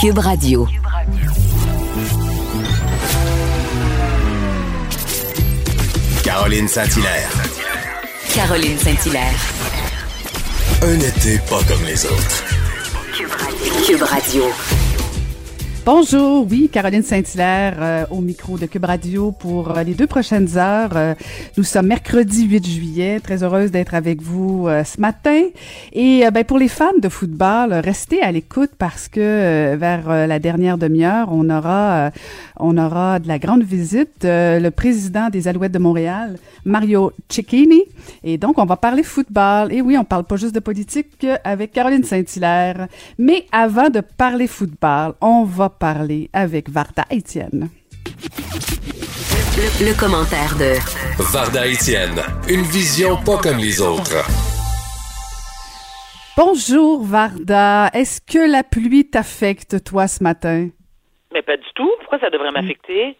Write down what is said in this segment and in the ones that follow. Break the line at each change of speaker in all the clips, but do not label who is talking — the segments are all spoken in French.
Cube Radio.
Caroline Saint-Hilaire.
Caroline Saint-Hilaire.
Un été pas comme les autres.
Cube Radio.
Bonjour, oui, Caroline Saint-Hilaire euh, au micro de Cube Radio pour euh, les deux prochaines heures. Euh, nous sommes mercredi 8 juillet, très heureuse d'être avec vous ce matin. Et ben, pour les fans de football, restez à l'écoute parce que vers la dernière demi-heure, on aura on aura de la grande visite le président des Alouettes de Montréal, Mario Cecchini. Et donc, on va parler football. Et oui, on parle pas juste de politique avec Caroline Saint-Hilaire. Mais avant de parler football, on va parler avec Varda Etienne.
Le, commentaire de
Varda Etienne, une vision pas comme les autres.
Bonjour Varda, est-ce que la pluie t'affecte toi ce matin?
Mais pas du tout. Pourquoi ça devrait m'affecter?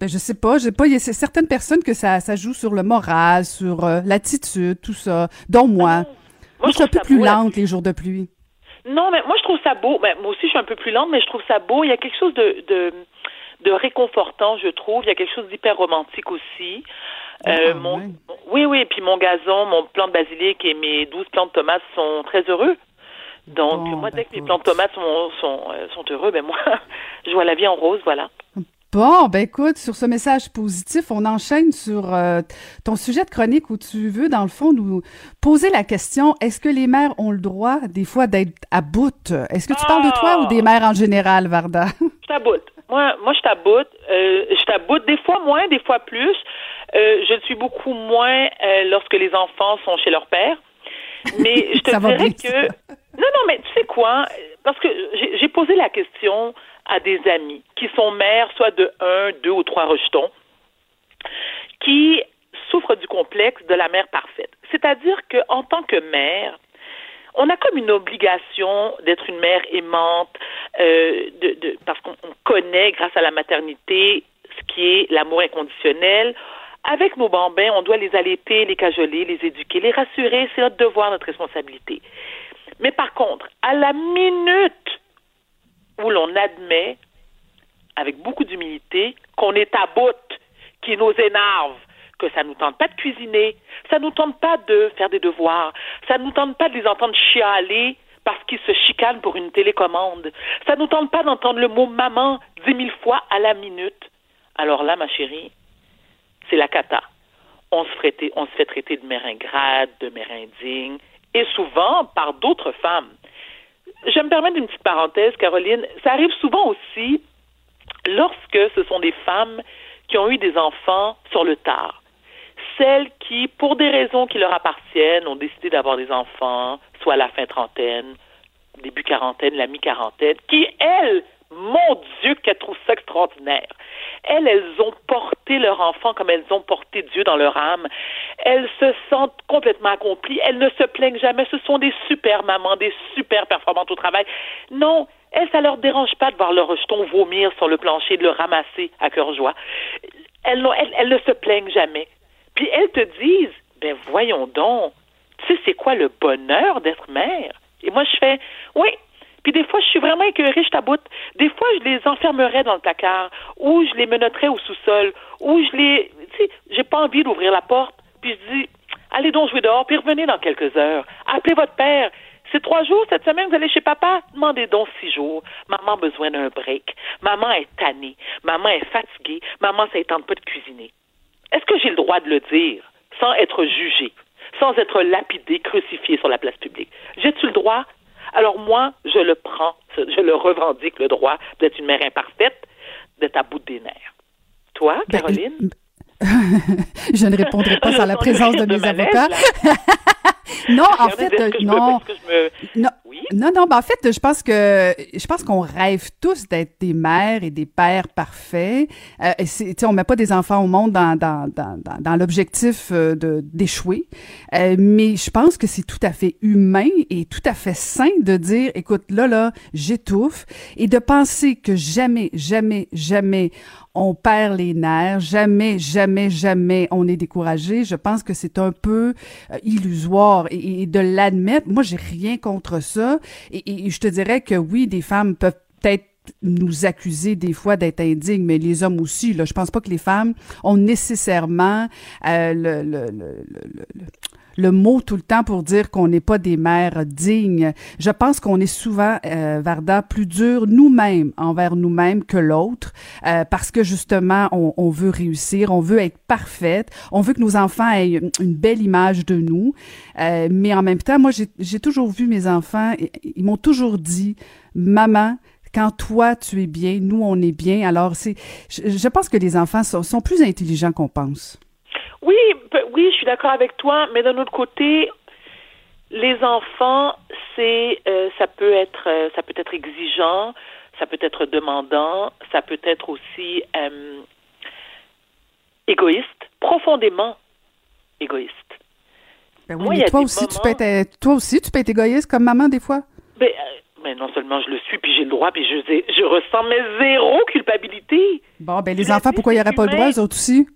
Ben, je sais pas, j'ai pas. Il y a certaines personnes que ça, ça joue sur le moral, sur euh, l'attitude, tout ça, dont moi.
Ah
moi, je suis un peu plus lente les jours de pluie?
Non, mais moi, je trouve ça beau. Ben, moi aussi, je suis un peu plus lente, mais je trouve ça beau. Il y a quelque chose de, de, de réconfortant, je trouve. Il y a quelque chose d'hyper romantique aussi. Euh,
Ah,
mon,
ouais.
Oui, oui. Puis mon gazon, mon plant de basilic et mes 12 plants de tomates sont très heureux. Donc,
Bon,
moi, dès que mes plants de tomates sont, sont, euh, sont heureux, ben moi, je vois la vie en rose, voilà.
Bon, ben écoute, sur ce message positif, on enchaîne sur euh, ton sujet de chronique où tu veux, dans le fond, nous poser la question est-ce que les mères ont le droit, des fois, d'être à bout? Est-ce que tu parles de toi ou des mères en général, Varda?
Je t'aboute. Moi, moi, je t'aboute. Euh, je t'aboute des fois moins, des fois plus. Euh, je le suis beaucoup moins lorsque les enfants sont chez leur père. Mais je te dirais que non, non, mais tu sais quoi? Parce que j'ai posé la question à des amis qui sont mères, soit de un, deux ou trois rejetons, qui souffrent du complexe de la mère parfaite. C'est-à-dire que en tant que mère, on a comme une obligation d'être une mère aimante, euh, de, de, parce qu'on on connaît, grâce à la maternité, ce qui est l'amour inconditionnel. Avec nos bambins, on doit les allaiter, les cajoler, les éduquer, les rassurer. C'est notre devoir, notre responsabilité. Mais par contre, à la minute où l'on admet, avec beaucoup d'humilité, qu'on est à bout, qui nous énerve, que ça nous tente pas de cuisiner, ça nous tente pas de faire des devoirs, ça nous tente pas de les entendre chialer parce qu'ils se chicanent pour une télécommande, ça nous tente pas d'entendre le mot maman dix mille fois à la minute. Alors là, ma chérie, c'est la cata. On se, fait, on se fait traiter de mère de mère indigne, et souvent par d'autres femmes. Je me permets d'une petite parenthèse, Caroline. Ça arrive souvent aussi lorsque ce sont des femmes qui ont eu des enfants sur le tard. Celles qui, pour des raisons qui leur appartiennent, ont décidé d'avoir des enfants, soit à la fin trentaine, début quarantaine, la mi-quarantaine, qui, elles, mon Dieu, qu'elles trouvent ça extraordinaire. Elles, elles ont porté leur enfant comme elles ont porté Dieu dans leur âme. Elles se sentent complètement accomplies. Elles ne se plaignent jamais. Ce sont des super mamans, des super performantes au travail. Non, elles, ça leur dérange pas de voir leur rejeton vomir sur le plancher, de le ramasser à cœur joie. Elles, elles, elles ne se plaignent jamais. Puis elles te disent, ben voyons donc, tu sais, c'est quoi le bonheur d'être mère? Et moi, je fais, oui. Puis des fois, je suis vraiment écœurée, je taboute. Des fois, je les enfermerais dans le placard, ou je les menotterais au sous-sol, ou je les, tu sais, j'ai pas envie d'ouvrir la porte. Puis je dis, allez donc jouer dehors, puis revenez dans quelques heures. Appelez votre père. C'est trois jours cette semaine, vous allez chez papa? Demandez donc six jours. Maman a besoin d'un break. Maman est tannée. Maman est fatiguée. Maman, ça ne tente pas de cuisiner. Est-ce que j'ai le droit de le dire sans être jugé, sans être lapidé, crucifié sur la place publique? J'ai-tu le droit? Alors moi, je le prends, je le revendique, le droit d'être une mère imparfaite, d'être à bout des nerfs. Toi,
Ben,
Caroline?
je ne répondrai pas sans la présence de mes avocats. non, en fait, non. Non, non, non, ben en fait, je pense que je pense qu'on rêve tous d'être des mères et des pères parfaits. Euh, on met pas des enfants au monde dans dans dans dans, dans l'objectif euh, de d'échouer, Euh, mais je pense que c'est tout à fait humain et tout à fait sain de dire, écoute, là là, j'étouffe, et de penser que jamais, jamais, jamais on perd les nerfs, jamais, jamais, jamais on est découragé. Je pense que c'est un peu euh, illusoire et, de l'admettre. Moi, j'ai rien contre ça. Et, et je te dirais que oui, des femmes peuvent peut-être nous accuser des fois d'être indignes, mais les hommes aussi. Là, je pense pas que les femmes ont nécessairement euh, le, le, le, le, mot tout le temps pour dire qu'on n'est pas des mères dignes. Je pense qu'on est souvent, euh, Varda, plus dur nous-mêmes envers nous-mêmes que l'autre, euh, parce que justement, on, on veut réussir, on veut être parfaite, on veut que nos enfants aient une, belle image de nous. Euh, mais en même temps, moi, j'ai toujours vu mes enfants, ils m'ont toujours dit, maman, quand toi tu es bien, nous on est bien. Alors c'est, je, je pense que les enfants sont, sont plus intelligents qu'on pense.
Oui, oui, je suis d'accord avec toi, mais d'un autre côté, les enfants, c'est, euh, ça peut être, euh, ça peut être exigeant, ça peut être demandant, ça peut être aussi euh, égoïste, profondément égoïste.
Ben oui,
Moi,
mais toi aussi, tu peux être, toi aussi, tu peux être égoïste comme maman des fois.
Mais, euh, mais non seulement je le suis, puis j'ai le droit, puis je, je ressens mais zéro culpabilité.
Bon, ben les enfants, pourquoi ils n'auraient pas le droit, eux autres aussi?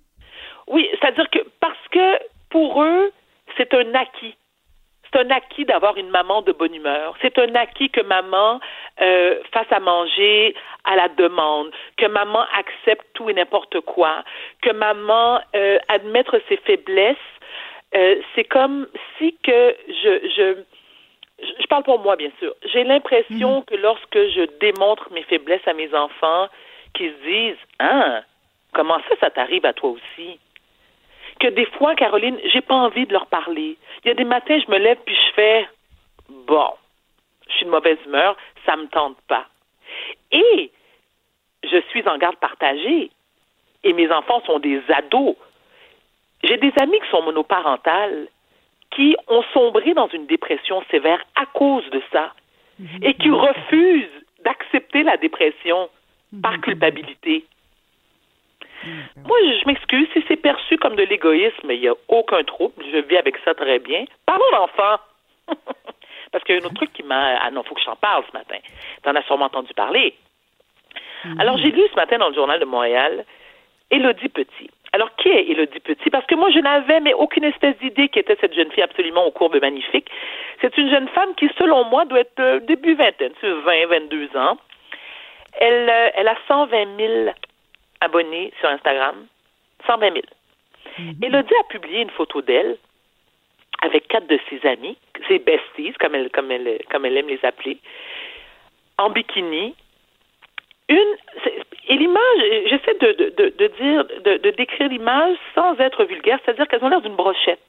Oui, c'est-à-dire que parce que pour eux, c'est un acquis. C'est un acquis d'avoir une maman de bonne humeur. C'est un acquis que maman euh, fasse à manger à la demande, que maman accepte tout et n'importe quoi, que maman euh, admettre ses faiblesses. Euh, c'est comme si que je, je je parle pour moi, bien sûr. J'ai l'impression que lorsque je démontre mes faiblesses à mes enfants, qu'ils se disent Ah, comment ça, ça t'arrive à toi aussi? Que des fois, Caroline, j'ai pas envie de leur parler. Il y a des matins, je me lève puis je fais Bon, je suis de mauvaise humeur, ça me tente pas. Et je suis en garde partagée. Et mes enfants sont des ados. J'ai des amis qui sont monoparentales qui ont sombré dans une dépression sévère à cause de ça et qui refusent d'accepter la dépression par culpabilité. Moi, je m'excuse si c'est perçu comme de l'égoïsme, il n'y a aucun trouble, je vis avec ça très bien. Parlons d'enfants. Parce qu'il y a un autre truc qui m'a... Ah non, faut que je t'en parle ce matin. T'en as sûrement entendu parler. Alors, j'ai lu ce matin dans le Journal de Montréal Élodie Petit. Alors, qui est Élodie Petit? Parce que moi, je n'avais mais aucune espèce d'idée qui était cette jeune fille absolument aux courbes magnifiques. C'est une jeune femme qui, selon moi, doit être euh, début vingtaine, c'est 20, 22 ans. Elle, euh, elle a 120 000 abonnés sur Instagram. 120 000. Élodie a publié une photo d'elle avec quatre de ses amis, ses besties, comme elle, comme elle, comme elle aime les appeler, en bikini, une et l'image j'essaie de, de, de, de dire de, de décrire l'image sans être vulgaire c'est-à-dire qu'elles ont l'air d'une brochette.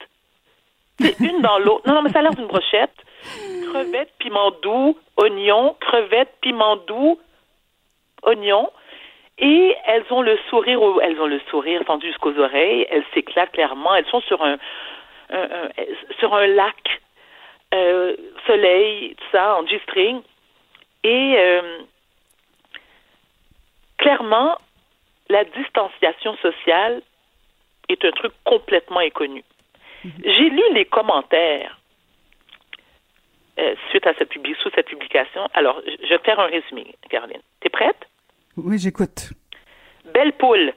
C'est une dans l'autre. Non non mais ça a l'air d'une brochette. Crevettes piment doux oignon crevettes piment doux oignon et elles ont le sourire elles ont le sourire tendu jusqu'aux oreilles elles s'éclatent clairement elles sont sur un, un- un- sur un lac euh, soleil tout ça en G-string et euh, clairement, la distanciation sociale est un truc complètement inconnu. J'ai lu les commentaires euh, suite à cette sous cette publication. Alors, je vais faire un résumé, Caroline. T'es prête?
Oui, j'écoute.
Belle poule,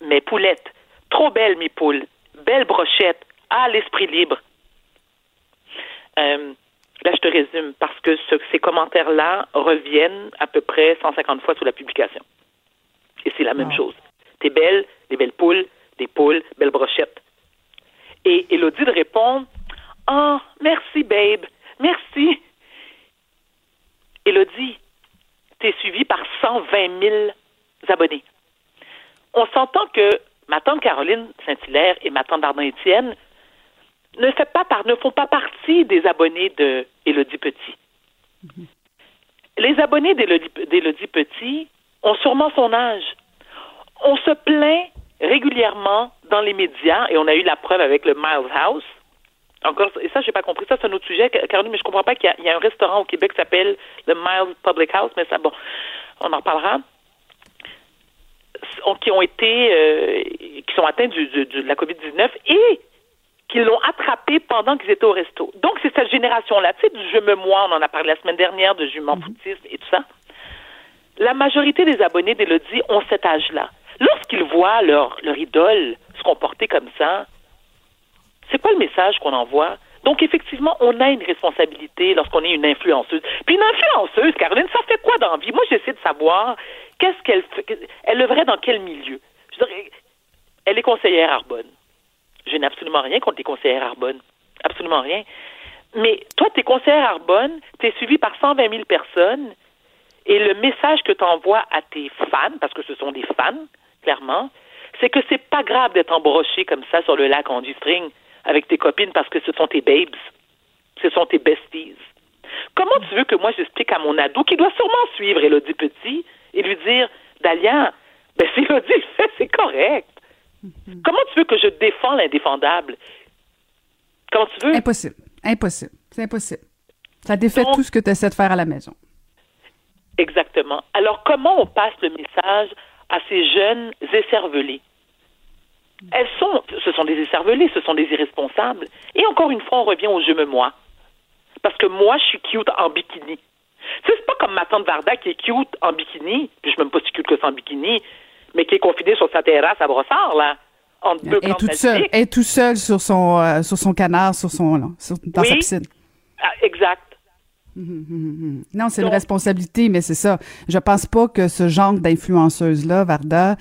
mais poulette. Trop belle, mes poules. Belle brochette. Ah, l'esprit libre. Euh, là, je te résume parce que ce- ces commentaires-là reviennent à peu près 150 fois sous la publication. Et c'est la même chose. T'es belle, des belles poules, des poules, belle brochette. Et Elodie de répond Ah, merci, babe. Merci. Elodie, t'es suivie par 120 000 abonnés. On s'entend que ma tante Caroline Saint-Hilaire et ma tante Dardan-Étienne ne, fait pas par- ne font pas partie des abonnés de Élodie Petit. Les abonnés d'Élodie Petit ont sûrement son âge. On se plaint régulièrement dans les médias, et on a eu la preuve avec le Miles House, encore, et ça, j'ai pas compris. Ça, c'est un autre sujet, Caroline, mais je comprends pas qu'il y, a un restaurant au Québec qui s'appelle le Miles Public House, mais ça, bon, on en reparlera qui ont été, euh, qui sont atteints du, de la COVID-19 et qui l'ont attrapé pendant qu'ils étaient au resto. Donc, c'est cette génération-là, tu sais, du je me moi, on en a parlé la semaine dernière, de jument foutisme et tout ça. La majorité des abonnés d'Elodie ont cet âge-là. Lorsqu'ils voient leur, leur idole se comporter comme ça, c'est quoi le message qu'on envoie? Donc, effectivement, on a une responsabilité lorsqu'on est une influenceuse. Puis une influenceuse, Caroline, ça fait quoi dans la vie? Moi, j'essaie de savoir qu'est-ce qu'elle fait. Elle œuvrait dans quel milieu? Je dirais, elle est conseillère Arbonne. Je n'ai absolument rien contre les conseillères Arbonne. Absolument rien. Mais toi, tu es conseillère Arbonne, tu es suivi par 120 000 personnes, et le message que tu envoies à tes fans, parce que ce sont des fans, clairement, c'est que c'est pas grave d'être embroché comme ça sur le lac en du string avec tes copines parce que ce sont tes babes, ce sont tes besties. Comment tu veux que moi j'explique à mon ado qui doit sûrement suivre Elodie Petit et lui dire Dalia, ben si Elodie le fait, c'est correct. Mhm. Comment tu veux que je défends l'indéfendable? Comment tu veux?
Impossible. Impossible. C'est impossible. Ça défait tout ce que tu essaies de faire à la maison.
Exactement. Alors, comment on passe le message à ces jeunes écervelés? Elles sont, ce sont des écervelés, ce sont des irresponsables. Et encore une fois, on revient au je me moi. Parce que moi, je suis cute en bikini. Tu sais, c'est pas comme ma tante Varda qui est cute en bikini, puis je suis même pas si cute que ça en bikini, mais qui est confinée sur sa terrasse à Brossard, là.
En deux elle est toute seule, est tout seule sur son, euh, sur son canard, sur son, là, dans sa piscine.
Ah, exact.
Non, c'est une responsabilité, mais c'est ça. Je pense pas que ce genre d'influenceuse-là, Varda,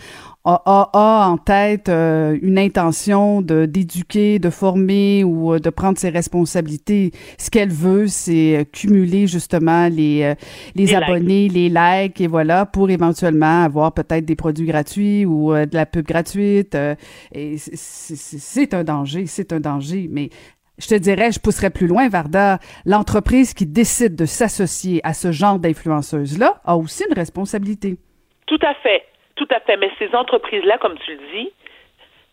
a, en tête euh, une intention de d'éduquer, de former ou euh, de prendre ses responsabilités. Ce qu'elle veut, c'est euh, cumuler justement les les, abonnés, les likes et voilà pour éventuellement avoir peut-être des produits gratuits ou de la pub gratuite. et c'est un danger, c'est un danger. Mais je te dirais, je pousserais plus loin, Varda. L'entreprise qui décide de s'associer à ce genre d'influenceuse-là a aussi une responsabilité.
Tout à fait. Tout à fait. Mais ces entreprises-là, comme tu le dis,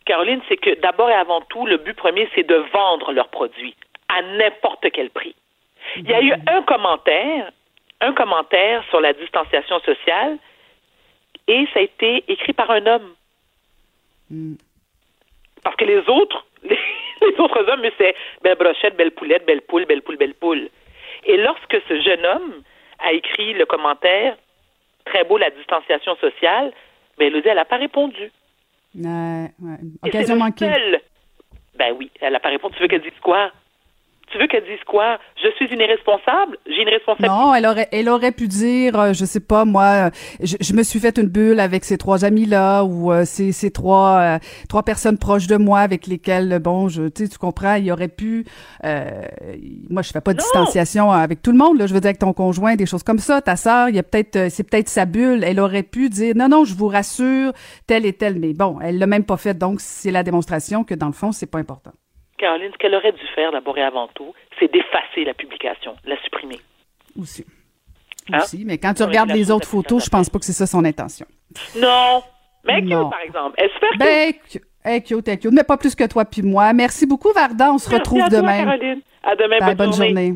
Caroline, c'est que d'abord et avant tout, le but premier, c'est de vendre leurs produits à n'importe quel prix. Il y a eu un commentaire, un commentaire sur la distanciation sociale, et ça a été écrit par un homme. Hmm. Parce que les autres, les, autres hommes, c'est belle brochette, belle poulette, belle poule, belle poule, belle poule. Et lorsque ce jeune homme a écrit le commentaire, très beau la distanciation sociale, mais Elodie, elle n'a pas répondu.
Ouais, ouais. Occasion manquée.
Ben oui, elle n'a pas répondu. Tu veux qu'elle dise quoi? Tu veux qu'elle dise quoi? Je suis une irresponsable? J'ai une responsabilité.
Non, elle aurait, elle aurait pu dire, euh, je sais pas, moi, euh, je, me suis fait une bulle avec ces trois amis-là ou euh, ces, ces trois, trois personnes proches de moi avec lesquelles, bon, je, tu tu comprends, il aurait pu, moi, je fais pas de distanciation avec tout le monde, là, je veux dire avec ton conjoint, des choses comme ça, ta sœur, il y a peut-être, c'est peut-être sa bulle, elle aurait pu dire, non, non, je vous rassure, telle et telle, mais bon, elle l'a même pas fait, donc c'est la démonstration que dans le fond, c'est pas important.
Caroline, ce qu'elle aurait dû faire d'abord et avant tout, c'est d'effacer la publication, la supprimer.
Aussi. Hein? Aussi, mais quand tu regardes les autres photos, je pense pas que c'est ça son intention.
Non. Mais cute, par exemple. Elle se fait ben,
hey, cute, hey, cute. Mais pas plus que toi puis moi. Merci beaucoup, Varda. On se retrouve demain.
Caroline. À demain.
bonne, journée.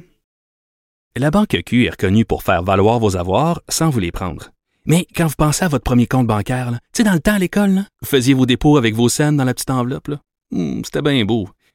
La Banque Q est reconnue pour faire valoir vos avoirs sans vous les prendre. Mais quand vous pensez à votre premier compte bancaire, tu sais, dans le temps à l'école, vous faisiez vos dépôts avec vos scènes dans la petite enveloppe. Hmm, c'était bien beau.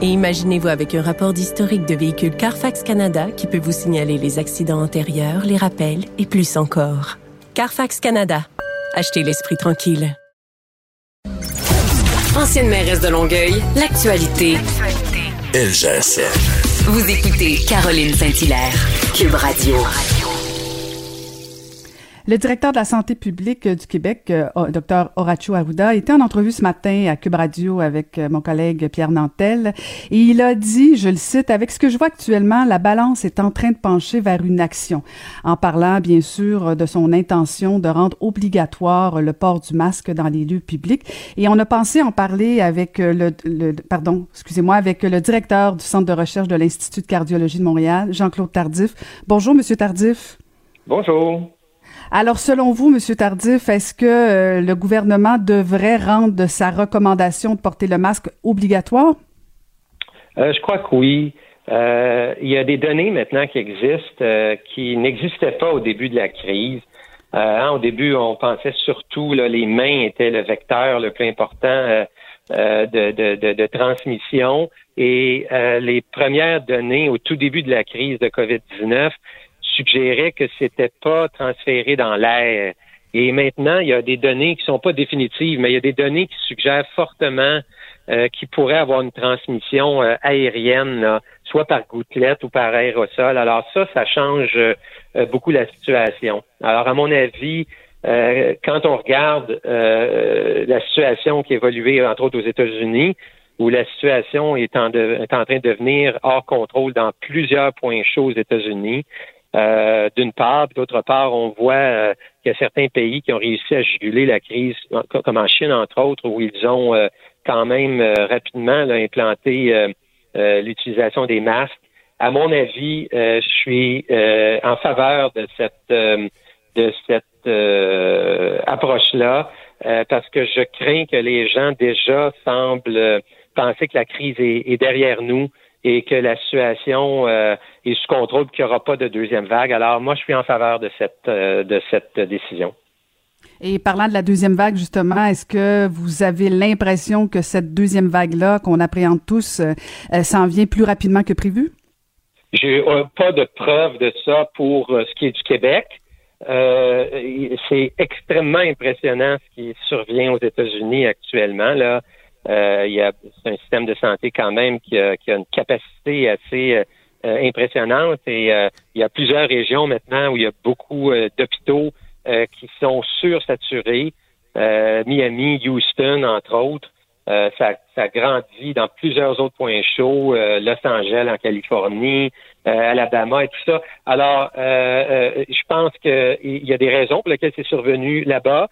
Et imaginez-vous avec un rapport d'historique de véhicule Carfax Canada qui peut vous signaler les accidents antérieurs, les rappels et plus encore. Carfax Canada. Achetez l'esprit tranquille.
Ancienne mairesse de Longueuil, l'actualité.
LGSN.
Vous écoutez Caroline Saint-Hilaire, Cube Radio.
Le directeur de la santé publique euh, du Québec, euh, Dr Horacio Arruda, était en entrevue ce matin à Cube Radio avec euh, mon collègue Pierre Nantel et il a dit, je le cite, avec ce que je vois actuellement, la balance est en train de pencher vers une action, en parlant bien sûr de son intention de rendre obligatoire le port du masque dans les lieux publics. Et on a pensé en parler avec le, le pardon, excusez-moi, avec le directeur du Centre de recherche de l'Institut de cardiologie de Montréal, Jean-Claude Tardif. Bonjour, Monsieur Tardif.
Bonjour.
Alors, selon vous, Monsieur Tardif, est-ce que euh, le gouvernement devrait rendre sa recommandation de porter le masque obligatoire?
Euh, je crois que oui. Euh, il y a des données maintenant qui existent qui n'existaient pas au début de la crise. Hein, au début, on pensait surtout là, les mains étaient le vecteur le plus important de, transmission. Et les premières données au tout début de la crise de COVID-19 suggérait que c'était pas transféré dans l'air. Et maintenant, il y a des données qui sont pas définitives, mais il y a des données qui suggèrent fortement euh, qu'il pourrait avoir une transmission euh, aérienne, soit par gouttelette ou par aérosol. Alors ça, ça change euh, beaucoup la situation. Alors à mon avis, quand on regarde la situation qui évolué, entre autres aux États-Unis, où la situation est en, est en train de devenir hors contrôle dans plusieurs points chauds aux États-Unis, euh, d'une part, d'autre part, on voit euh, qu'il y a certains pays qui ont réussi à juguler la crise, comme en Chine, entre autres, où ils ont euh, quand même rapidement implanté l'utilisation des masques. À mon avis, je suis en faveur de cette de cette approche-là parce que je crains que les gens déjà semblent penser que la crise est derrière nous et que la situation euh, est sous contrôle, qu'il n'y aura pas de deuxième vague. Alors moi, je suis en faveur de cette euh, de cette décision.
Et parlant de la deuxième vague, justement, est-ce que vous avez l'impression que cette deuxième vague-là, qu'on appréhende tous, euh, s'en vient plus rapidement que prévu?
J'ai pas de preuve de ça pour ce qui est du Québec. c'est extrêmement impressionnant ce qui survient aux États-Unis actuellement. Là, euh, a un système de santé quand même qui a, une capacité assez euh, euh, impressionnante et il y a plusieurs régions maintenant où il y a beaucoup d'hôpitaux qui sont sursaturés. Miami, Houston, entre autres. ça, ça grandit dans plusieurs autres points chauds, Los Angeles en Californie, Alabama et tout ça. Alors, je pense qu'il y a des raisons pour lesquelles c'est survenu là-bas.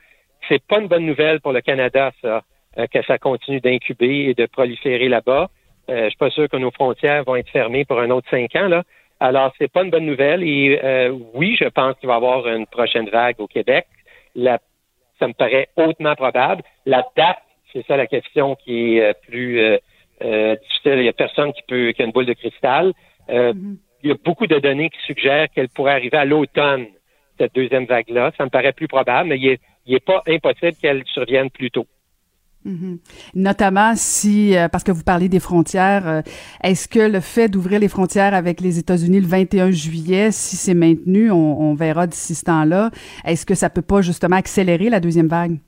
C'est pas une bonne nouvelle pour le Canada, ça. Euh, que ça continue d'incuber et de proliférer là-bas. Euh, je suis pas sûr que nos frontières vont être fermées pour un autre cinq ans. Là. Alors, c'est pas une bonne nouvelle. Et euh, oui, je pense qu'il va y avoir une prochaine vague au Québec. La, ça me paraît hautement probable. La date, c'est ça la question qui est plus difficile. Il n'y a personne qui peut qui a une boule de cristal. Mm-hmm. Il y a beaucoup de données qui suggèrent qu'elle pourrait arriver à l'automne, cette deuxième vague-là. Ça me paraît plus probable, mais il n'est pas impossible qu'elle survienne plus tôt.
Mhm. Notamment si, euh, parce que vous parlez des frontières, euh, est-ce que le fait d'ouvrir les frontières avec les États-Unis le 21 juillet, si c'est maintenu, on, verra d'ici ce temps-là, est-ce que ça peut pas justement accélérer la deuxième vague?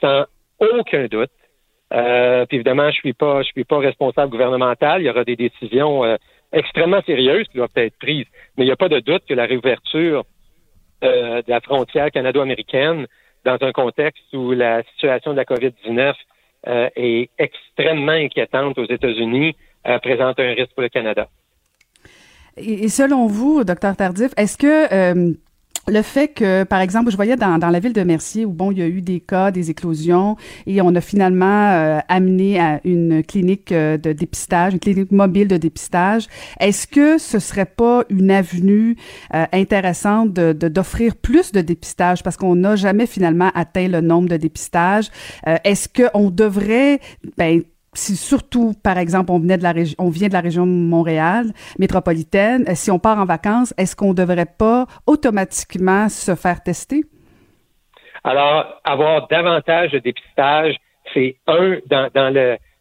Sans aucun doute. Euh, puis évidemment, je suis pas, je suis pas responsable gouvernemental. Il y aura des décisions extrêmement sérieuses qui doivent être prises, mais il n'y a pas de doute que la réouverture de la frontière canado-américaine dans un contexte où la situation de la COVID-19 euh, est extrêmement inquiétante aux États-Unis, euh, présente un risque pour le Canada.
Et, selon vous, docteur Tardif, est-ce que euh, le fait que, par exemple, je voyais dans, dans, la ville de Mercier où bon, il y a eu des cas, des éclosions, et on a finalement euh, amené à une clinique euh, de dépistage, une clinique mobile de dépistage. Est-ce que ce serait pas une avenue euh, intéressante de d'offrir plus de dépistage? Parce qu'on n'a jamais finalement atteint le nombre de dépistages. Est-ce qu'on devrait ben, si surtout, par exemple, on venait de la vient de la région de Montréal métropolitaine, euh, si on part en vacances, est-ce qu'on ne devrait pas automatiquement se faire tester?
Alors, avoir davantage de dépistage, c'est un dans,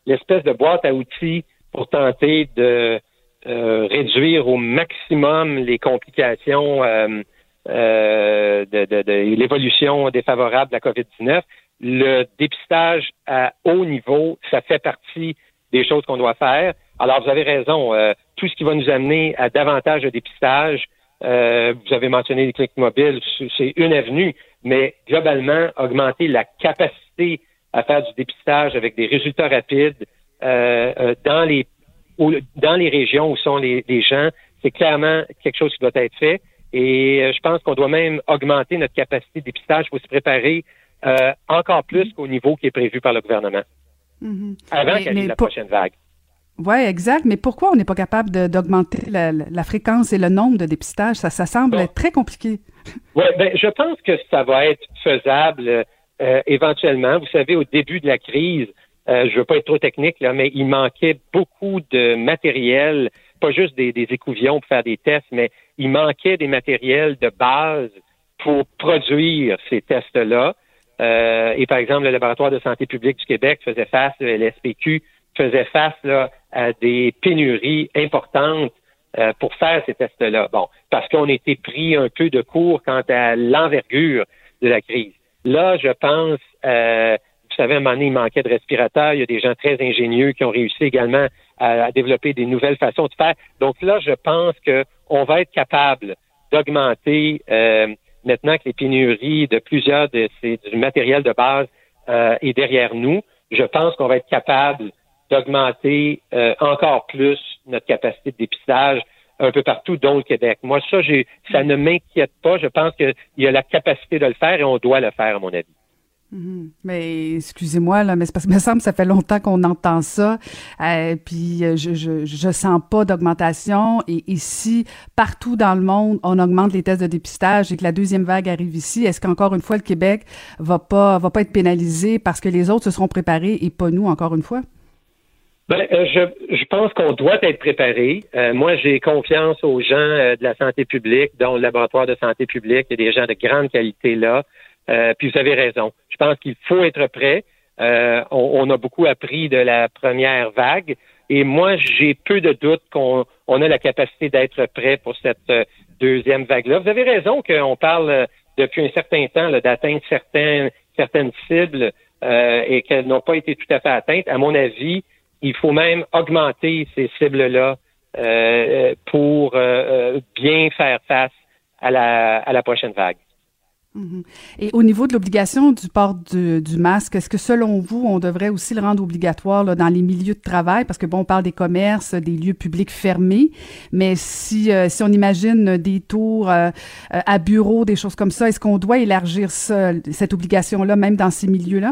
l'espèce de boîte à outils pour tenter de euh, réduire au maximum les complications euh, de, l'évolution défavorable de la COVID-19 le dépistage à haut niveau, ça fait partie des choses qu'on doit faire. Alors, vous avez raison. Euh, tout ce qui va nous amener à davantage de dépistage, vous avez mentionné les cliniques mobiles, c'est une avenue, mais globalement, augmenter la capacité à faire du dépistage avec des résultats rapides dans les dans les régions où sont les, les gens, c'est clairement quelque chose qui doit être fait. Et je pense qu'on doit même augmenter notre capacité de dépistage pour se préparer euh, encore plus qu'au niveau qui est prévu par le gouvernement. Mm-hmm. Avant qu'il y ait la prochaine vague.
Oui, exact. Mais pourquoi on n'est pas capable d'augmenter la, fréquence et le nombre de dépistages? Ça, ça semble être très compliqué.
Oui, ben, je pense que ça va être faisable euh, éventuellement. Vous savez, au début de la crise, euh, je veux pas être trop technique, là, mais il manquait beaucoup de matériel, pas juste des, des écouvillons pour faire des tests, mais il manquait des matériels de base pour produire ces tests-là. Euh, et par exemple, le laboratoire de santé publique du Québec faisait face, le SPQ faisait face là, à des pénuries importantes euh, pour faire ces tests-là. Bon, parce qu'on était pris un peu de court quant à l'envergure de la crise. Là, je pense, euh, vous savez, à un moment donné, il manquait de respirateurs. Il y a des gens très ingénieux qui ont réussi également à, développer des nouvelles façons de faire. Donc là, je pense qu'on va être capable d'augmenter maintenant que les pénuries de plusieurs de ces du matériel de base euh, est derrière nous, je pense qu'on va être capable d'augmenter euh, encore plus notre capacité de dépistage un peu partout, dont le Québec. Moi, ça, j'ai, ça ne m'inquiète pas. Je pense qu'il y a la capacité de le faire et on doit le faire, à mon avis.
Mhm. Mais excusez-moi là, mais c'est parce que me semble que ça fait longtemps qu'on entend ça, euh, puis euh, je, je je sens pas d'augmentation. Et ici, partout dans le monde, on augmente les tests de dépistage et que la deuxième vague arrive ici. Est-ce qu'encore une fois le Québec va pas va pas être pénalisé parce que les autres se seront préparés et pas nous encore une fois?
Ben, euh, je, je pense qu'on doit être préparé. moi, j'ai confiance aux gens de la santé publique, dont le laboratoire de santé publique. Il y a des gens de grande qualité là. Euh, puis vous avez raison. Je pense qu'il faut être prêt. Euh, on, a beaucoup appris de la première vague. Et moi, j'ai peu de doutes qu'on on a la capacité d'être prêt pour cette euh, deuxième vague-là. Vous avez raison qu'on parle depuis un certain temps d'atteindre certaines, certaines cibles et qu'elles n'ont pas été tout à fait atteintes. À mon avis, il faut même augmenter ces cibles-là pour bien faire face à la, à la prochaine vague.
Mhm. Et au niveau de l'obligation du port du, masque, est-ce que selon vous, on devrait aussi le rendre obligatoire dans les milieux de travail? Parce que bon, on parle des commerces, des lieux publics fermés, mais si, euh, si on imagine des tours euh, euh, à bureau, des choses comme ça, est-ce qu'on doit élargir cette obligation-là, même dans ces milieux-là?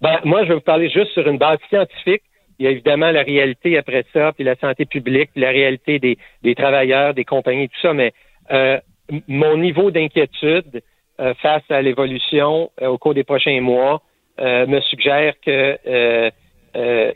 Ben, moi, je vais vous parler juste sur une base scientifique. Il y a évidemment la réalité après ça, puis la santé publique, puis la réalité des, travailleurs, des compagnies, tout ça, mais mon niveau d'inquiétude, face à l'évolution euh, au cours des prochains mois euh, me suggère que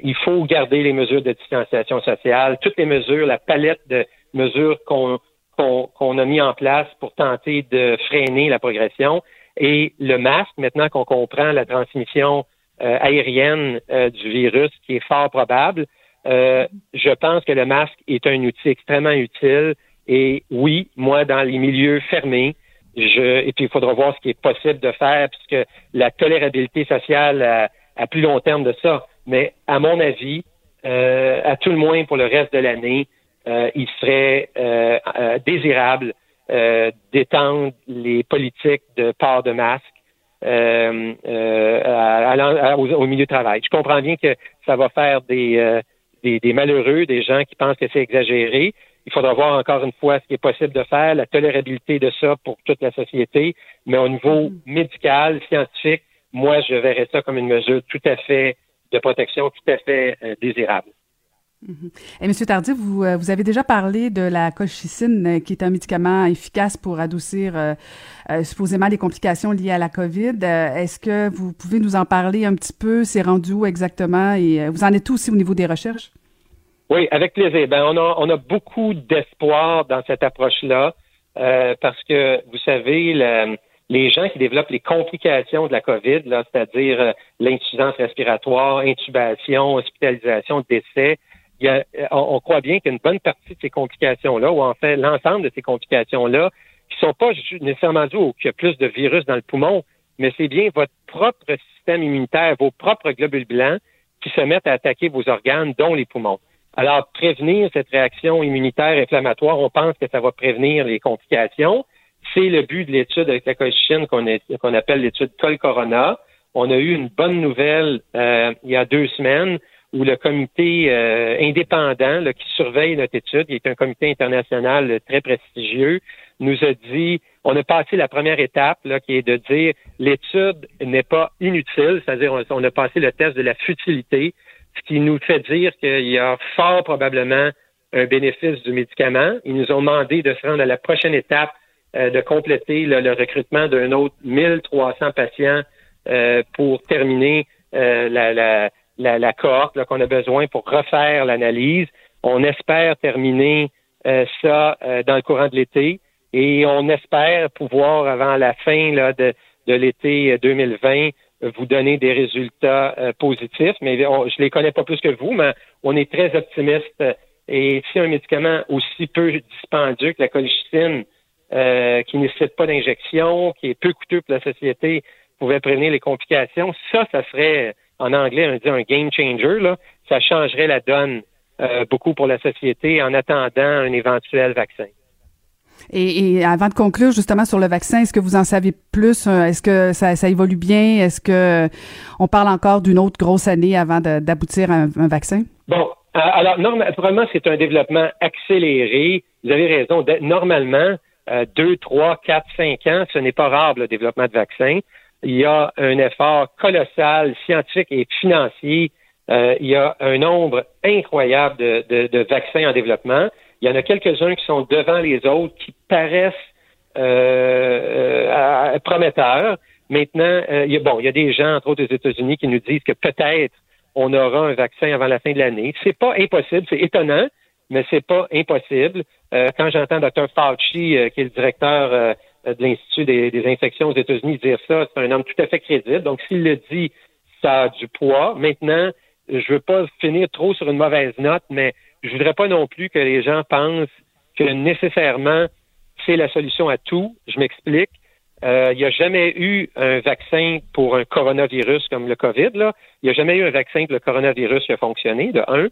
il faut garder les mesures de distanciation sociale, toutes les mesures, la palette de mesures qu'on qu'on a mis en place pour tenter de freiner la progression. Et le masque, maintenant qu'on comprend la transmission aérienne du virus qui est fort probable, je pense que le masque est un outil extrêmement utile. Et oui, moi, dans les milieux fermés, et puis il faudra voir ce qui est possible de faire, puisque la tolérabilité sociale à, plus long terme de ça. Mais à mon avis, euh, à tout le moins pour le reste de l'année, euh, il serait euh, désirable d'étendre les politiques de port de masque au, milieu de travail. Je comprends bien que ça va faire des, des malheureux, des gens qui pensent que c'est exagéré, il faudra voir encore une fois ce qui est possible de faire, la tolérabilité de ça pour toute la société, mais au niveau mm-hmm. médical, scientifique, moi, je verrais ça comme une mesure tout à fait de protection, tout à fait euh, désirable.
Mm-hmm. Et Monsieur vous, euh, vous avez déjà parlé de la colchicine, euh, qui est un médicament efficace pour adoucir supposément les complications liées à la COVID. Est-ce que vous pouvez nous en parler un petit peu? C'est rendu où exactement? Et vous en êtes où aussi au niveau des recherches?
Oui, avec plaisir. Ben, on a, on a beaucoup d'espoir dans cette approche-là euh, parce que, vous savez, les gens qui développent les complications de la COVID, là, c'est-à-dire euh, l'insuffisance respiratoire, intubation, hospitalisation, décès, y a, on, croit bien qu'une bonne partie de ces complications-là, ou en fait l'ensemble de ces complications-là, qui sont pas nécessairement dues au qu'il y a plus de virus dans le poumon, mais c'est bien votre propre système immunitaire, vos propres globules blancs qui se mettent à attaquer vos organes, dont les poumons. Alors, prévenir cette réaction immunitaire inflammatoire, on pense que ça va prévenir les complications. C'est le but de l'étude avec la colchicine qu'on appelle l'étude Col Corona. On a eu une bonne nouvelle euh, il y a deux semaines où le comité euh, indépendant qui surveille notre étude, qui est un comité international très prestigieux, nous a dit, on a passé la première étape, là, qui est de dire l'étude n'est pas inutile, c'est-à-dire on, on, a passé le test de la futilité, ce qui nous fait dire qu'il y a fort probablement un bénéfice du médicament. Ils nous ont demandé de se rendre à la prochaine étape, euh, de compléter le recrutement d'un autre 1300 patients euh, pour terminer euh, la, la, la, la, cohorte qu'on a besoin pour refaire l'analyse. On espère terminer ça dans le courant de l'été et on espère pouvoir, avant la fin là, de, de l'été 2020, vous donner des résultats positifs. Mais je je les connais pas plus que vous, mais on est très optimiste. Et si un médicament aussi peu dispendieux que la colchicine, qui ne nécessite pas d'injection, qui est peu coûteux pour la société, pouvait prévenir les complications, ça, ça serait, en anglais, on dit un game changer, là. Ça changerait la donne euh, beaucoup pour la société en attendant un éventuel vaccin.
Et, avant de conclure justement sur le vaccin, est-ce que vous en savez plus? Euh, Est-ce que ça, évolue bien? Est-ce que on parle encore d'une autre grosse année avant d'aboutir à un, vaccin?
Bon, euh, alors normalement c'est un développement accéléré. Vous avez raison. Normalement, deux, trois, quatre, cinq ans, ce n'est pas rare le développement de vaccins il y a un effort colossal, scientifique et financier. Euh, il y a un nombre incroyable de, vaccins en développement. Il y en a quelques-uns qui sont devant les autres, qui paraissent euh, euh, prometteurs. Maintenant, il y a, bon, il y a des gens, entre autres aux États-Unis, qui nous disent que peut-être on aura un vaccin avant la fin de l'année. C'est pas impossible, c'est étonnant, mais c'est pas impossible. quand j'entends Dr. Fauci, qui est le directeur euh, de l'Institut des, infections aux États-Unis dire ça, c'est un homme tout à fait crédible. Donc, s'il le dit, ça a du poids. Maintenant, je veux pas finir trop sur une mauvaise note, mais je voudrais pas non plus que les gens pensent que nécessairement c'est la solution à tout. Je m'explique. Euh, il n'y a jamais eu un vaccin pour un coronavirus comme le COVID. Là. Il n'y a jamais eu un vaccin pour le coronavirus qui a fonctionné, de un.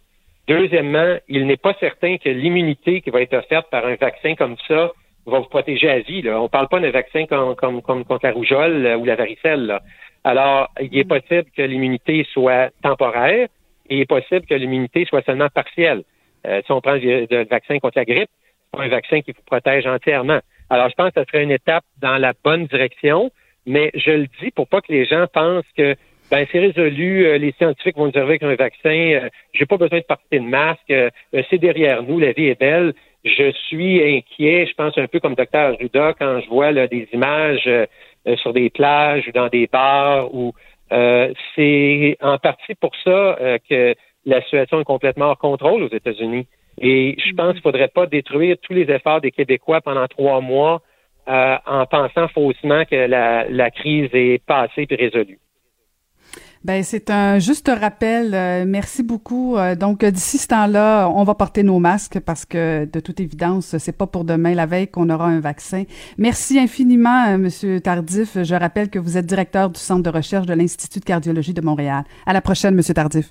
Deuxièmement, il n'est pas certain que l'immunité qui va être offerte par un vaccin comme ça va vous protéger à vie. Là. On ne parle pas d'un vaccin comme, comme, comme, contre la rougeole euh, ou la varicelle. Alors, il est possible que l'immunité soit temporaire et il est possible que l'immunité soit seulement partielle. Euh, si on prend le, vaccin contre la grippe, c'est pas un vaccin qui vous protège entièrement. Alors, je pense que ce serait une étape dans la bonne direction, mais je le dis pour pas que les gens pensent que ben c'est résolu, euh, les scientifiques vont nous arriver avec un vaccin, euh, j'ai pas besoin de porter de masque, c'est derrière nous, la vie est belle. Je suis inquiet, je pense un peu comme docteur Judas quand je vois des images sur des plages ou dans des bars où euh, c'est en partie pour ça euh, que la situation est complètement hors contrôle aux États-Unis. Et je pense qu'il ne faudrait pas détruire tous les efforts des Québécois pendant trois mois en pensant faussement que la, la crise est passée et résolue.
Ben c'est un juste rappel. Euh, merci beaucoup. Euh, donc d'ici ce temps-là, on va porter nos masques parce que de toute évidence, c'est pas pour demain la veille qu'on aura un vaccin. Merci infiniment, euh, Monsieur Tardif. Je rappelle que vous êtes directeur du centre de recherche de l'Institut de cardiologie de Montréal. À la prochaine, Monsieur Tardif.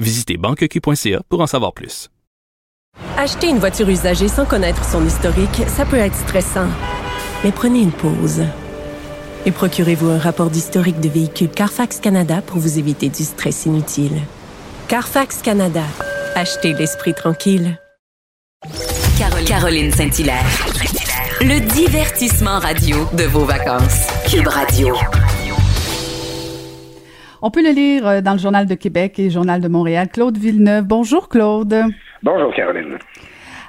Visitez banqueq.ca pour en savoir plus.
Acheter une voiture usagée sans connaître son historique, ça peut être stressant. Mais prenez une pause. Et procurez-vous un rapport d'historique de véhicule Carfax Canada pour vous éviter du stress inutile. Carfax Canada. Achetez l'esprit tranquille.
Caroline Saint-Hilaire. Le divertissement radio de vos vacances. Cube Radio.
On peut le lire euh, dans le Journal de Québec et le Journal de Montréal. Claude Villeneuve. Bonjour, Claude.
Bonjour, Caroline.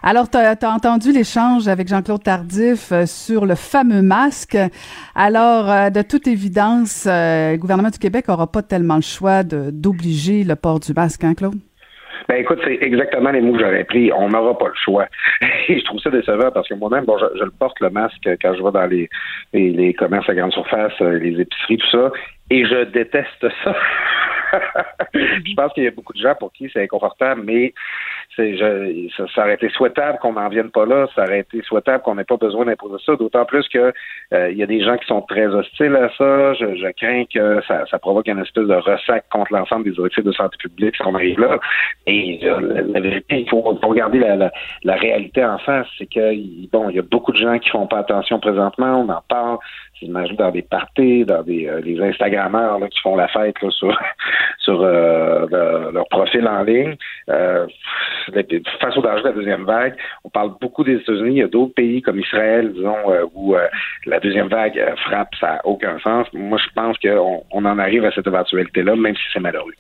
Alors, tu as, entendu l'échange avec Jean-Claude Tardif euh, sur le fameux masque. Alors, euh, de toute évidence, le gouvernement du Québec n'aura pas tellement le choix d'obliger le port du masque, hein, Claude?
Ben écoute, c'est exactement les mots que j'aurais pris. On n'aura pas le choix. Et je trouve ça décevant parce que moi-même, bon, je, le porte le masque quand je vais dans les, les, commerces à grande surface, les épiceries, tout ça, et je déteste ça. je pense qu'il y a beaucoup de gens pour qui c'est inconfortable, mais c'est, ça, ça, aurait été souhaitable qu'on n'en vienne pas là. Ça aurait été souhaitable qu'on n'ait pas besoin d'imposer ça. D'autant plus que euh, il y a des gens qui sont très hostiles à ça. Je, je crains que ça, ça, provoque une espèce de ressac contre l'ensemble des directives de santé publique si on arrive là. Et euh, la, vérité, il faut, regarder la, la, la, réalité en face. C'est que bon, il y a beaucoup de gens qui font pas attention présentement. On en parle. J'imagine dans des parties, dans des euh, Instagrammeurs là, qui font la fête sur sur euh, leur profil en ligne. Face au danger de la deuxième vague, on parle beaucoup des États-Unis. Il y a d'autres pays comme Israël, disons, euh, où euh, la deuxième vague frappe, ça n'a aucun sens. Moi, je pense qu'on on en arrive à cette éventualité-là, même si c'est malheureux.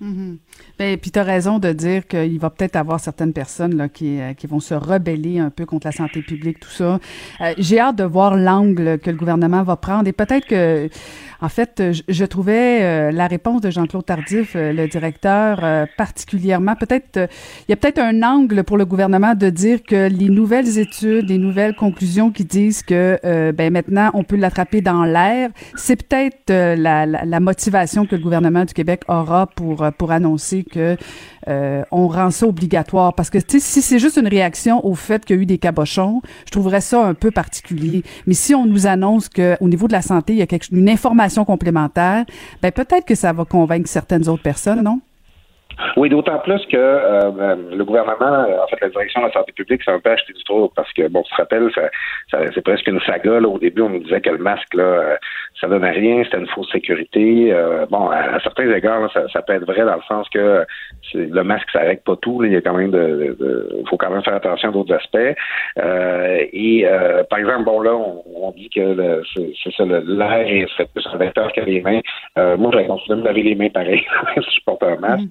Mm-hmm. Ben, puis tu as raison de dire qu'il va peut-être avoir certaines personnes là, qui, qui vont se rebeller un peu contre la santé publique, tout ça. J'ai hâte de voir l'angle que le gouvernement va prendre et peut-être que en fait, je, trouvais euh, la réponse de Jean-Claude Tardif, euh, le directeur, euh, particulièrement, peut-être, il y a peut-être un angle pour le gouvernement de dire que les nouvelles études, les nouvelles conclusions qui disent que ben maintenant on peut l'attraper dans l'air, c'est peut-être la, la, la, motivation que le gouvernement du Québec aura pour pour annoncer que on rend ça obligatoire. Parce que si c'est juste une réaction au fait qu'il y a eu des cabochons, je trouverais ça un peu particulier. Mais si on nous annonce que au niveau de la santé, il y a une information complémentaire, ben peut-être que ça va convaincre certaines autres personnes, non?
Oui, d'autant plus que euh, euh, le gouvernement, euh, en fait, la direction de la santé publique, ça un peu acheté du trop parce que, bon, tu te rappelles, ça, c'est presque une saga. Là. Au début, on nous disait que le masque, là, ça donnait rien, c'était une fausse sécurité. bon, à, certains égards, ça, ça, peut être vrai dans le sens que le masque, ça règle pas tout. Il y a quand même de, faut quand même faire attention à d'autres aspects. et par exemple, bon là, on, dit que c'est ça, l'air serait plus un que les mains. moi, j'aurais continué de me laver les mains pareil si je porte un masque.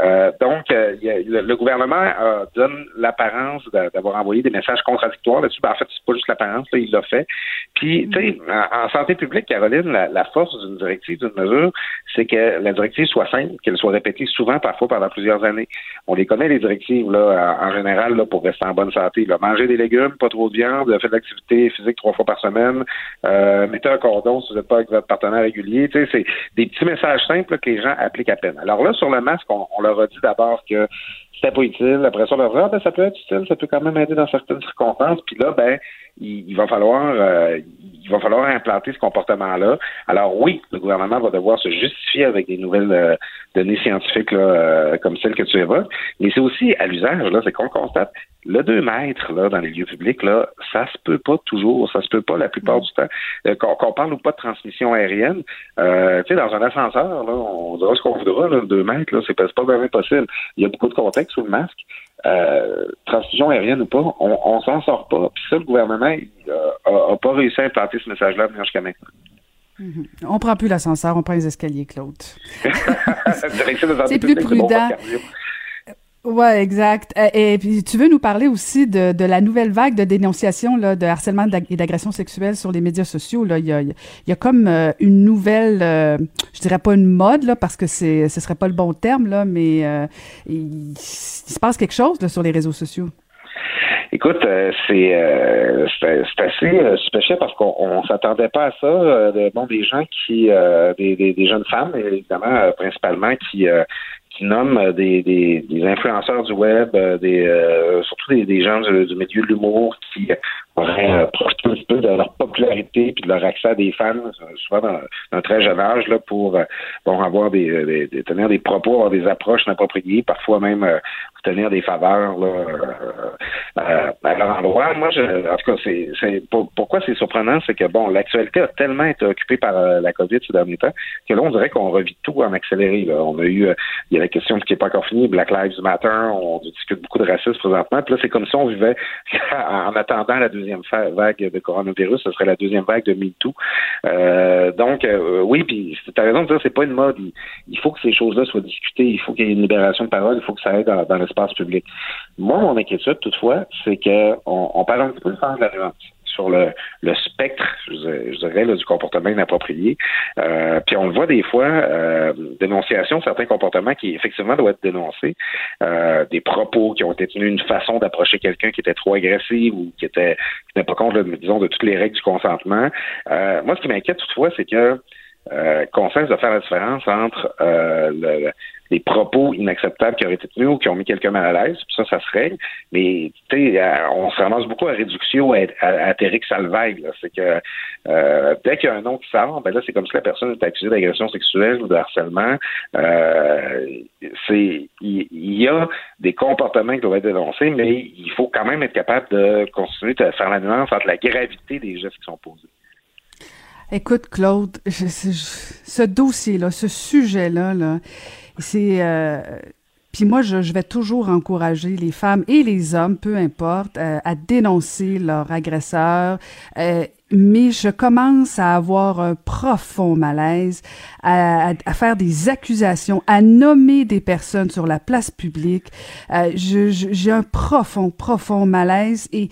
Euh, donc, euh, le, gouvernement euh, donne l'apparence d'avoir envoyé des messages contradictoires là-dessus. Ben, en fait, c'est pas juste l'apparence, il l'a fait. Puis, tu sais, mm-hmm. en, santé publique, Caroline, la, force d'une directive, d'une mesure, c'est que la directive soit simple, qu'elle soit répétée souvent, parfois pendant plusieurs années. On les connaît, les directives, là, en, général, là, pour rester en bonne santé. Là. Manger des légumes, pas trop de viande, faire de l'activité physique trois fois par semaine, euh, mettez un cordon si vous n'êtes pas avec votre partenaire régulier. Tu sais, c'est des petits messages simples que les gens appliquent à peine. Alors là, sur le masque, on, on leur a dit d'abord que c'était pas utile. Après ça, on leur a dit, ah, ben, ça peut être utile, ça peut quand même aider dans certaines circonstances. Puis là, ben, il, va falloir euh, il va falloir implanter ce comportement-là. Alors oui, le gouvernement va devoir se justifier avec des nouvelles euh, données scientifiques là, euh, comme celles que tu évoques, mais c'est aussi à l'usage, là, c'est qu'on constate le 2 mètres là, dans les lieux publics, là, ça se peut pas toujours, ça se peut pas la plupart du temps. qu'on, parle ou pas de transmission aérienne, euh, tu sais, dans un ascenseur, là, on dira ce qu'on voudra, là, 2 mètres, là, c'est pas, pas vraiment possible. Il y a beaucoup de contexte sous le masque. Euh, transmission aérienne ou pas, on, on s'en sort pas. Puis ça, le gouvernement n'a pas réussi à implanter ce message-là jusqu'à maintenant.
Mm On prend plus l'ascenseur, on prend les escaliers, Claude. c'est plus prudent. Ouais, exact. Et, puis tu veux nous parler aussi de, la nouvelle vague de dénonciation là, de harcèlement et d'agression sexuelle sur les médias sociaux. Là, il y a, comme euh, une nouvelle, euh, je dirais pas une mode là, parce que c'est, ce serait pas le bon terme là, mais euh, il, se passe quelque chose sur les réseaux sociaux.
Écoute, c'est, assez spécial parce qu'on on s'attendait pas à ça. bon, des gens qui, des, des, jeunes femmes, évidemment, principalement, qui qui nomment euh, des, des, des, influenceurs du web, euh, des, euh, surtout des, des gens du, du milieu de l'humour qui auraient profité un peu de leur popularité puis de leur accès à des fans, souvent dans, un très jeune âge, là, pour bon, avoir des, tenir des propos, avoir des approches inappropriées, parfois même des faveurs là, euh, à leur endroit. Moi, je, en tout cas, c'est, pourquoi c'est surprenant, c'est que bon, l'actualité a tellement été occupée par la COVID ces derniers temps que là, on dirait qu'on revit tout en accéléré. Là. On a eu, il y a la question qui n'est pas encore finie, Black Lives Matter, on discute beaucoup de racisme présentement. Puis là, c'est comme si on vivait en attendant la deuxième vague de coronavirus, ce serait la deuxième vague de MeToo. Euh, donc, euh, oui, puis tu as raison de dire, c'est pas une mode. Il, faut que ces choses-là soient discutées, il faut qu'il y ait une libération de parole, il faut que ça aille dans, l'espace Moi, mon inquiétude, toutefois, c'est qu'on on parle un petit peu de faire de la nuance sur le, le spectre, je, dirais, là, du comportement inapproprié. Euh, puis on le voit des fois, euh, dénonciation certains comportements qui effectivement doivent être dénoncés, euh, des propos qui ont été tenus, une façon d'approcher quelqu'un qui était trop agressif ou qui était qui n'est pas compte, disons, de toutes les règles du consentement. Euh, moi, ce qui m'inquiète toutefois, c'est que qu'on de faire la différence entre le, les propos inacceptables qui auraient été tenus ou qui ont mis quelqu'un mal à l'aise, ça, ça se règle. Mais tu sais, on se ramasse beaucoup à réduction à, à, à C'est que euh, dès qu'il y a un nom qui sort, ben là, c'est comme si la personne est accusée d'agression sexuelle ou de harcèlement. Euh, c'est il y, a des comportements qui doivent être dénoncés, mais il faut quand même être capable de continuer de faire la nuance entre la gravité des gestes qui sont posés.
Écoute, Claude, ce dossier-là, ce sujet-là, là, c'est euh, puis moi, je, vais toujours encourager les femmes et les hommes, peu importe, euh, à dénoncer leur agresseur. Euh, mais je commence à avoir un profond malaise, à, faire des accusations, à nommer des personnes sur la place publique. J'ai un profond, profond malaise et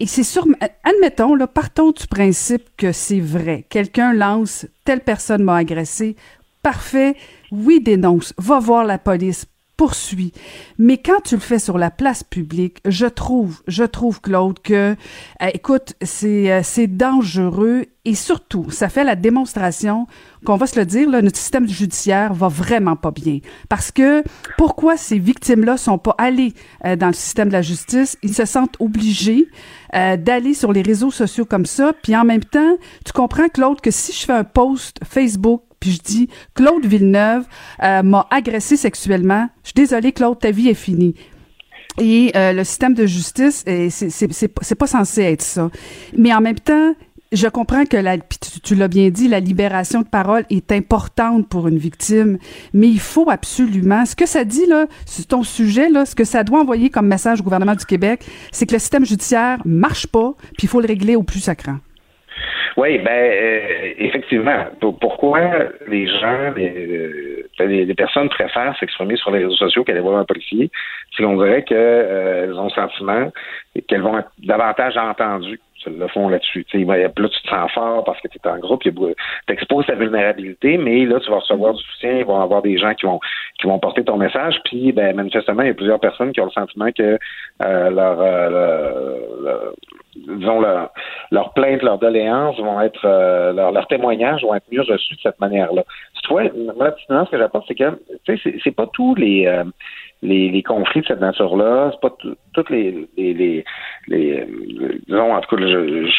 et c'est sûr, admettons, là, partons du principe que c'est vrai. Quelqu'un lance, telle personne m'a agressé, parfait, oui, dénonce, va voir la police, poursuit. Mais quand tu le fais sur la place publique, je trouve, je trouve, Claude, que, euh, écoute, c'est, euh, c'est dangereux et surtout, ça fait la démonstration qu'on va se le dire, notre système judiciaire va vraiment pas bien. Parce que pourquoi ces victimes-là sont pas allées euh, dans le système de la justice? Ils se sentent obligés d'aller sur les réseaux sociaux comme ça. Puis en même temps, tu comprends, Claude, que si je fais un post Facebook puis je dis Claude Villeneuve euh, m'a agressé sexuellement. Je suis désolée, Claude, ta vie est finie. Et euh, le système de justice, c'est pas censé être ça. Mais en même temps, je comprends que la, tu, l'as bien dit, la libération de parole est importante pour une victime, mais il faut absolument, ce que ça dit là, ton sujet là, ce que ça doit envoyer comme message au gouvernement du Québec, c'est que le système judiciaire marche pas, puis il faut le régler au plus sacrant.
Oui, ben euh, effectivement. Pourquoi les gens, les, euh, les, personnes préfèrent s'exprimer sur les réseaux sociaux qu'aller voir un policier? C'est qu'on dirait qu'elles euh, ont le sentiment qu'elles vont être davantage entendues? Le font là-dessus. Là, tu te sens fort parce que tu es en groupe, tu exposes ta vulnérabilité, mais là, tu vas recevoir du soutien, il va y avoir des gens qui vont qui vont porter ton message, puis ben, manifestement, il y a plusieurs personnes qui ont le sentiment que euh, leur, euh, disons leur, leur plainte, leur doléance vont être euh, leur, leur témoignages vont être mieux reçus de cette manière-là. Vois, la petite ce que j'apporte, c'est que sais, c'est pas tous les les, les, conflits de cette nature-là, c'est pas toutes les, les, les, les, disons en tout cas,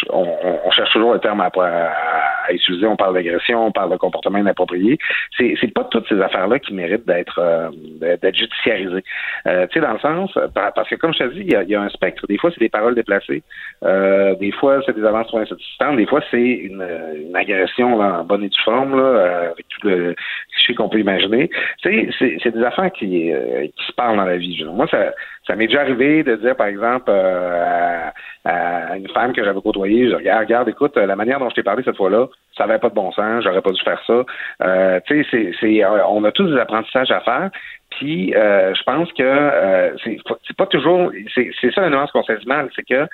on, on, cherche toujours le terme à, à, utiliser. On parle d'agression, on parle de comportement inapproprié. C'est c'est pas toutes ces affaires-là qui méritent d'être euh, d'être judiciarisées. Euh, tu sais, dans le sens, parce que comme je te dis, il y a, y a un spectre. Des fois, c'est des paroles déplacées. Euh, des fois, c'est des avances trop insatisfaisantes. Des fois, c'est une, une agression en bonne et due forme, là, avec tout le qu'on peut imaginer. C'est des affaires qui, euh, qui parle dans la vie. Moi, ça, m'est déjà arrivé de dire, par exemple, euh, à, une femme que j'avais côtoyée, je regarde, regarde, écoute, la manière dont je t'ai parlé cette fois-là, ça n'avait pas de bon sens, j'aurais pas dû faire ça. Euh, on a tous des apprentissages à faire. Puis, je pense que c'est, pas toujours, c'est, ça la nuance qu'on c'est que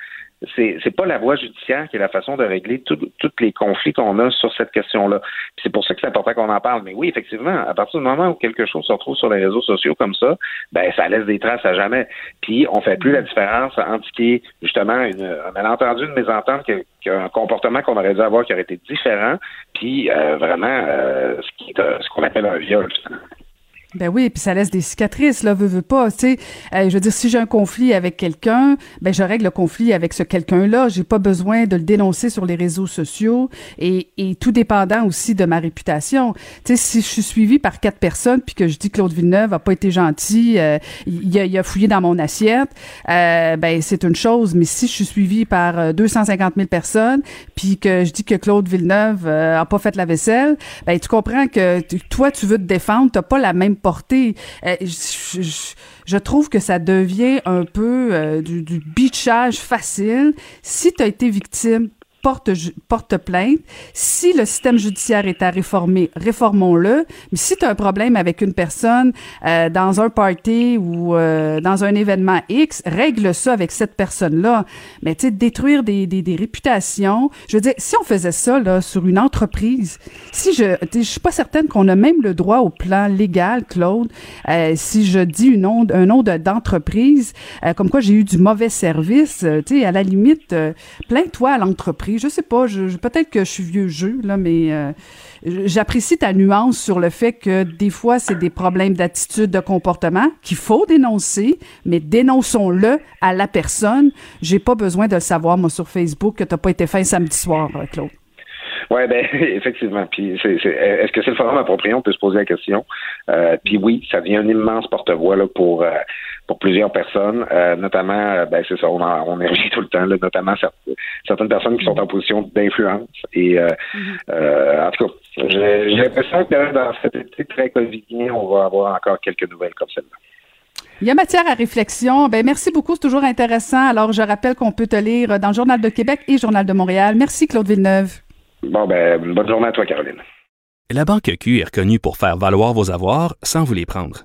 c'est c'est pas la voie judiciaire qui est la façon de régler tous les conflits qu'on a sur cette question-là. C'est pour ça que c'est important qu'on en parle. Mais oui, effectivement, à partir du moment où quelque chose se retrouve sur les réseaux sociaux comme ça, ben ça laisse des traces à jamais. Puis on fait plus la différence entre ce qui est justement une, un malentendu, une mésentente, qu'un comportement qu'on aurait dû avoir qui aurait été différent, puis euh, vraiment euh, ce ce qu'on appelle un viol.
Ben oui, puis ça laisse des cicatrices, là, veut, veut pas, tu sais. Euh, je veux dire, si j'ai un conflit avec quelqu'un, ben je règle le conflit avec ce quelqu'un-là. J'ai pas besoin de le dénoncer sur les réseaux sociaux et, et tout dépendant aussi de ma réputation. Tu sais, si je suis suivi par quatre personnes puis que je dis Claude Villeneuve a pas été gentil, euh, il, a, il, a, fouillé dans mon assiette, euh, ben c'est une chose. Mais si je suis suivi par 250 000 personnes puis que je dis que Claude Villeneuve a pas fait la vaisselle, ben tu comprends que toi tu veux te défendre, t'as pas la même Euh, je, trouve que ça devient un peu euh, du, du bitchage facile. Si tu as été victime, porte, porte plainte. Si le système judiciaire est à réformer, réformons-le. Mais si tu as un problème avec une personne euh, dans un party ou euh, dans un événement X, règle ça avec cette personne-là. Mais tu sais, détruire des, des, des, réputations. Je veux dire, si on faisait ça là, sur une entreprise, si je je suis pas certaine qu'on a même le droit au plan légal, Claude, euh, si je dis une nom, un nom d'entreprise, comme quoi j'ai eu du mauvais service, tu sais, à la limite, plains-toi à l'entreprise. Je sais pas, je, peut-être que je suis vieux jeu, là, mais euh, j'apprécie ta nuance sur le fait que des fois, c'est des problèmes d'attitude, de comportement qu'il faut dénoncer, mais dénonçons-le à la personne. J'ai pas besoin de le savoir, moi, sur Facebook, que t'as pas été fin samedi soir, euh, Claude.
Oui, ben effectivement. Puis est-ce que c'est le forum approprié? On peut se poser la question. Euh, puis oui, ça devient un immense porte-voix pour pour plusieurs personnes, euh, notamment, ben c'est ça, on, en, on tout le temps, là, notamment certaines personnes qui sont en position d'influence. Et mm-hmm. en tout cas, j'ai l'impression que dans cet été très covidien, on va avoir encore quelques nouvelles comme celle-là.
Il y a matière à réflexion. Ben merci beaucoup, c'est toujours intéressant. Alors, je rappelle qu'on peut te lire dans le Journal de Québec et Journal de Montréal. Merci, Claude Villeneuve.
Bon, ben, bonne journée à toi, Caroline.
La Banque Q est reconnue pour faire valoir vos avoirs sans vous les prendre.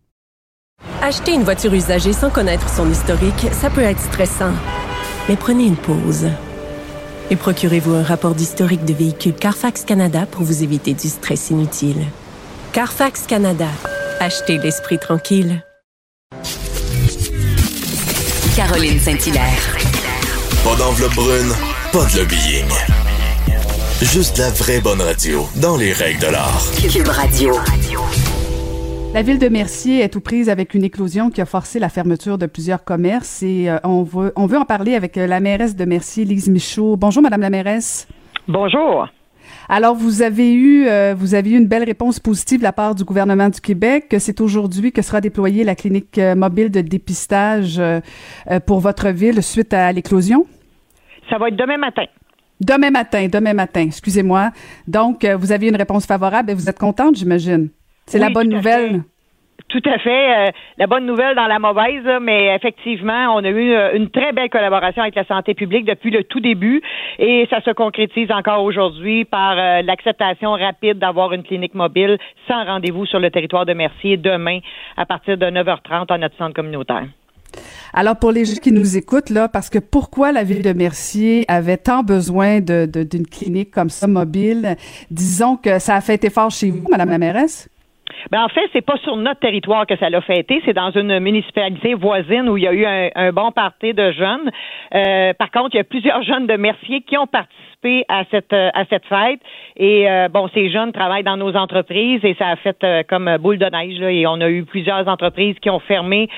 Acheter une voiture usagée sans connaître son historique, ça peut être stressant. Mais prenez une pause. Et procurez-vous un rapport d'historique de véhicule Carfax Canada pour vous éviter du stress inutile. Carfax Canada. Achetez l'esprit tranquille.
Caroline Saint-Hilaire.
Pas d'enveloppe brune, pas de lobbying. Juste la vraie bonne radio, dans les règles de l'art.
Cube Radio.
La ville de Mercier est tout prise avec une éclosion qui a forcé la fermeture de plusieurs commerces et euh, on, veut, on veut en parler avec euh, la mairesse de Mercier, Lise Michaud. Bonjour, Madame la mairesse.
Bonjour.
Alors, vous avez eu, euh, vous avez eu une belle réponse positive de la part du gouvernement du Québec. que C'est aujourd'hui que sera déployée la clinique mobile de dépistage pour votre ville suite à l'éclosion?
Ça va être demain matin.
Demain matin, demain matin, excusez-moi. Donc, euh, vous aviez une réponse favorable et vous êtes contente, j'imagine? C'est la bonne nouvelle.
Tout à fait. Euh, la bonne nouvelle dans la mauvaise, mais effectivement, on a eu euh, une très belle collaboration avec la santé publique depuis le tout début et ça se concrétise encore aujourd'hui par l'acceptation rapide d'avoir une clinique mobile sans rendez-vous sur le territoire de Mercier demain à partir de 9h30 à notre centre communautaire.
Alors pour les gens qui nous écoutent là, parce que pourquoi la ville de Mercier avait tant besoin de, d'une clinique comme ça mobile, disons que ça a fait effort chez vous, Madame la mairesse?
Ben en fait, c'est pas sur notre territoire que ça l'a fêté, c'est dans une municipalité voisine où il y a eu un, bon parti de jeunes. Euh, par contre, il y a plusieurs jeunes de Mercier qui ont participé à cette euh, à cette fête. Et euh, bon, ces jeunes travaillent dans nos entreprises et ça a fait euh, comme boule de neige. Là, et on a eu plusieurs entreprises qui ont fermé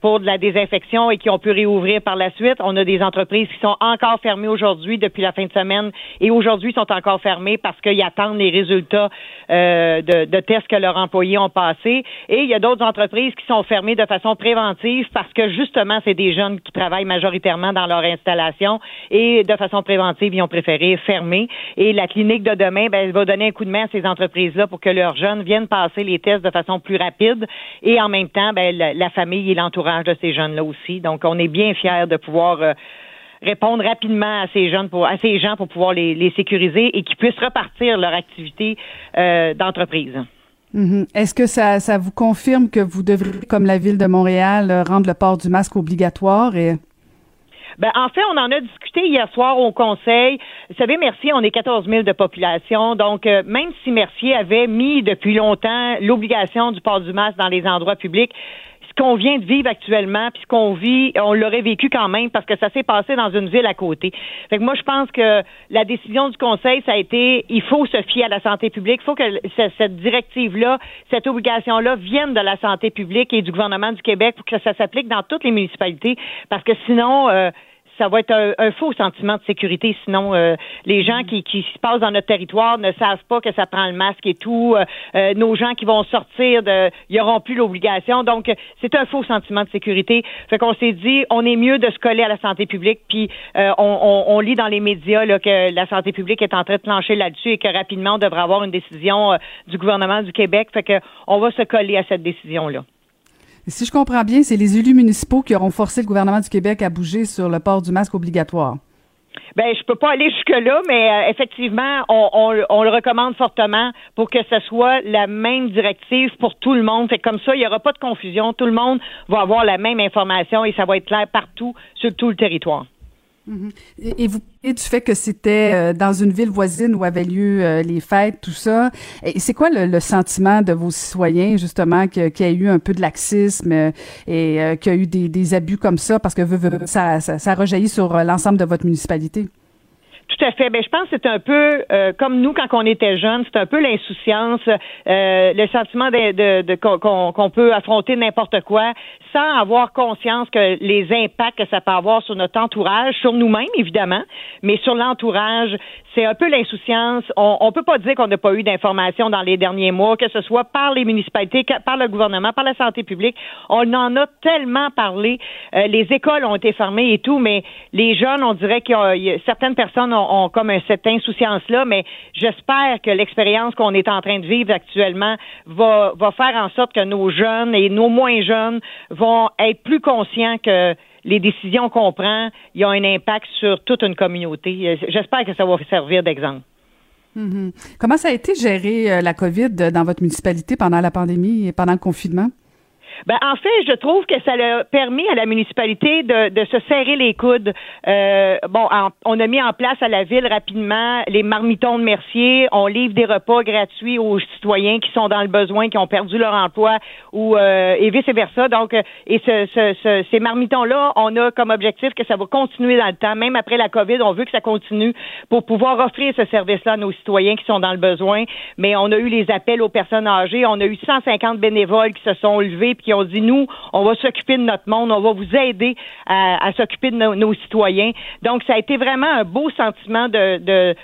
pour de la désinfection et qui ont pu réouvrir par la suite. On a des entreprises qui sont encore fermées aujourd'hui depuis la fin de semaine et aujourd'hui sont encore fermées parce qu'ils attendent les résultats de, de tests que leurs employés ont passés. Et il y a d'autres entreprises qui sont fermées de façon préventive parce que justement, c'est des jeunes qui travaillent majoritairement dans leur installation et de façon préventive, ils ont préféré fermer. Et la clinique de demain, ben, elle va donner un coup de main à ces entreprises-là pour que leurs jeunes viennent passer les tests de façon plus rapide et en même temps, ben, la, famille et l'entourage de ces jeunes-là aussi. Donc, on est bien fiers de pouvoir euh, répondre rapidement à ces jeunes pour à ces gens pour pouvoir les, sécuriser et qu'ils puissent repartir leur activité euh, d'entreprise.
Mm-hmm. Est-ce que ça, ça vous confirme que vous devriez, comme la ville de Montréal, rendre le port du masque obligatoire
ben, en fait, on en a discuté hier soir au Conseil. Vous savez, Mercier, on est 14 000 de population. Donc, euh, même si Mercier avait mis depuis longtemps l'obligation du port du masque dans les endroits publics, qu'on vient de vivre actuellement, puis ce qu'on vit, on l'aurait vécu quand même parce que ça s'est passé dans une ville à côté. Fait que moi, je pense que la décision du Conseil, ça a été, il faut se fier à la santé publique. Il faut que cette directive-là, cette obligation-là vienne de la santé publique et du gouvernement du Québec pour que ça s'applique dans toutes les municipalités parce que sinon, euh, ça va être un, faux sentiment de sécurité. Sinon, euh, les gens qui, qui se passent dans notre territoire ne savent pas que ça prend le masque et tout. Euh, euh, nos gens qui vont sortir, de, ils n'auront plus l'obligation. Donc, c'est un faux sentiment de sécurité. Fait qu'on s'est dit, on est mieux de se coller à la santé publique. Puis, on, on, lit dans les médias là, que la santé publique est en train de plancher là-dessus et que rapidement, on devrait avoir une décision du gouvernement du Québec. Fait que on va se coller à cette décision-là.
Si je comprends bien, c'est les élus municipaux qui auront forcé le gouvernement du Québec à bouger sur le port du masque obligatoire.
Ben, je peux pas aller jusque-là, mais euh, effectivement, on, le recommande fortement pour que ce soit la même directive pour tout le monde. Fait comme ça, il n'y aura pas de confusion. Tout le monde va avoir la même information et ça va être clair partout sur tout le territoire.
Mhm. Et vous parlez du fait que c'était euh, dans une ville voisine où avaient lieu euh, les fêtes, tout ça. Et c'est quoi le, sentiment de vos citoyens, justement, qu'il y a eu un peu de laxisme euh, et qu'il y a eu des, abus comme ça, parce que ça, ça, ça rejaillit sur l'ensemble de votre municipalité?
Tout à fait. Ben, je pense que c'est un peu euh, comme nous quand on était jeunes, c'est un peu l'insouciance, euh, le sentiment de, de, qu'on peut affronter n'importe quoi sans avoir conscience que les impacts que ça peut avoir sur notre entourage, sur nous-mêmes évidemment, mais sur l'entourage, c'est un peu l'insouciance. On, on peut pas dire qu'on n'a pas eu d'informations dans les derniers mois, que ce soit par les municipalités, par le gouvernement, par la santé publique. On en a tellement parlé. Euh, les écoles ont été fermées et tout, mais les jeunes, on dirait que certaines personnes ont ont, comme cette insouciance-là, mais j'espère que l'expérience qu'on est en train de vivre actuellement va, va faire en sorte que nos jeunes et nos moins jeunes être plus conscients que les décisions qu'on prend, y ont un impact sur toute une communauté. J'espère que ça va servir d'exemple.
Mm-hmm. Comment ça a été géré euh, la COVID dans votre municipalité pendant la pandémie et pendant le confinement?
Ben, en fait, je trouve que ça a permis à la municipalité de, de se serrer les coudes. Euh, bon, on a mis en place à la ville rapidement les marmitons de Mercier. On livre des repas gratuits aux citoyens qui sont dans le besoin, qui ont perdu leur emploi ou euh, et vice versa. Donc, et ce, ce, ces marmitons-là, on a comme objectif que ça va continuer dans le temps, même après la COVID. On veut que ça continue pour pouvoir offrir ce service-là à nos citoyens qui sont dans le besoin. Mais on a eu les appels aux personnes âgées. On a eu 150 bénévoles qui se sont levés puis ont dit nous, on va s'occuper de notre monde, on va vous aider à, s'occuper de nos, citoyens. Donc, ça a été vraiment un beau sentiment de,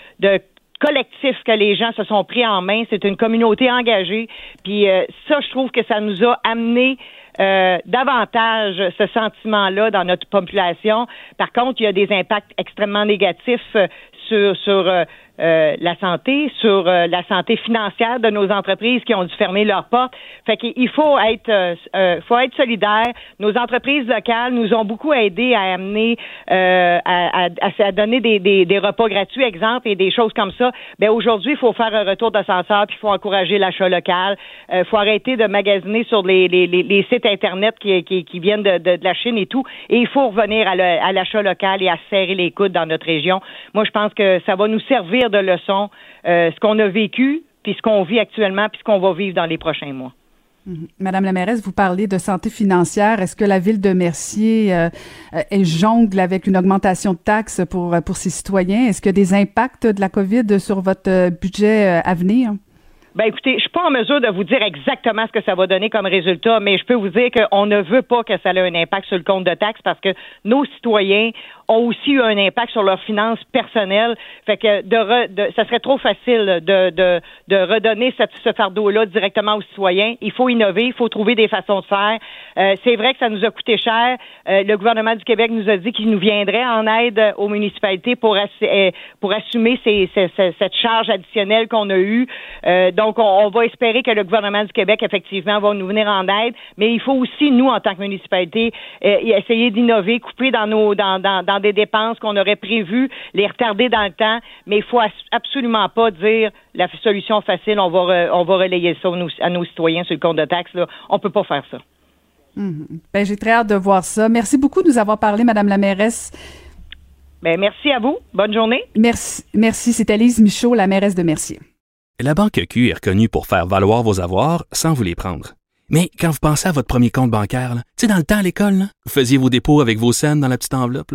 collectif que les gens se sont pris en main. C'est une communauté engagée. Puis euh, ça, je trouve que ça nous a amené euh, davantage ce sentiment-là dans notre population. Par contre, il y a des impacts extrêmement négatifs euh, sur, sur la santé, sur euh, la santé financière de nos entreprises qui ont dû fermer leurs portes. Fait qu'il faut être, euh, faut être solidaire. Nos entreprises locales nous ont beaucoup aidé à amener, à, à, donner des, des, repas gratuits, exemple, et des choses comme ça. Ben aujourd'hui, il faut faire un retour d'ascenseur, puis il faut encourager l'achat local. Il faut arrêter de magasiner sur les, les, les, sites internet qui, qui, qui viennent de, de, la Chine et tout. Et il faut revenir à l'achat local et à serrer les coudes dans notre région. Moi, je pense que ça va nous servir de leçons, euh, ce qu'on a vécu, puis ce qu'on vit actuellement, puis ce qu'on va vivre dans les prochains mois.
Mhm. Madame la mairesse, vous parlez de santé financière. Est-ce que la ville de Mercier euh, est jongle avec une augmentation de taxes pour, pour ses citoyens? Est-ce qu'il y a des impacts de la COVID sur votre budget à venir?
Ben écoutez, je suis pas en mesure de vous dire exactement ce que ça va donner comme résultat, mais je peux vous dire qu'on ne veut pas que ça ait un impact sur le compte de taxes parce que nos citoyens ont aussi eu un impact sur leurs finances personnelles. Fait que de, ça serait trop facile de, de, de redonner ce fardeau-là directement aux citoyens. Il faut innover, il faut trouver des façons de faire. Euh, c'est vrai que ça nous a coûté cher. Euh, le gouvernement du Québec nous a dit qu'il nous viendrait en aide aux municipalités pour, euh, pour assumer ces, cette charge additionnelle qu'on a eue. donc, on, va espérer que le gouvernement du Québec, effectivement, va nous venir en aide. Mais il faut aussi, nous, en tant que municipalité, essayer d'innover, couper dans nos dans, dans, dans des dépenses qu'on aurait prévues, les retarder dans le temps, mais il faut absolument pas dire la solution facile, on va, on va relayer ça à nos, citoyens sur le compte de taxes. Là. On peut pas faire ça.
Mm-hmm. Ben, j'ai très hâte de voir ça. Merci beaucoup de nous avoir parlé, Madame la mairesse.
Ben, merci à vous. Bonne journée.
Merci. Merci. C'est Alice Michaud, la mairesse de Mercier.
La Banque Q est reconnue pour faire valoir vos avoirs sans vous les prendre. Mais quand vous pensez à votre premier compte bancaire, tu sais, dans le temps à l'école, vous faisiez vos dépôts avec vos scènes dans la petite enveloppe.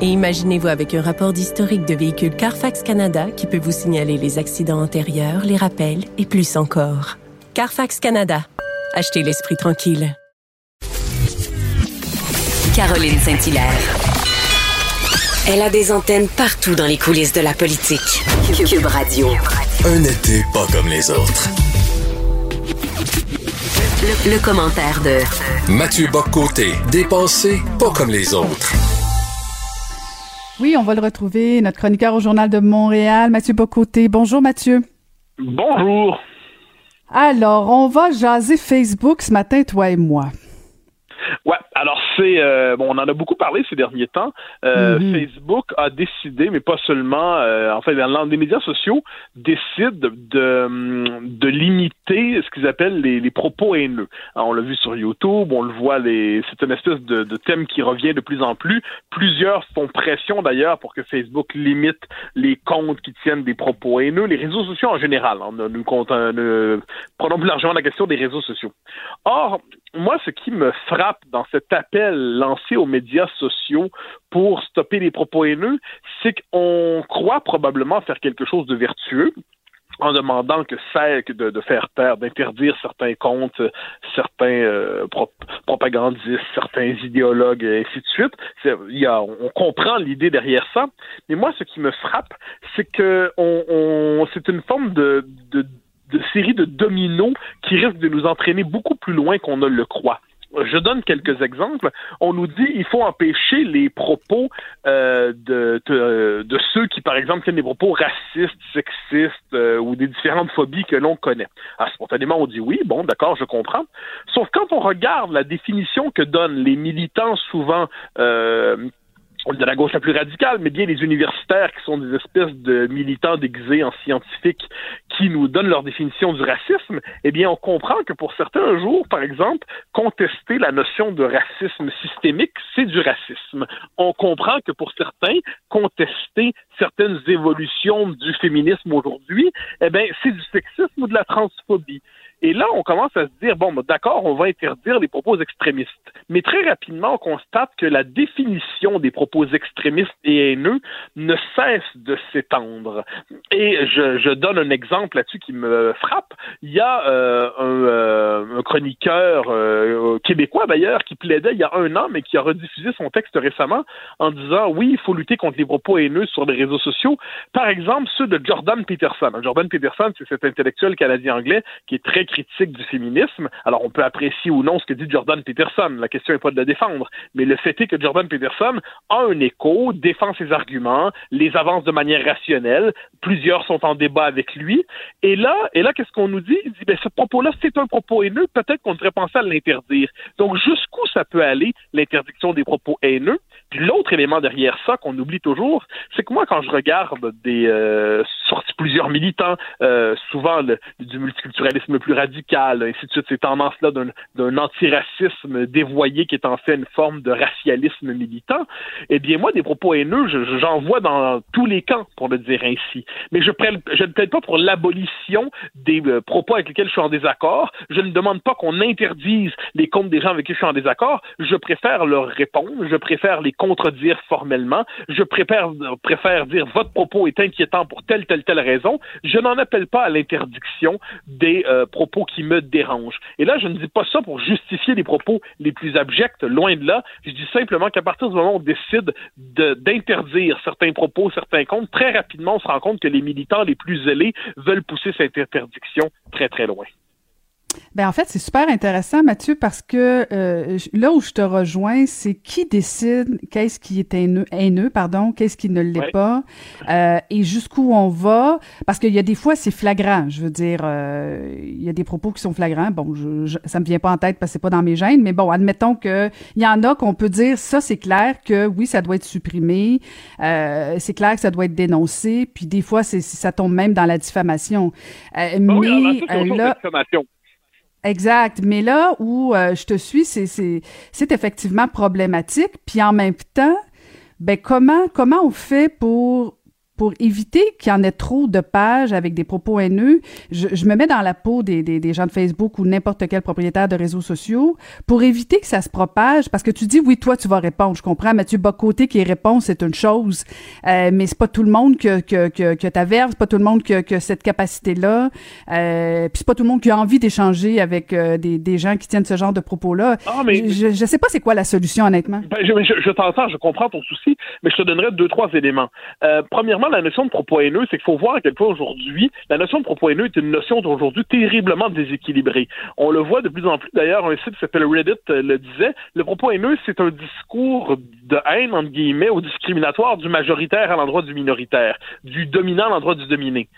Et imaginez-vous avec un rapport d'historique de véhicule Carfax Canada qui peut vous signaler les accidents antérieurs, les rappels et plus encore. Carfax Canada. Achetez l'esprit tranquille.
Caroline Saint-Hilaire. Elle a des antennes partout dans les coulisses de la politique. Cube Radio.
Un été pas comme les autres.
Le, le commentaire de
Mathieu Boccoté, dépensé pas comme les autres.
Oui, on va le retrouver, notre chroniqueur au Journal de Montréal, Mathieu Bocoté. Bonjour Mathieu.
Bonjour.
Alors, on va jaser Facebook ce matin, toi et moi.
C'est euh, bon, on en a beaucoup parlé ces derniers temps. Euh,
Mhm.
Facebook a décidé, mais pas seulement, euh, en fait, dans les médias sociaux décident de de limiter ce qu'ils appellent les, les propos haineux. Alors, on l'a vu sur YouTube, on le voit, les c'est une espèce de, de thème qui revient de plus en plus. Plusieurs font pression d'ailleurs pour que Facebook limite les comptes qui tiennent des propos haineux, les réseaux sociaux en général. hein. Nous, compte- nous prenons plus largement la question des réseaux sociaux. Or, moi, ce qui me frappe dans cet appel lancé aux médias sociaux pour stopper les propos haineux, c'est qu'on croit probablement faire quelque chose de vertueux en demandant que que de, de faire taire, d'interdire certains comptes, certains euh, pro- propagandistes, certains idéologues, et ainsi de suite. C'est- y a, on comprend l'idée derrière ça, mais moi, ce qui me frappe, c'est que on, on- c'est une forme de, de, de série de dominos qui risque de nous entraîner beaucoup plus loin qu'on ne le croit. Je donne quelques exemples. On nous dit il faut empêcher les propos euh, de, de, de ceux qui, par exemple, tiennent des propos racistes, sexistes euh, ou des différentes phobies que l'on connaît. Ah, spontanément, on dit oui, bon, d'accord, je comprends. Sauf quand on regarde la définition que donnent les militants souvent euh, de la gauche la plus radicale, mais bien les universitaires qui sont des espèces de militants déguisés en scientifiques qui nous donnent leur définition du racisme, eh bien, on comprend que pour certains un jour, par exemple, contester la notion de racisme systémique, c'est du racisme. On comprend que pour certains, contester certaines évolutions du féminisme aujourd'hui, eh bien, c'est du sexisme ou de la transphobie. Et là, on commence à se dire, bon, ben, d'accord, on va interdire les propos extrémistes. Mais très rapidement, on constate que la définition des propos extrémistes et haineux ne cesse de s'étendre. Et je, je donne un exemple là-dessus qui me frappe. Il y a euh, un, euh, un chroniqueur euh, québécois, d'ailleurs, qui plaidait il y a un an, mais qui a rediffusé son texte récemment en disant, oui, il faut lutter contre les propos haineux sur les réseaux Par exemple, ceux de Jordan Peterson. Jordan Peterson, c'est cet intellectuel canadien-anglais qui est très critique du féminisme. Alors, on peut apprécier ou non ce que dit Jordan Peterson. La question n'est pas de le défendre. Mais le fait est que Jordan Peterson a un écho, défend ses arguments, les avance de manière rationnelle. Plusieurs sont en débat avec lui. Et là, et là, qu'est-ce qu'on nous dit? Il dit, ben, ce propos-là, c'est un propos haineux. Peut-être qu'on devrait penser à l'interdire. Donc, jusqu'où ça peut aller, l'interdiction des propos haineux? Puis l'autre élément derrière ça qu'on oublie toujours, c'est que moi, quand je regarde des euh, sorties plusieurs militants, euh, souvent du multiculturalisme plus radical, ainsi de suite, ces tendances-là d'un, antiracisme dévoyé qui est en fait une forme de racialisme militant, eh bien moi, des propos haineux, je- je- j'en vois dans tous les camps, pour le dire ainsi. Mais je, je ne plaide pas pour l'abolition des euh, propos avec lesquels je suis en désaccord. Je ne demande pas qu'on interdise les comptes des gens avec qui je suis en désaccord. Je préfère leur répondre. Je préfère les contredire formellement. Je préfère, dire votre propos est inquiétant pour telle, telle, telle raison. Je n'en appelle pas à l'interdiction des euh, propos qui me dérangent. Et là, je ne dis pas ça pour justifier les propos les plus abjects, loin de là. Je dis simplement qu'à partir du moment où on décide de- d'interdire certains propos, certains comptes, très rapidement, on se rend compte que les militants les plus zélés veulent pousser cette interdiction très, très loin.
Ben en fait, c'est super intéressant, Mathieu, parce que euh, là où je te rejoins, c'est qui décide qu'est-ce qui est haineux, haineux pardon, qu'est-ce qui ne l'est
Ouais.
pas, euh, et jusqu'où on va? Parce qu'il y a des fois, c'est flagrant. Je veux dire, euh, il y a des propos qui sont flagrants. Bon, je, je- ça me vient pas en tête parce que c'est pas dans mes gènes, mais bon, admettons que il y en a qu'on peut dire ça, c'est clair que oui, ça doit être supprimé, c'est clair que ça doit être dénoncé, puis des fois, c'est ça tombe même dans la diffamation.
Ah oui, alors,
mais là,
la diffamation.
Exact. Mais là où euh, je te suis, c'est, effectivement problématique. Puis en même temps, ben comment, comment on fait pour pour éviter qu'il y en ait trop de pages avec des propos haineux, je, je me mets dans la peau des, des, des gens de Facebook ou n'importe quel propriétaire de réseaux sociaux pour éviter que ça se propage. Parce que tu dis, oui, toi, tu vas répondre. Je comprends. Mathieu Bocoté qui répond, c'est une chose. Euh, mais c'est pas tout le monde que, que, que, que t'averse, c'est pas tout le monde qui que cette capacité-là. Euh, puis c'est pas tout le monde qui a envie d'échanger avec euh, des, des gens qui tiennent ce genre de propos-là.
Ah, mais...
Je, je sais pas c'est quoi la solution, honnêtement.
Ben, je, je, je t'entends, je comprends ton souci, mais je te donnerai deux, trois éléments. Euh, la notion de propos haineux, c'est qu'il faut voir à quel point aujourd'hui, la notion de propos haineux est une notion d'aujourd'hui terriblement déséquilibrée. On le voit de plus en plus, d'ailleurs, un site qui s'appelle Reddit euh, le disait, le propos haineux, c'est un discours de haine, entre guillemets, ou discriminatoire du majoritaire à l'endroit du minoritaire, du dominant à l'endroit du dominé.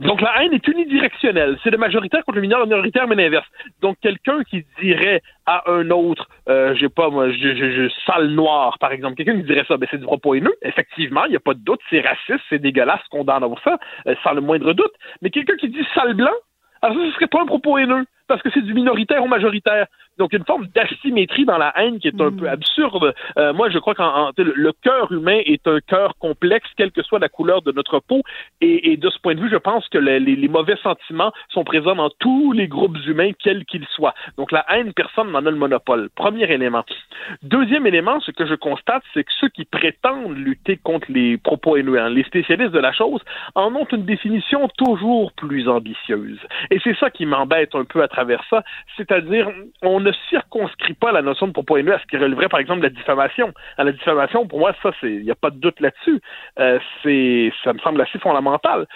Donc la haine est unidirectionnelle. C'est le majoritaire contre le minoritaire, mais l'inverse. Donc quelqu'un qui dirait à un autre, euh, j'ai pas je, je, je, sale noir, par exemple, quelqu'un qui dirait ça, ben c'est du propos haineux. Effectivement, il n'y a pas de doute, c'est raciste, c'est dégueulasse, condamne ça, euh, sans le moindre doute. Mais quelqu'un qui dit sale blanc, alors ça, ce serait pas un propos haineux, parce que c'est du minoritaire au majoritaire. Donc, une forme d'asymétrie dans la haine qui est un
Mm.
peu absurde. Euh, moi, je crois qu'en le, le cœur humain est un cœur complexe, quelle que soit la couleur de notre peau. Et, et de ce point de vue, je pense que les, les, les, mauvais sentiments sont présents dans tous les groupes humains, quels qu'ils soient. Donc, la haine, personne n'en a le monopole. Premier élément. Deuxième élément, ce que je constate, c'est que ceux qui prétendent lutter contre les propos haineux, hein, les spécialistes de la chose, en ont une définition toujours plus ambitieuse. Et c'est ça qui m'embête un peu à travers ça. C'est-à-dire, on ne circonscrit pas la notion de propos haineux à ce qui relèverait, par exemple, de la diffamation. À la diffamation, pour moi, ça, il n'y a pas de doute là-dessus. Euh, ça me semble assez fondamental.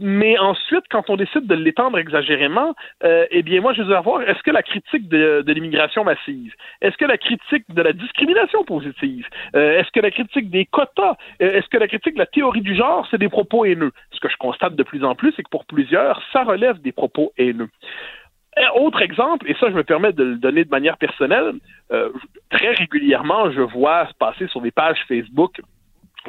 Mais ensuite, quand on décide de l'étendre exagérément, euh, eh bien, moi, je veux savoir, est-ce que la critique de, l'immigration massive, est-ce que la critique de la discrimination positive, euh, est-ce que la critique des quotas, est-ce que la critique de la théorie du genre, c'est des propos haineux? Ce que je constate de plus en plus, c'est que pour plusieurs, ça relève des propos haineux. Autre exemple, et ça je me permets de le donner de manière personnelle, euh, très régulièrement je vois passer sur des pages Facebook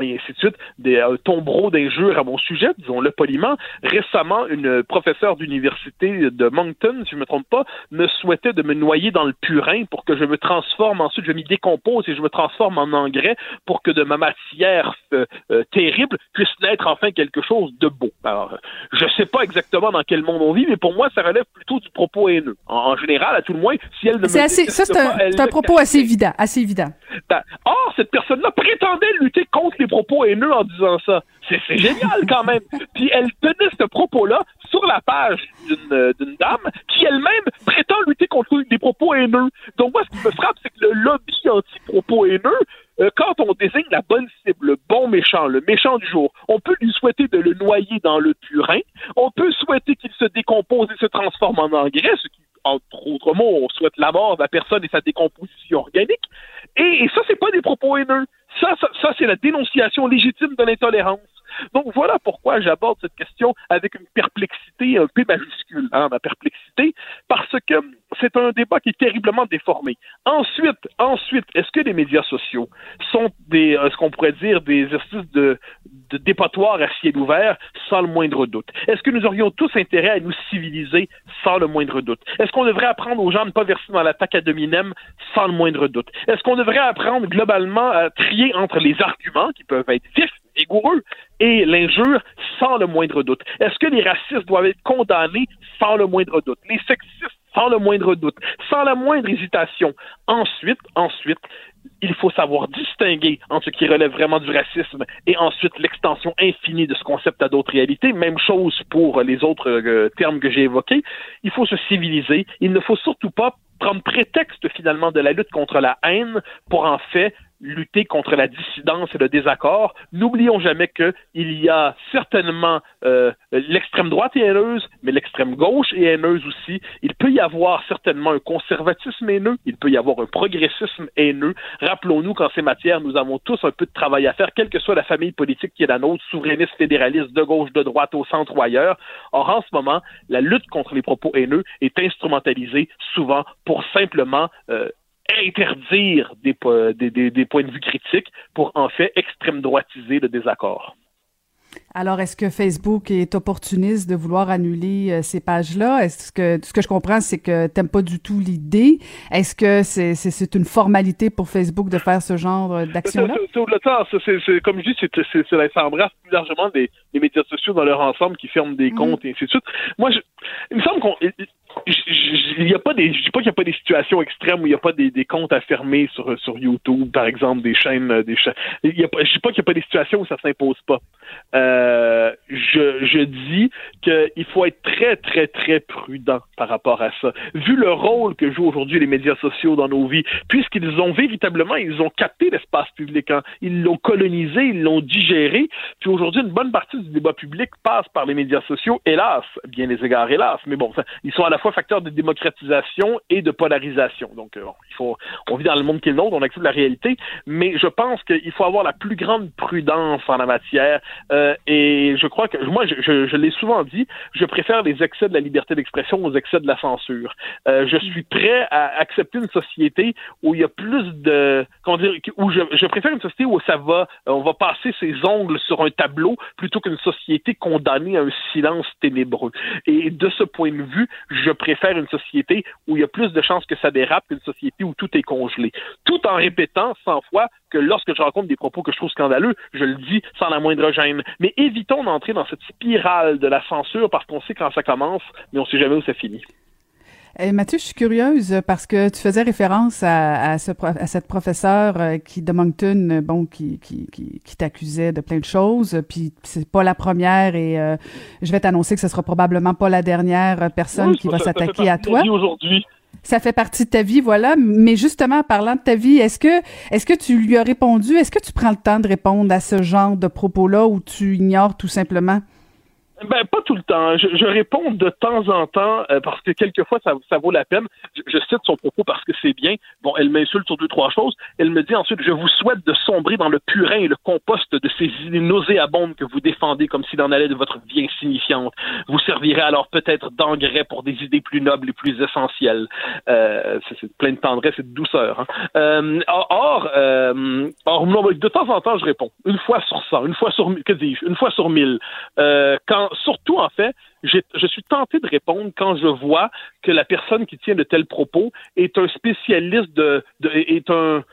et ainsi de suite, des euh, tombereaux d'injures à mon sujet, disons-le poliment. Récemment, une professeure d'université de Moncton, si je ne me trompe pas, me souhaitait de me noyer dans le purin pour que je me transforme, ensuite je m'y décompose et je me transforme en engrais pour que de ma matière euh, euh, terrible puisse naître enfin quelque chose de beau. Alors, je ne sais pas exactement dans quel monde on vit, mais pour moi, ça relève plutôt du propos haineux. En, en général, à tout le moins, si elle ne me
c'est assez, ça, c'est un, un propos assez évident, assez évident.
Ben, or, cette personne-là prétendait lutter contre les propos haineux en disant ça. C'est génial quand même. Puis elle tenait ce propos-là sur la page d'une dame qui elle-même prétend lutter contre des propos haineux. Donc moi, ce qui me frappe, c'est que le lobby anti-propos haineux, euh, quand on désigne la bonne cible, le bon méchant, le méchant du jour, on peut lui souhaiter de le noyer dans le purin, on peut souhaiter qu'il se décompose et se transforme en engrais, ce qui entre autres mots, on souhaite la mort de la personne et sa décomposition organique. Et, et ça, c'est pas des propos haineux. Ça, ça, c'est la dénonciation légitime de l'intolérance. Donc voilà pourquoi j'aborde cette question avec une perplexité un peu majuscule, hein, ma perplexité, parce que c'est un débat qui est terriblement déformé. Ensuite, ensuite, est-ce que les médias sociaux sont des, ce qu'on pourrait dire, des exercices de, de dépotoir à ciel ouvert, sans le moindre doute? Est-ce que nous aurions tous intérêt à nous civiliser sans le moindre doute? Est-ce qu'on devrait apprendre aux gens de ne pas verser dans l'attaque à dominem sans le moindre doute? Est-ce qu'on devrait apprendre globalement à trier entre les arguments qui peuvent être vifs, vigoureux, et l'injure sans le moindre doute? Est-ce que les racistes doivent être condamnés sans le moindre doute? Les sexistes sans le moindre doute, sans la moindre hésitation? Ensuite, ensuite, il faut savoir distinguer entre ce qui relève vraiment du racisme et ensuite l'extension infinie de ce concept à d'autres réalités. Même chose pour les autres euh, termes que j'ai évoqués. Il faut se civiliser. Il ne faut surtout pas prendre prétexte finalement de la lutte contre la haine pour en fait lutter contre la dissidence et le désaccord. N'oublions jamais qu'il y a certainement euh, l'extrême droite est haineuse, mais l'extrême gauche est haineuse aussi. Il peut y avoir certainement un conservatisme haineux, il peut y avoir un progressisme haineux. Rappelons-nous qu'en ces matières, nous avons tous un peu de travail à faire, quelle que soit la famille politique qui est la nôtre, souverainiste, fédéraliste, de gauche, de droite, au centre ou ailleurs. Or, en ce moment, la lutte contre les propos haineux est instrumentalisée souvent pour simplement euh, interdire des, des, des, des, points de vue critiques pour en fait extrême droitiser le désaccord.
Alors, est-ce que Facebook est opportuniste de vouloir annuler euh, ces pages-là? Est-ce que ce que je comprends, c'est que t'aimes pas du tout l'idée? Est-ce que c'est, une formalité pour Facebook de faire ce genre d'action-là?
C'est, c'est, c'est, comme je dis, c'est, c'est, c'est, ça embrasse plus largement des, des, médias sociaux dans leur ensemble qui ferment des mm. comptes et ainsi de suite. Moi, je, il me semble qu'on il y a pas des je dis pas qu'il n'y a pas des situations extrêmes où il n'y a pas des, des, comptes à fermer sur sur YouTube par exemple des chaînes des chaînes. Il y a pas, je dis pas qu'il n'y a pas des situations où ça s'impose pas. Euh, je, je dis qu'il faut être très très très prudent par rapport à ça. Vu le rôle que jouent aujourd'hui les médias sociaux dans nos vies puisqu'ils ont véritablement ils ont capté l'espace public hein. ils l'ont colonisé ils l'ont digéré. Puis aujourd'hui une bonne partie du débat public passe par les médias sociaux hélas bien les égards hélas. Mais bon ils sont à la fois facteur de démocratisation et de polarisation. Donc, euh, il faut, on vit dans le monde qui est le nôtre, on accepte la réalité, mais je pense qu'il faut avoir la plus grande prudence en la matière. Euh, et je crois que, moi, je, je, l'ai souvent dit, je préfère les excès de la liberté d'expression aux excès de la censure. Euh, je suis prêt à accepter une société où il y a plus de, comment dire, où je, je préfère une société où ça va, on va passer ses ongles sur un tableau plutôt qu'une société condamnée à un silence ténébreux. Et de ce point de vue, je préfère une société où il y a plus de chances que ça dérape qu'une société où tout est congelé. Tout en répétant 100 fois que lorsque je rencontre des propos que je trouve scandaleux, je le dis sans la moindre gêne. Mais évitons d'entrer dans cette spirale de la censure parce qu'on sait quand ça commence, mais on sait jamais où ça finit.
Eh, Mathieu, je suis curieuse parce que tu faisais référence à, à, ce, à cette professeure euh, qui de Moncton, bon, qui, qui, qui, qui t'accusait de plein de choses, puis c'est pas la première et euh, je vais t'annoncer que ce sera probablement pas la dernière personne qui va s'attaquer à toi.
aujourd'hui.
Ça fait partie de ta vie, voilà. Mais justement, en parlant de ta vie, est-ce que, est-ce que tu lui as répondu? Est-ce que tu prends le temps de répondre à ce genre de propos-là ou tu ignores tout simplement?
Ben, pas tout le temps. Je, je réponds de temps en temps euh, parce que quelquefois ça, ça vaut la peine. Je, je, cite son propos parce que c'est bien. Bon, elle m'insulte sur deux, trois choses. Elle me dit ensuite Je vous souhaite de sombrer dans le purin et le compost de ces idées nauséabondes que vous défendez comme s'il en allait de votre vie insignifiante. Vous servirez alors peut-être d'engrais pour des idées plus nobles et plus essentielles. Euh, c'est plein de tendresse et de douceur. Hein. Euh, or, euh, or, de temps en temps, je réponds. Une fois sur cent, une fois sur que dis-je, une fois sur mille. Euh, surtout, en fait, je suis tenté de répondre quand je vois que la personne qui tient de tels propos est un spécialiste de, est un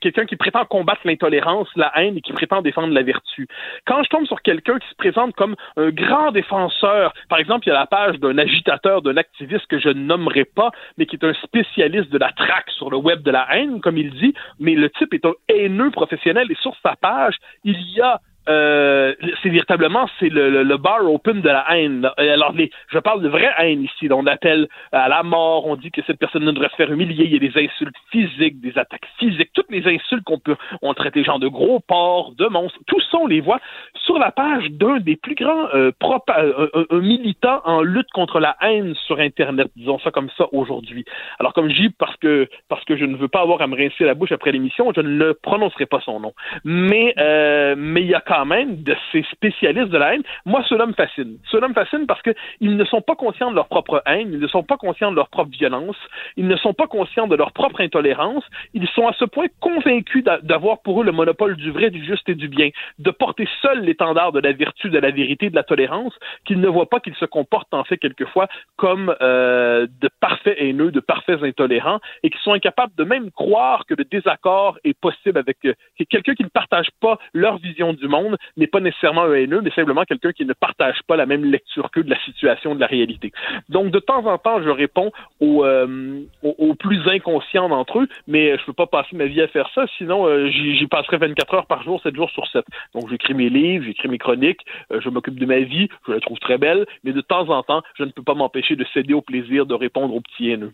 quelqu'un qui prétend combattre l'intolérance, la haine et qui prétend défendre la vertu. Quand je tombe sur quelqu'un qui se présente comme un grand défenseur, par exemple, il y a la page d'un agitateur, d'un activiste que je ne nommerai pas, mais qui est un spécialiste de la traque sur le web de la haine, comme il dit, mais le type est un haineux professionnel et sur sa page, il y a euh, c'est véritablement c'est le, le, bar open de la haine. Alors les, je parle de vraie haine ici. On appelle à la mort, on dit que cette personne ne devrait se faire humilier. Il y a des insultes physiques, des attaques physiques, toutes les insultes qu'on peut. On traite les gens de gros porcs, de monstres. Tout ça on les voit sur la page d'un des plus grands euh, euh un, militant en lutte contre la haine sur Internet. Disons ça comme ça aujourd'hui. Alors comme je parce que parce que je ne veux pas avoir à me rincer la bouche après l'émission, je ne le prononcerai pas son nom. Mais euh, mais il y a quand même de ces spécialistes de la haine. Moi, ceux-là me fascinent. Ceux-là me fascinent parce qu'ils ne sont pas conscients de leur propre haine, ils ne sont pas conscients de leur propre violence, ils ne sont pas conscients de leur propre intolérance. Ils sont à ce point convaincus d'avoir pour eux le monopole du vrai, du juste et du bien, de porter seul l'étendard de la vertu, de la vérité, de la tolérance, qu'ils ne voient pas qu'ils se comportent en fait quelquefois comme euh, de parfaits haineux, de parfaits intolérants, et qui sont incapables de même croire que le désaccord est possible avec euh, quelqu'un qui ne partage pas leur vision du monde n'est pas nécessairement un haineux, mais simplement quelqu'un qui ne partage pas la même lecture qu'eux de la situation, de la réalité. Donc, de temps en temps, je réponds aux, euh, aux, plus inconscients d'entre eux, mais je ne peux pas passer ma vie à faire ça, sinon euh, j'y passerai 24 heures par jour, 7 jours sur 7. Donc, j'écris mes livres, j'écris mes chroniques, euh, je m'occupe de ma vie, je la trouve très belle, mais de temps en temps, je ne peux pas m'empêcher de céder au plaisir de répondre aux petits haineux.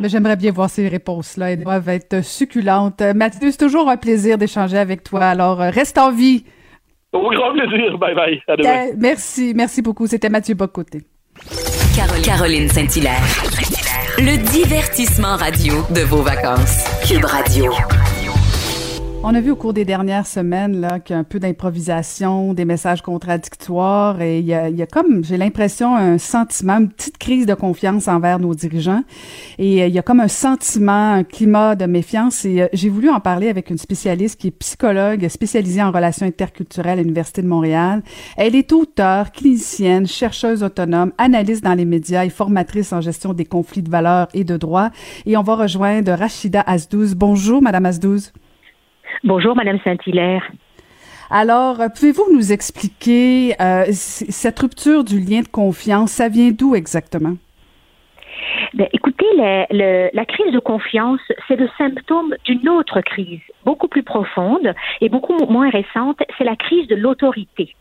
Mais j'aimerais bien voir ces réponses-là. Elles doivent être succulentes. Mathieu, c'est toujours un plaisir d'échanger avec toi. Alors, euh, reste en vie.
Au grand plaisir. Bye bye. À demain.
Merci. Merci beaucoup. C'était Mathieu Bocoté.
Caroline Saint-Hilaire. Le divertissement radio de vos vacances. Cube Radio.
On a vu au cours des dernières semaines là qu'il y a un peu d'improvisation, des messages contradictoires et il y a, y a comme j'ai l'impression un sentiment, une petite crise de confiance envers nos dirigeants et euh, il y a comme un sentiment, un climat de méfiance et euh, j'ai voulu en parler avec une spécialiste qui est psychologue spécialisée en relations interculturelles à l'Université de Montréal. Elle est auteure, clinicienne, chercheuse autonome, analyste dans les médias et formatrice en gestion des conflits de valeurs et de droits et on va rejoindre Rachida Azdouz. Bonjour madame Azdouz.
Bonjour, Madame Saint-Hilaire.
Alors, euh, pouvez-vous nous expliquer euh, cette rupture du lien de confiance, ça vient d'où exactement?
Ben, écoutez, la crise de confiance, c'est le symptôme d'une autre crise, beaucoup plus profonde et beaucoup moins récente, c'est la crise de l'autorité.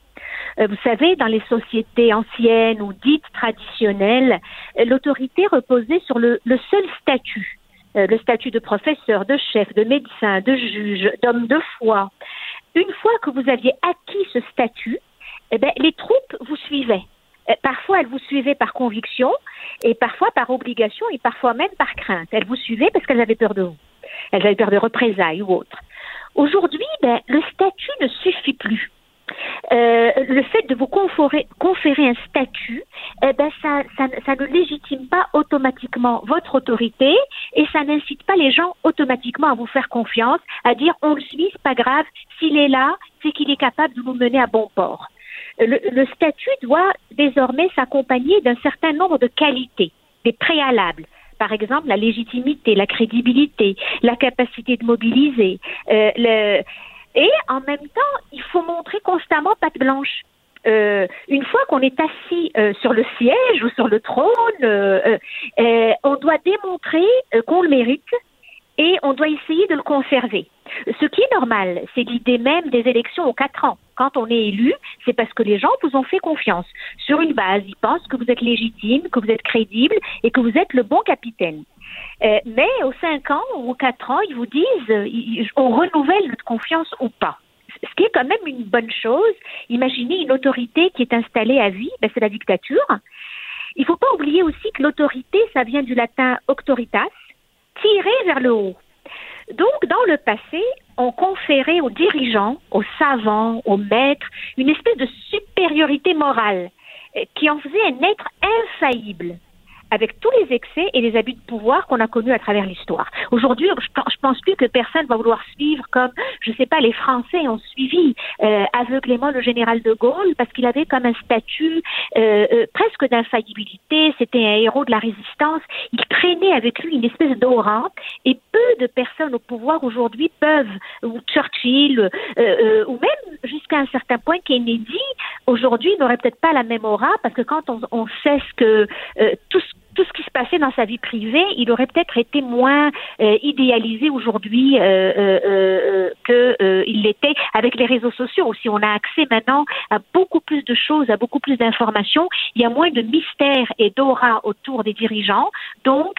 Euh, vous savez, dans les sociétés anciennes ou dites traditionnelles, l'autorité reposait sur le seul statut. Euh, le statut de professeur, de chef, de médecin, de juge, d'homme de foi. Une fois que vous aviez acquis ce statut, eh bien, les troupes vous suivaient. Euh, parfois, elles vous suivaient par conviction, et parfois par obligation, et parfois même par crainte. Elles vous suivaient parce qu'elles avaient peur de vous. Elles avaient peur de représailles ou autres. Aujourd'hui, ben, le statut ne suffit plus. Euh, le fait de vous conférer, un statut, eh ben ça, ne légitime pas automatiquement votre autorité et ça n'incite pas les gens automatiquement à vous faire confiance, à dire on le suit, c'est pas grave, s'il est là, c'est qu'il est capable de vous mener à bon port. Le, le statut doit désormais s'accompagner d'un certain nombre de qualités, des préalables par exemple la légitimité, la crédibilité, la capacité de mobiliser, euh, le, et en même temps, il faut montrer constamment patte blanche. Euh, une fois qu'on est assis euh, sur le siège ou sur le trône, euh, on doit démontrer qu'on le mérite et on doit essayer de le conserver. Ce qui est normal, c'est l'idée même des élections aux quatre ans. Quand on est élu, c'est parce que les gens vous ont fait confiance. Sur une base, ils pensent que vous êtes légitime, que vous êtes crédible et que vous êtes le bon capitaine. Euh, mais aux cinq ans ou aux quatre ans, ils vous disent euh, on renouvelle notre confiance ou pas. Ce qui est quand même une bonne chose. Imaginez une autorité qui est installée à vie, ben c'est la dictature. Il ne faut pas oublier aussi que l'autorité, ça vient du latin auctoritas, tirer vers le haut. Donc, dans le passé, on conférait aux dirigeants, aux savants, aux maîtres, une espèce de supériorité morale euh, qui en faisait un être infaillible avec tous les excès et les abus de pouvoir qu'on a connus à travers l'histoire. Aujourd'hui, je pense plus que personne va vouloir suivre comme, je sais pas, les Français ont suivi euh, aveuglément le général de Gaulle parce qu'il avait comme un statut euh, euh, presque d'infaillibilité. C'était un héros de la résistance. Il traînait avec lui une espèce d'aura et peu de personnes au pouvoir aujourd'hui peuvent, ou Churchill, ou même jusqu'à un certain point Kennedy, aujourd'hui n'aurait peut-être pas la même aura parce que quand on, on sait ce que tout ce tout ce qui se passait dans sa vie privée, il aurait peut-être été moins euh, idéalisé aujourd'hui euh, euh, qu'il l'était avec les réseaux sociaux. Si on a accès maintenant à beaucoup plus de choses, à beaucoup plus d'informations, il y a moins de mystère et d'aura autour des dirigeants, donc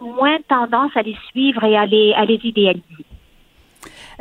moins tendance à les suivre et à les, à les idéaliser.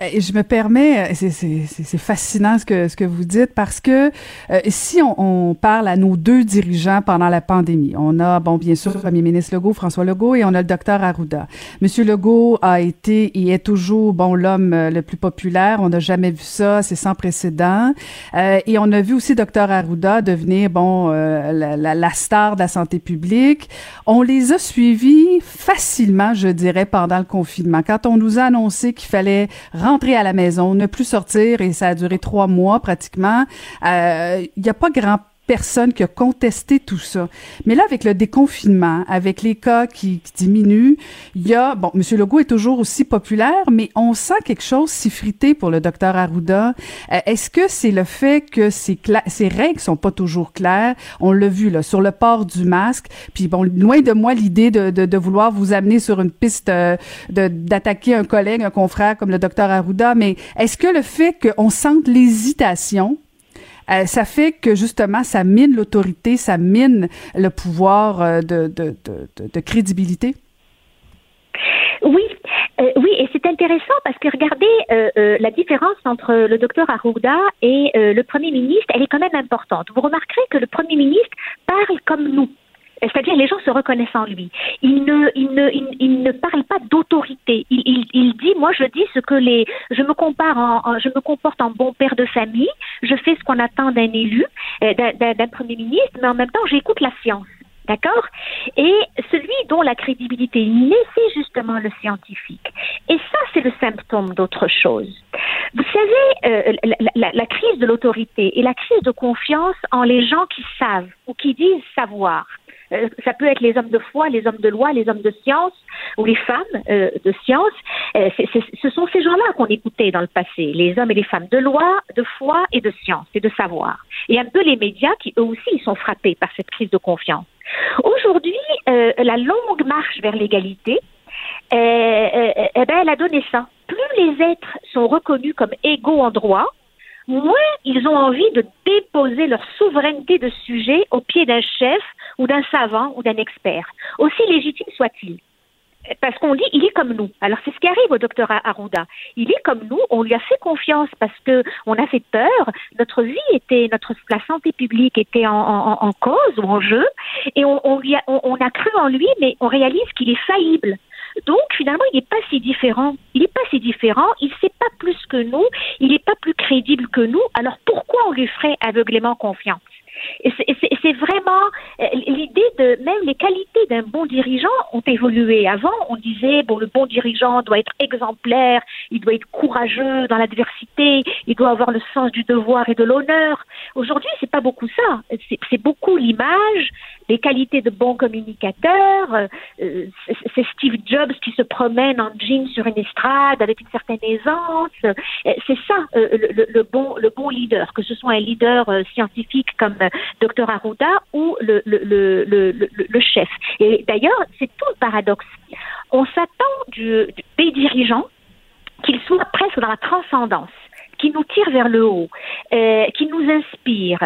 Et je me permets, c'est fascinant ce que ce que vous dites parce que euh, si on, on, parle à nos deux dirigeants pendant la pandémie, on a bon bien sûr le Premier ministre Legault, François Legault, et on a le docteur Arruda. Monsieur Legault a été et est toujours bon l'homme euh, le plus populaire. On n'a jamais vu ça, c'est sans précédent. Euh, et on a vu aussi docteur Arruda devenir bon euh, la, la, la, star de la santé publique. On les a suivis facilement, je dirais, pendant le confinement. Quand on nous a annoncé qu'il fallait rentrer à la maison, ne plus sortir, et ça a duré trois mois pratiquement. Il euh, n'y a pas grand personne qui a contesté tout ça. Mais là, avec le déconfinement, avec les cas qui, qui diminuent, il y a, bon, M. Legault est toujours aussi populaire, mais on sent quelque chose s'y friter pour le docteur Arruda. Euh, est-ce que c'est le fait que ces, ces règles sont pas toujours claires? On l'a vu, là, sur le port du masque. Puis bon, loin de moi l'idée de, de, de, vouloir vous amener sur une piste euh, d'attaquer un collègue, un confrère comme le docteur Arruda, mais est-ce que le fait qu'on sente l'hésitation euh, ça fait que justement, ça mine l'autorité, ça mine le pouvoir euh, de, de, de, crédibilité?
Oui, euh, oui, et c'est intéressant parce que regardez, la différence entre le docteur Arruda et le Premier ministre, elle est quand même importante. Vous remarquerez que le Premier ministre parle comme nous. C'est-à-dire, les gens se reconnaissent en lui. Il ne, il ne, il, ne parle pas d'autorité. Il, il, dit, moi, je dis ce que les, je me compare en, je me comporte en bon père de famille. Je fais ce qu'on attend d'un élu, euh, d'un premier ministre, mais en même temps, j'écoute la science. D'accord? Et celui dont la crédibilité naît, c'est justement le scientifique. Et ça, c'est le symptôme d'autre chose. Vous savez, euh, la, la, crise de l'autorité et la crise de confiance en les gens qui savent ou qui disent savoir. Euh, ça peut être les hommes de foi, les hommes de loi, les hommes de science ou les femmes euh, de science. Euh, ce sont ces gens-là qu'on écoutait dans le passé, les hommes et les femmes de loi, de foi et de science et de savoir. Et un peu les médias qui eux aussi sont frappés par cette crise de confiance. Aujourd'hui, la longue marche vers l'égalité, eh ben, elle a donné ça. Plus les êtres sont reconnus comme égaux en droit, moins ils ont envie de déposer leur souveraineté de sujet au pied d'un chef ou d'un savant ou d'un expert, aussi légitime soit-il. Parce qu'on dit, il est comme nous. Alors c'est ce qui arrive au docteur Arruda. Il est comme nous. On lui a fait confiance parce que on a fait peur. Notre vie était, notre la santé publique était en, cause ou en jeu, et on, on, a, on, on a cru en lui, mais on réalise qu'il est faillible. Donc finalement, il n'est pas si différent. Il n'est pas si différent. Il ne sait pas plus que nous. Il n'est pas plus crédible que nous. Alors pourquoi on lui ferait aveuglément confiance? C'est vraiment euh, l'idée de même les qualités d'un bon dirigeant ont évolué. Avant, on disait bon, le bon dirigeant doit être exemplaire, il doit être courageux dans l'adversité, il doit avoir le sens du devoir et de l'honneur. Aujourd'hui, c'est pas beaucoup ça. C'est beaucoup l'image, les qualités de bon communicateur. Euh, c'est Steve Jobs qui se promène en jean sur une estrade avec une certaine aisance. Euh, c'est ça le, le, bon le bon leader, que ce soit un leader scientifique comme Dr Arruda ou le, chef. Et d'ailleurs, c'est tout le paradoxe. On s'attend du, des dirigeants qu'ils soient presque dans la transcendance qui nous tire vers le haut, euh, qui nous inspire,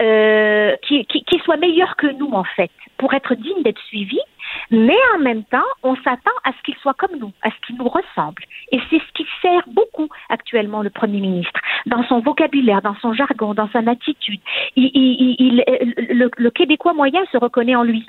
euh, qui, soit meilleur que nous en fait, pour être digne d'être suivi, mais en même temps, on s'attend à ce qu'il soit comme nous, à ce qu'il nous ressemble. Et c'est ce qui sert beaucoup actuellement le Premier ministre, dans son vocabulaire, dans son jargon, dans son attitude. Le Québécois moyen se reconnaît en lui.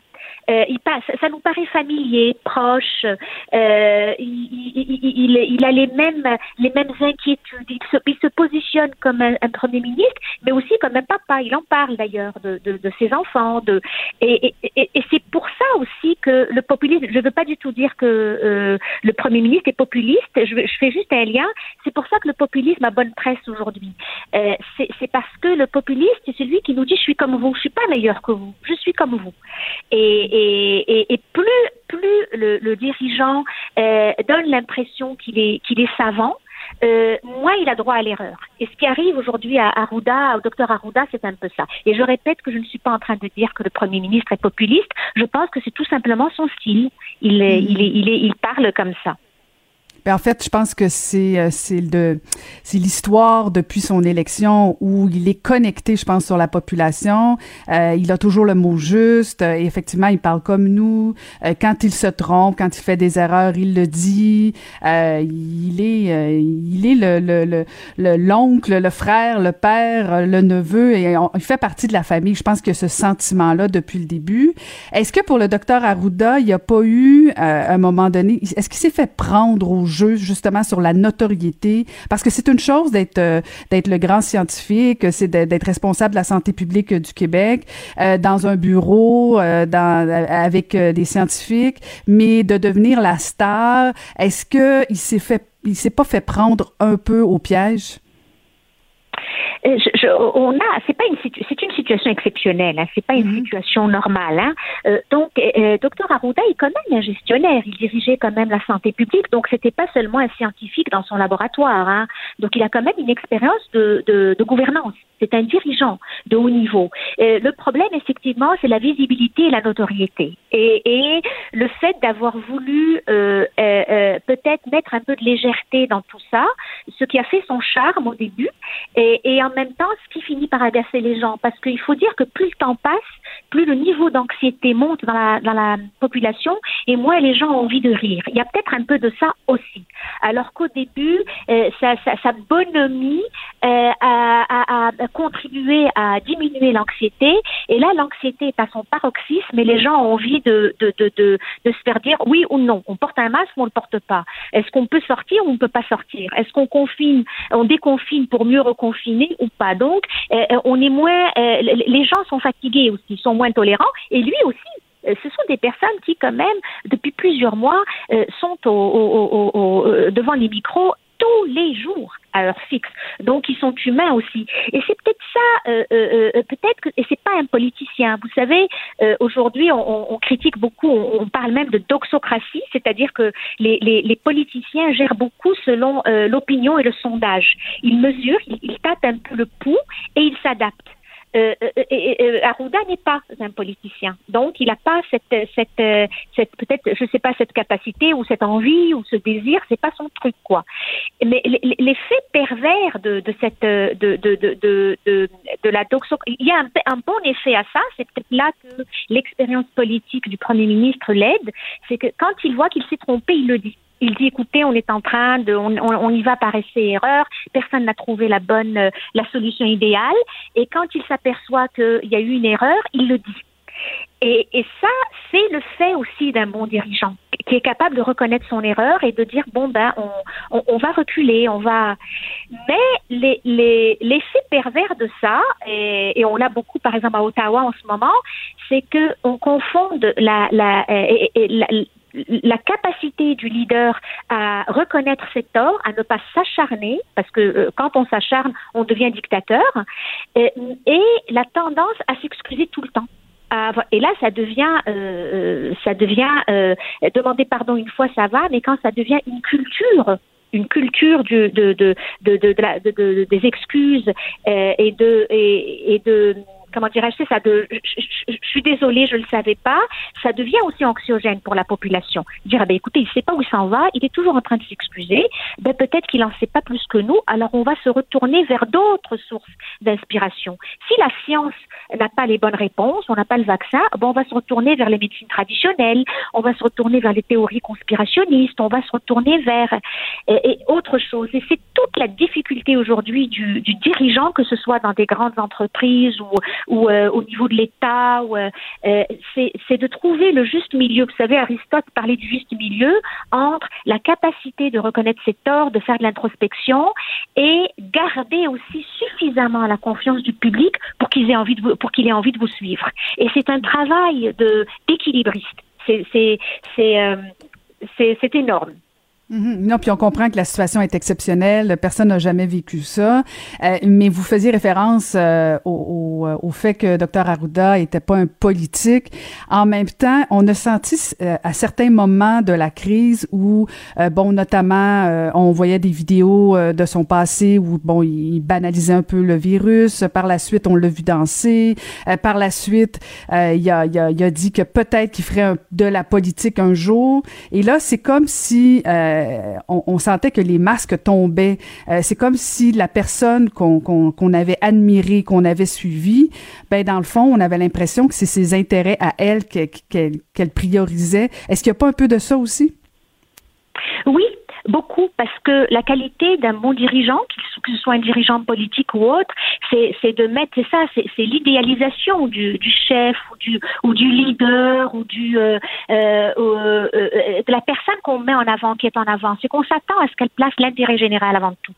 Euh, il passe, ça nous paraît familier, proche. Euh, il, il, il, a les mêmes, les mêmes inquiétudes. Il se, il se positionne comme un, premier ministre, mais aussi comme un papa. Il en parle d'ailleurs de, de, de, ses enfants. De, et, et, et c'est pour ça aussi que le populisme. Je ne veux pas du tout dire que euh, le premier ministre est populiste. Je, je, fais juste un lien. C'est pour ça que le populisme a bonne presse aujourd'hui. Euh, c'est parce que le populiste, c'est celui qui nous dit je suis comme vous, je suis pas meilleur que vous, je suis comme vous. Et, et, et, plus, plus le, le dirigeant euh, donne l'impression qu'il est, qu'il est savant, euh, moins il a droit à l'erreur. Et ce qui arrive aujourd'hui à Arruda, au docteur Arruda, c'est un peu ça. Et je répète que je ne suis pas en train de dire que le Premier ministre est populiste. Je pense que c'est tout simplement son style. Il, est, il, est, il, est, il parle comme ça.
Ben, en fait, je pense que c'est euh, c'est de c'est l'histoire depuis son élection où il est connecté, je pense, sur la population. Euh, il a toujours le mot juste. et effectivement, il parle comme nous. Euh, quand il se trompe, quand il fait des erreurs, il le dit. Euh, il est euh, il est le le le l'oncle, le, frère, le père, le neveu et il fait partie de la famille. Je pense que ce sentiment-là depuis le début. Est-ce que pour le docteur Arruda, il n'y a pas eu à un moment donné, est-ce qu'il s'est fait prendre au justement sur la notoriété parce que c'est une chose d'être euh, d'être le grand scientifique, c'est d'être responsable de la santé publique du Québec euh, dans un bureau euh, dans avec des scientifiques, mais de devenir la star, est-ce que il s'est fait il s'est pas fait prendre un peu au piège?
Je, je, on a, c'est pas une c'est une situation exceptionnelle, hein, c'est pas une mhm. situation normale. Hein. Euh, donc, euh, docteur Arruda est quand même un gestionnaire. Il dirigeait quand même la santé publique, donc c'était pas seulement un scientifique dans son laboratoire. Hein. Donc, il a quand même une expérience de, de, de gouvernance. C'est un dirigeant de haut niveau. Euh, le problème, effectivement, c'est la visibilité et la notoriété. Et, et le fait d'avoir voulu euh, euh, peut-être mettre un peu de légèreté dans tout ça, ce qui a fait son charme au début, et, et en même temps, ce qui finit par agacer les gens. Parce qu'il faut dire que plus le temps passe, plus le niveau d'anxiété monte dans la, dans la population, et moins les gens ont envie de rire. Il y a peut-être un peu de ça aussi. Alors qu'au début, sa, sa, sa bonhomie a, a, a contribuer à diminuer l'anxiété. Et là, l'anxiété est à son paroxysme et les gens ont envie de, de, de, de, se faire dire oui ou non. On porte un masque ou on ne le porte pas. Est-ce qu'on peut sortir ou on ne peut pas sortir? Est-ce qu'on confine, on déconfine pour mieux reconfiner ou pas? Donc, euh, on est moins, euh, les gens sont fatigués aussi, moins tolérants et lui aussi euh, ce sont des personnes qui, quand même, depuis plusieurs mois, sont au, au, au, devant les micros tous les jours à heure fixe. Donc, ils sont humains aussi. Et c'est peut-être ça, euh, euh, euh, peut-être que, et c'est pas un politicien. Vous savez, aujourd'hui, on, critique beaucoup, on, parle même de doxocratie, c'est-à-dire que les, politiciens gèrent beaucoup selon l'opinion et le sondage. Ils mesurent, ils, ils tâtent un peu le pouls et ils s'adaptent. Euh, euh, euh, Arruda n'est pas un politicien, donc il n'a pas cette, cette, peut-être, je sais pas, cette capacité ou cette envie ou ce désir, c'est pas son truc quoi. Mais l'effet pervers de, cette, de, de, de, de la doxo, il y a un, un bon effet à ça. C'est peut-être là que l'expérience politique du premier ministre l'aide, c'est que quand il voit qu'il s'est trompé, il le dit il dit écoutez, on est en train de, on, on, y va par essai erreur, personne n'a trouvé la bonne, euh, la solution idéale, et quand il s'aperçoit qu'il y a eu une erreur, il le dit. Et, et ça, c'est le fait aussi d'un bon dirigeant qui est capable de reconnaître son erreur et de dire bon ben on, on, va reculer, on va. Mais les, les l'effet pervers de ça et, et on l'a beaucoup par exemple à Ottawa en ce moment, c'est que on confonde la, la, la, la capacité du leader à reconnaître ses torts, à ne pas s'acharner, parce que euh, quand on s'acharne, on devient dictateur, et, la tendance à s'excuser tout le temps. et là, ça devient, euh, ça devient euh, demander pardon une fois, ça va, mais quand ça devient une culture une culture de, de, de, de, des excuses et de et de comment dirais-je, ça de, je, suis désolée, je ne le savais pas, ça devient aussi anxiogène pour la population. Dire, ah ben, écoutez, il ne sait pas où il s'en va, il est toujours en train de s'excuser, ben, peut-être qu'il n'en sait pas plus que nous, alors on va se retourner vers d'autres sources d'inspiration. Si la science n'a pas les bonnes réponses, on n'a pas le vaccin, ben, on va se retourner vers les médecines traditionnelles, on va se retourner vers les théories conspirationnistes, on va se retourner vers et, autre chose. Et c'est toute la difficulté aujourd'hui du dirigeant, que ce soit dans des grandes entreprises ou, ou euh, au niveau de l'État. Euh, euh, c'est de trouver le juste milieu. Vous savez, Aristote parlait du juste milieu entre la capacité de reconnaître ses torts, de faire de l'introspection et garder aussi suffisamment la confiance du public pour qu'il ait envie de vous, pour qu'il ait envie de vous suivre. Et c'est un travail de d'équilibriste. C'est c'est c'est énorme.
Mhm. Non, puis on comprend que la situation est exceptionnelle. Personne n'a jamais vécu ça. Euh, mais vous faisiez référence euh, au, au, au, fait que Dr Arruda était pas un politique. En même temps, on a senti euh, à certains moments de la crise où, bon, notamment, on voyait des vidéos de son passé où, bon, il banalisait un peu le virus. Par la suite, on l'a vu danser. par la suite, il a, il, a, il, a, dit que peut-être qu'il ferait de la politique un jour. Et là, c'est comme si euh, on, sentait que les masques tombaient. Euh, c'est comme si la personne qu'on avait admirée, qu'on avait suivie, ben dans le fond, on avait l'impression que c'est ses intérêts à elle qu'elle priorisait. Est-ce qu'il n'y a pas un peu de ça aussi?
Oui, beaucoup parce que la qualité d'un bon dirigeant, que ce soit un dirigeant politique ou autre, c'est de mettre, c'est ça, c'est l'idéalisation du, du, chef ou du, ou du leader ou du euh, euh, euh, de la personne qu'on met en avant, qui est en avant. C'est qu'on s'attend à ce qu'elle place l'intérêt général avant tout.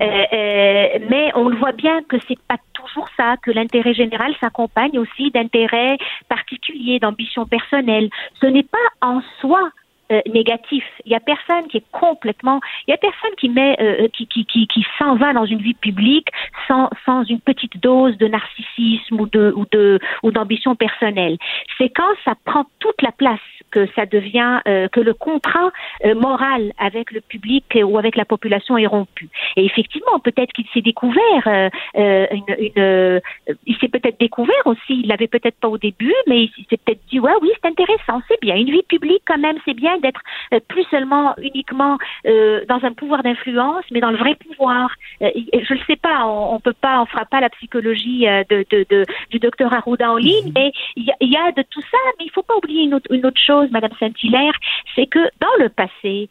Euh, euh, mais on le voit bien que c'est pas toujours ça, que l'intérêt général s'accompagne aussi d'intérêts particuliers, d'ambitions personnelles. Ce n'est pas en soi euh, négatif. Il y a personne qui est complètement, il y a personne qui met, euh, qui, qui, qui, qui s'en va dans une vie publique sans, sans une petite dose de narcissisme ou de, ou de, ou d'ambition personnelle. C'est quand ça prend toute la place que ça devient, euh, que le contrat moral avec le public ou avec la population est rompu. Et effectivement, peut-être qu'il s'est découvert, une, une il s'est peut-être découvert aussi, il l'avait peut-être pas au début, mais il s'est peut-être dit, ouais, oui, c'est intéressant, c'est bien, une vie publique quand même, c'est bien d'être euh, plus seulement uniquement euh, dans un pouvoir d'influence, mais dans le vrai pouvoir. Euh, je ne sais pas, on, ne peut pas, on fera pas la psychologie de, de, de du docteur Arruda en ligne, mhm. mais il y, a de tout ça. Mais il faut pas oublier une autre, une autre chose, Madame Saint-Hilaire, c'est que dans le passé,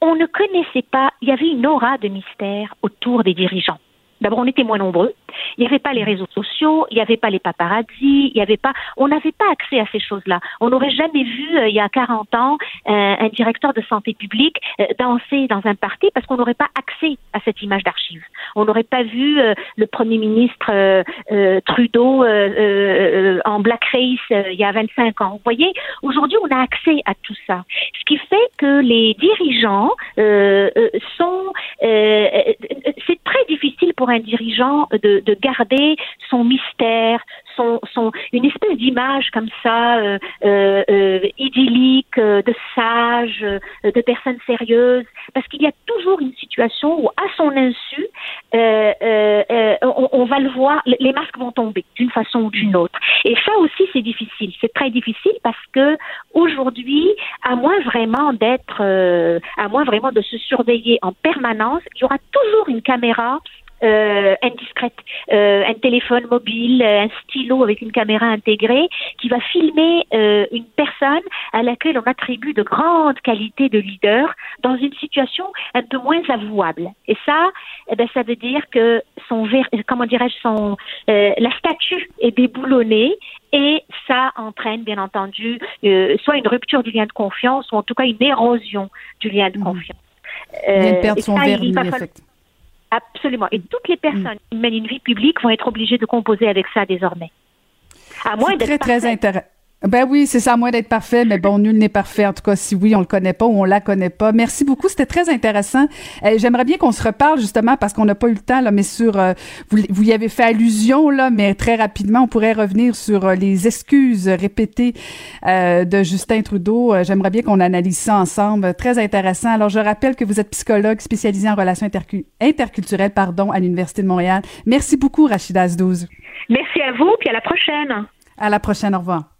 on ne connaissait pas, il y avait une aura de mystère autour des dirigeants. D'abord, on était moins nombreux. Il n'y avait pas les réseaux sociaux, il n'y avait pas les paparazzis, il n'y avait pas, on n'avait pas accès à ces choses-là. On n'aurait jamais vu, euh, il y a 40 ans, euh, un directeur de santé publique euh, danser dans un parti parce qu'on n'aurait pas accès à cette image d'archive. On n'aurait pas vu le premier ministre Trudeau en blackface il y a 25 ans. Vous voyez, aujourd'hui, on a accès à tout ça. Ce qui fait que les dirigeants sont, c'est très difficile pour un dirigeant de, de garder son mystère, son, une espèce d'image comme ça euh, euh, euh idyllique de sage, de personne sérieuse, parce qu'il y a toujours une situation où, à son insu, on, on, va le voir, les masques vont tomber d'une façon ou d'une autre. Et ça aussi, c'est difficile. C'est très difficile parce que aujourd'hui, à moins vraiment d'être, à moins vraiment de se surveiller en permanence, il y aura toujours une caméra euh, indiscrète, euh, un téléphone mobile, un stylo avec une caméra intégrée qui va filmer euh, une personne à laquelle on attribue de grandes qualités de leader dans une situation un peu moins avouable. Et ça, eh ben, ça veut dire que son, comment dirais-je, son, euh, la statue est déboulonnée et ça entraîne bien entendu euh, soit une rupture du lien de confiance ou en tout cas une érosion du lien de mmh. confiance.
Euh, il.
Absolument. Et toutes les personnes qui mènent une vie publique vont être obligées de composer avec ça désormais.
À moins d'être très, très intéressant. Ben oui, c'est ça, à moins d'être parfait, mais bon, nul n'est parfait. En tout cas, si oui, on le connaît pas ou on la connaît pas. Merci beaucoup, c'était très intéressant. Euh, j'aimerais bien qu'on se reparle justement parce qu'on n'a pas eu le temps là, mais sur euh, vous, vous y avez fait allusion là, mais très rapidement, on pourrait revenir sur euh, les excuses répétées de Justin Trudeau. J'aimerais bien qu'on analyse ça ensemble. Très intéressant. Alors, je rappelle que vous êtes psychologue spécialisé en relations interculturelles, pardon, à l'université de Montréal. Merci beaucoup, Rachida 12
Merci à vous, puis à la prochaine.
À la prochaine. Au revoir.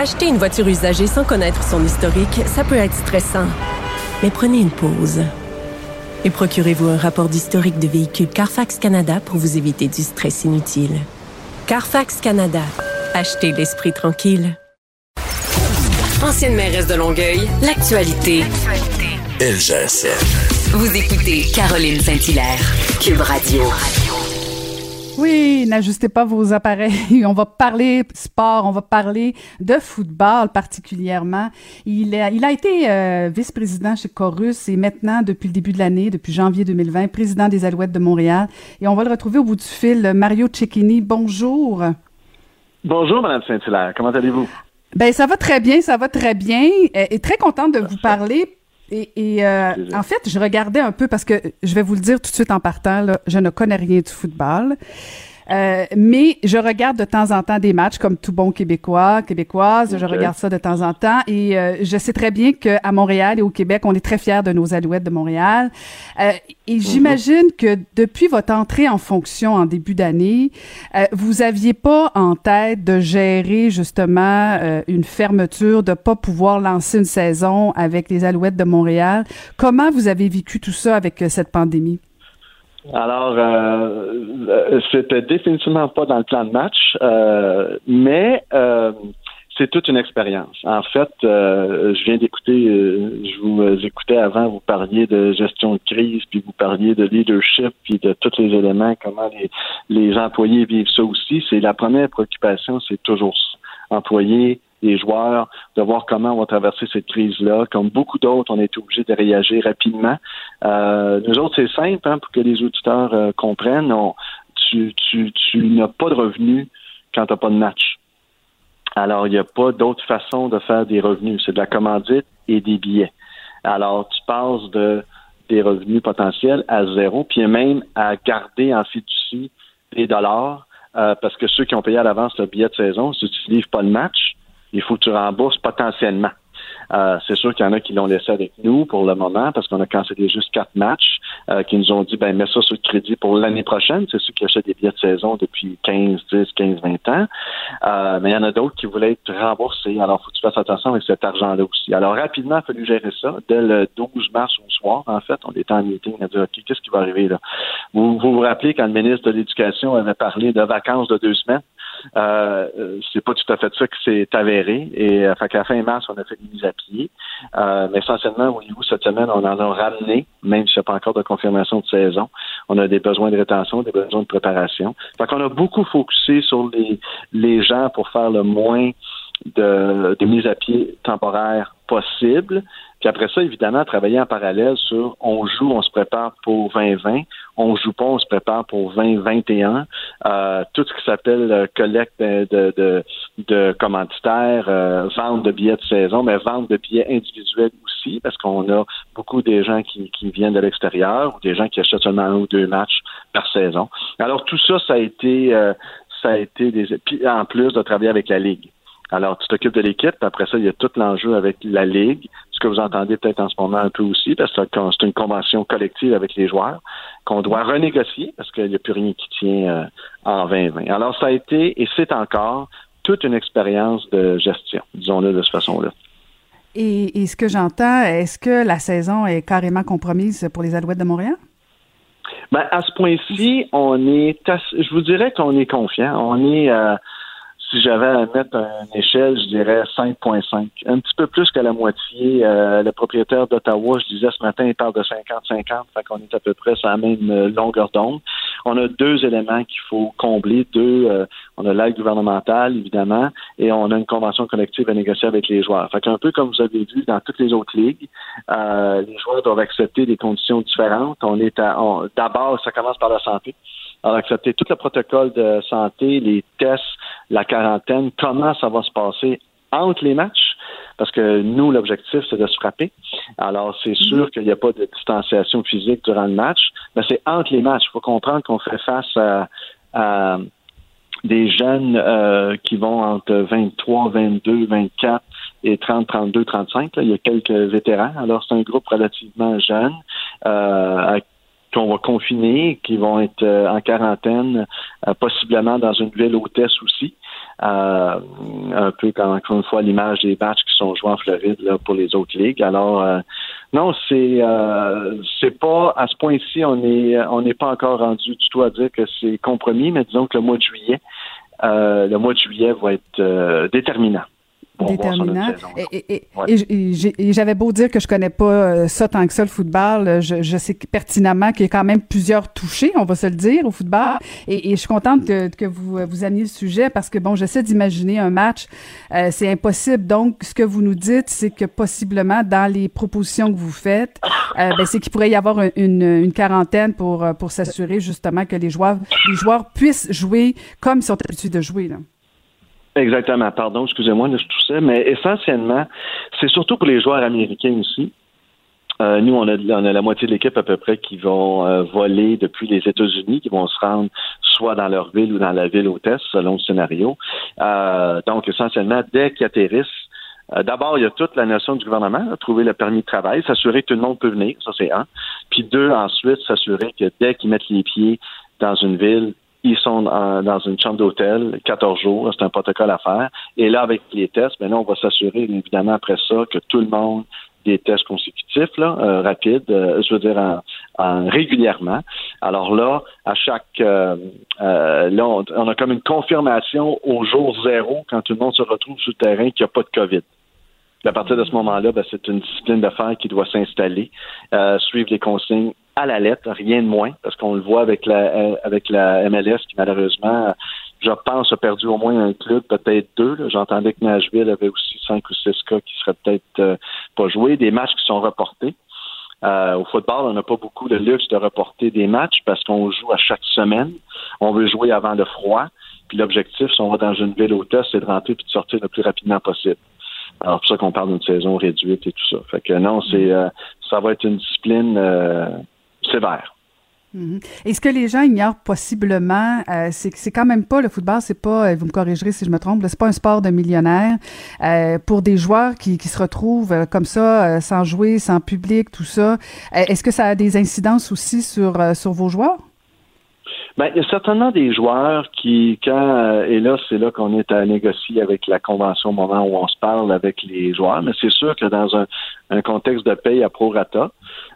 Acheter une voiture usagée sans connaître son historique, ça peut être stressant. Mais prenez une pause. Et procurez-vous un rapport d'historique de véhicule Carfax Canada pour vous éviter du stress inutile. Carfax Canada. Achetez l'esprit tranquille.
Ancienne mairesse de Longueuil, l'actualité.
LGSF.
Vous écoutez Caroline Saint-Hilaire, Cube Radio.
Oui, n'ajustez pas vos appareils. On va parler sport, on va parler de football particulièrement. Il a, il a été euh, vice-président chez Corus et maintenant, depuis le début de l'année, depuis janvier 2020, président des Alouettes de Montréal. Et on va le retrouver au bout du fil. Mario Cecchini, bonjour.
Bonjour, Madame Saint-Hilaire. Comment allez-vous?
Ben, ça va très bien, ça va très bien. Et, très contente de vous parler et, euh, en fait, je regardais un peu parce que je vais vous le dire tout de suite en partant, là, je ne connais rien du football. Euh, mais je regarde de temps en temps des matchs comme tout bon Québécois, Québécoise. Je regarde ça de temps en temps et euh, je sais très bien qu'à Montréal et au Québec, on est très fiers de nos Alouettes de Montréal. Euh, et mhm. j'imagine que depuis votre entrée en fonction en début d'année, vous aviez pas en tête de gérer justement une fermeture, de pas pouvoir lancer une saison avec les Alouettes de Montréal. Comment vous avez vécu tout ça avec cette pandémie?
Alors, euh, euh, c'était définitivement pas dans le plan de match, euh, mais euh, c'est toute une expérience. En fait, je viens d'écouter, je vous écoutais avant, vous parliez de gestion de crise, puis vous parliez de leadership, puis de tous les éléments, comment les, les employés vivent ça aussi. C'est la première préoccupation, c'est toujours ça. Employés, les joueurs, de voir comment on va traverser cette crise-là. Comme beaucoup d'autres, on a été obligé de réagir rapidement. Euh, nous autres, c'est simple hein, pour que les auditeurs euh, comprennent. tu, tu, tu n'as pas de revenus quand tu n'as pas de match. Alors, il n'y a pas d'autre façon de faire des revenus. C'est de la commandite et des billets. Alors, tu passes de des revenus potentiels à zéro, puis même à garder en fiducie des dollars, euh, parce que ceux qui ont payé à l'avance le billet de saison, si tu pas le match, il faut que tu rembourses potentiellement. Euh, c'est sûr qu'il y en a qui l'ont laissé avec nous pour le moment parce qu'on a cancellé juste quatre matchs, euh, qui nous ont dit ben mets ça sur le crédit pour l'année prochaine. C'est ceux qui achètent des billets de saison depuis 15, 10, 15, 20 ans. Euh, mais il y en a d'autres qui voulaient être remboursés. Alors, faut que tu fasses attention avec cet argent-là aussi. Alors, rapidement, il a fallu gérer ça. Dès le 12 mars au soir, en fait, on était en meeting, on a dit OK, qu'est-ce qui va arriver là? Vous vous, vous rappelez quand le ministre de l'Éducation avait parlé de vacances de deux semaines? Euh, c'est pas tout à fait ça qui s'est avéré. Et euh, fait qu'à la fin mars, on a fait une mise à pied. Euh, mais essentiellement, au niveau cette semaine, on en a ramené, même si n'y a pas encore de confirmation de saison. On a des besoins de rétention, des besoins de préparation. Fait qu'on a beaucoup focusé sur les, les gens pour faire le moins de, de mise à pied temporaire possible. Puis après ça, évidemment, travailler en parallèle sur on joue, on se prépare pour 2020, on joue pas, on se prépare pour 2021. Euh, tout ce qui s'appelle euh, collecte de, de, de, de commanditaires, euh, vente de billets de saison, mais vente de billets individuels aussi, parce qu'on a beaucoup des gens qui, qui viennent de l'extérieur ou des gens qui achètent seulement un ou deux matchs par saison. Alors tout ça, ça a été euh, ça a été des en plus de travailler avec la Ligue. Alors, tu t'occupes de l'équipe, après ça, il y a tout l'enjeu avec la Ligue, ce que vous entendez peut-être en ce moment un peu aussi, parce que c'est une convention collective avec les joueurs qu'on doit renégocier, parce qu'il n'y a plus rien qui tient euh, en 2020. Alors, ça a été, et c'est encore, toute une expérience de gestion, disons-le de cette façon-là.
Et, et ce que j'entends, est-ce que la saison est carrément compromise pour les Alouettes de Montréal?
Ben, à ce point-ci, on est, je vous dirais qu'on est confiant. On est, euh, si j'avais à mettre une échelle, je dirais 5.5. Un petit peu plus que la moitié. Euh, le propriétaire d'Ottawa, je disais ce matin, il parle de 50-50, fait qu'on est à peu près sur la même euh, longueur d'onde. On a deux éléments qu'il faut combler. Deux, euh, on a l'aide gouvernementale, évidemment, et on a une convention collective à négocier avec les joueurs. Fait qu'un peu comme vous avez vu dans toutes les autres ligues, euh, les joueurs doivent accepter des conditions différentes. On est d'abord, ça commence par la santé. Alors, accepter tout le protocole de santé, les tests, la quarantaine, comment ça va se passer entre les matchs, parce que nous, l'objectif, c'est de se frapper. Alors, c'est sûr qu'il n'y a pas de distanciation physique durant le match, mais c'est entre les matchs. Il faut comprendre qu'on fait face à, à des jeunes euh, qui vont entre 23, 22, 24 et 30, 32, 35. Là. Il y a quelques vétérans. Alors, c'est un groupe relativement jeune euh, qu'on va confiner, qui vont être euh, en quarantaine, euh, possiblement dans une ville hôtesse aussi. Euh, un peu comme encore une fois l'image des matchs qui sont joués en Floride là, pour les autres ligues. Alors non, c'est c'est pas à ce point-ci, on est on n'est pas encore rendu du tout à dire que c'est compromis, mais disons que le mois de juillet, le mois de juillet va être déterminant
déterminant. Et, et, j'avais beau dire que je connais pas euh, ça tant que ça, le football, je, je sais pertinemment qu'il y a quand même plusieurs touchés, on va se le dire, au football. Et, je suis contente que, que vous, vous ameniez le sujet parce que, bon, j'essaie d'imaginer un match. Euh, c'est impossible. Donc, ce que vous nous dites, c'est que possiblement, dans les propositions que vous faites, euh, ben, c'est qu'il pourrait y avoir une, une quarantaine pour, pour s'assurer justement que les joueurs, les joueurs puissent jouer comme ils sont habitués de jouer. Là.
Exactement. Pardon, excusez-moi de tout ça, mais essentiellement, c'est surtout pour les joueurs américains aussi. Euh, nous, on a, on a la moitié de l'équipe à peu près qui vont euh, voler depuis les États-Unis, qui vont se rendre soit dans leur ville ou dans la ville hôtesse, selon le scénario. Euh, donc, essentiellement, dès qu'ils atterrissent, D'abord, il y a toute la notion du gouvernement, trouver le permis de travail, s'assurer que tout le monde peut venir, ça c'est un. Puis deux, ensuite, s'assurer que dès qu'ils mettent les pieds dans une ville, ils sont dans une chambre d'hôtel 14 jours, c'est un protocole à faire. Et là, avec les tests, maintenant, on va s'assurer, évidemment, après ça, que tout le monde des tests consécutifs, là, euh, rapides, euh, je veux dire en, régulièrement. Alors là, à chaque euh, là, on, a comme une confirmation au jour zéro quand tout le monde se retrouve sur le terrain qu'il n'y a pas de COVID. à partir de ce moment-là, ben, c'est une discipline d'affaires qui doit s'installer, suivre les consignes à la lettre, rien de moins, parce qu'on le voit avec la euh, avec la MLS qui malheureusement, je pense, a perdu au moins un club, peut-être deux. J'entendais que Nashville avait aussi cinq ou six cas qui seraient peut-être euh, pas joués, des matchs qui sont reportés. Euh, au football, on n'a pas beaucoup de luxe de reporter des matchs parce qu'on joue à chaque semaine. On veut jouer avant le froid. Puis l'objectif, si on va dans une ville hôtesse, c'est de rentrer puis de sortir le plus rapidement possible. Alors, c'est pour ça qu'on parle d'une saison réduite et tout ça. Fait que non, c'est ça va être une discipline sévère.
Mhm. Et ce que les gens ignorent possiblement, euh, c'est que c'est quand même pas le football, c'est pas, euh, vous me corrigerez si je me trompe, c'est pas un sport de millionnaire. Euh, pour des joueurs qui, qui se retrouvent euh, comme ça, sans jouer, sans public, tout ça, est-ce que ça a des incidences aussi sur, sur vos joueurs?
Ben, il y a certainement des joueurs qui, quand, et là, c'est là qu'on est à négocier avec la convention au moment où on se parle avec les joueurs, mais c'est sûr que dans un, un contexte de paye à prorata,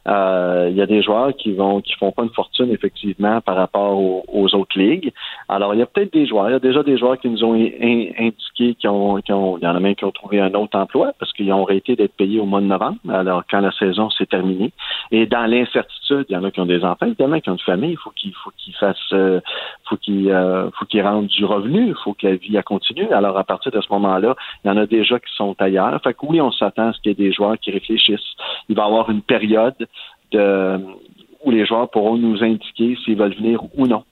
euh, il y a des joueurs qui vont qui font pas une fortune effectivement par rapport aux, autres ligues. Alors il y a peut-être des joueurs, il y a déjà des joueurs qui nous ont indiqué qu'ils ont, qui ont, il y en a même qui ont trouvé un autre emploi parce qu'ils ont arrêté d'être payés au mois de novembre. Alors quand la saison s'est terminée et dans l'incertitude, il y en a qui ont des enfants, évidemment qui ont une famille, il faut qu'ils faut qu'ils fassent, euh, faut qu'ils euh, faut qu'ils rendent du revenu, il faut que la vie continue. Alors à partir de ce moment-là, il y en a déjà qui sont ailleurs. Fait que oui, on s'attend à ce qu'il y ait des joueurs qui Il va y avoir une période de, où les joueurs pourront nous indiquer s'ils veulent venir ou non.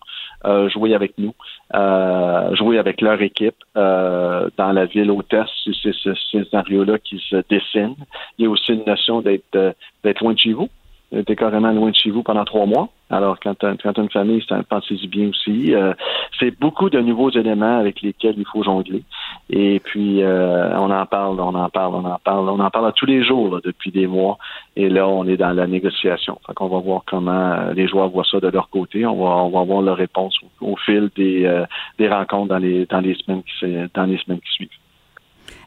Euh, jouer avec nous, euh, jouer avec leur équipe euh, dans la ville hôtesse, c'est ce scénario-là qui se dessine. Il y a aussi une notion d'être d'être loin de chez vous. D'être carrément loin de chez vous pendant trois mois. Alors, quand tu une famille, pensez-y bien aussi. Euh, c'est beaucoup de nouveaux éléments avec lesquels il faut jongler. Et puis, euh, on en parle, on en parle, on en parle, on en parle à tous les jours depuis des mois. Et là, on est dans la négociation. Fait qu'on va voir comment euh, les joueurs voient ça de leur côté. On va, on va avoir leur réponse au, fil des, des rencontres dans les, dans les semaines qui, dans les semaines qui suivent.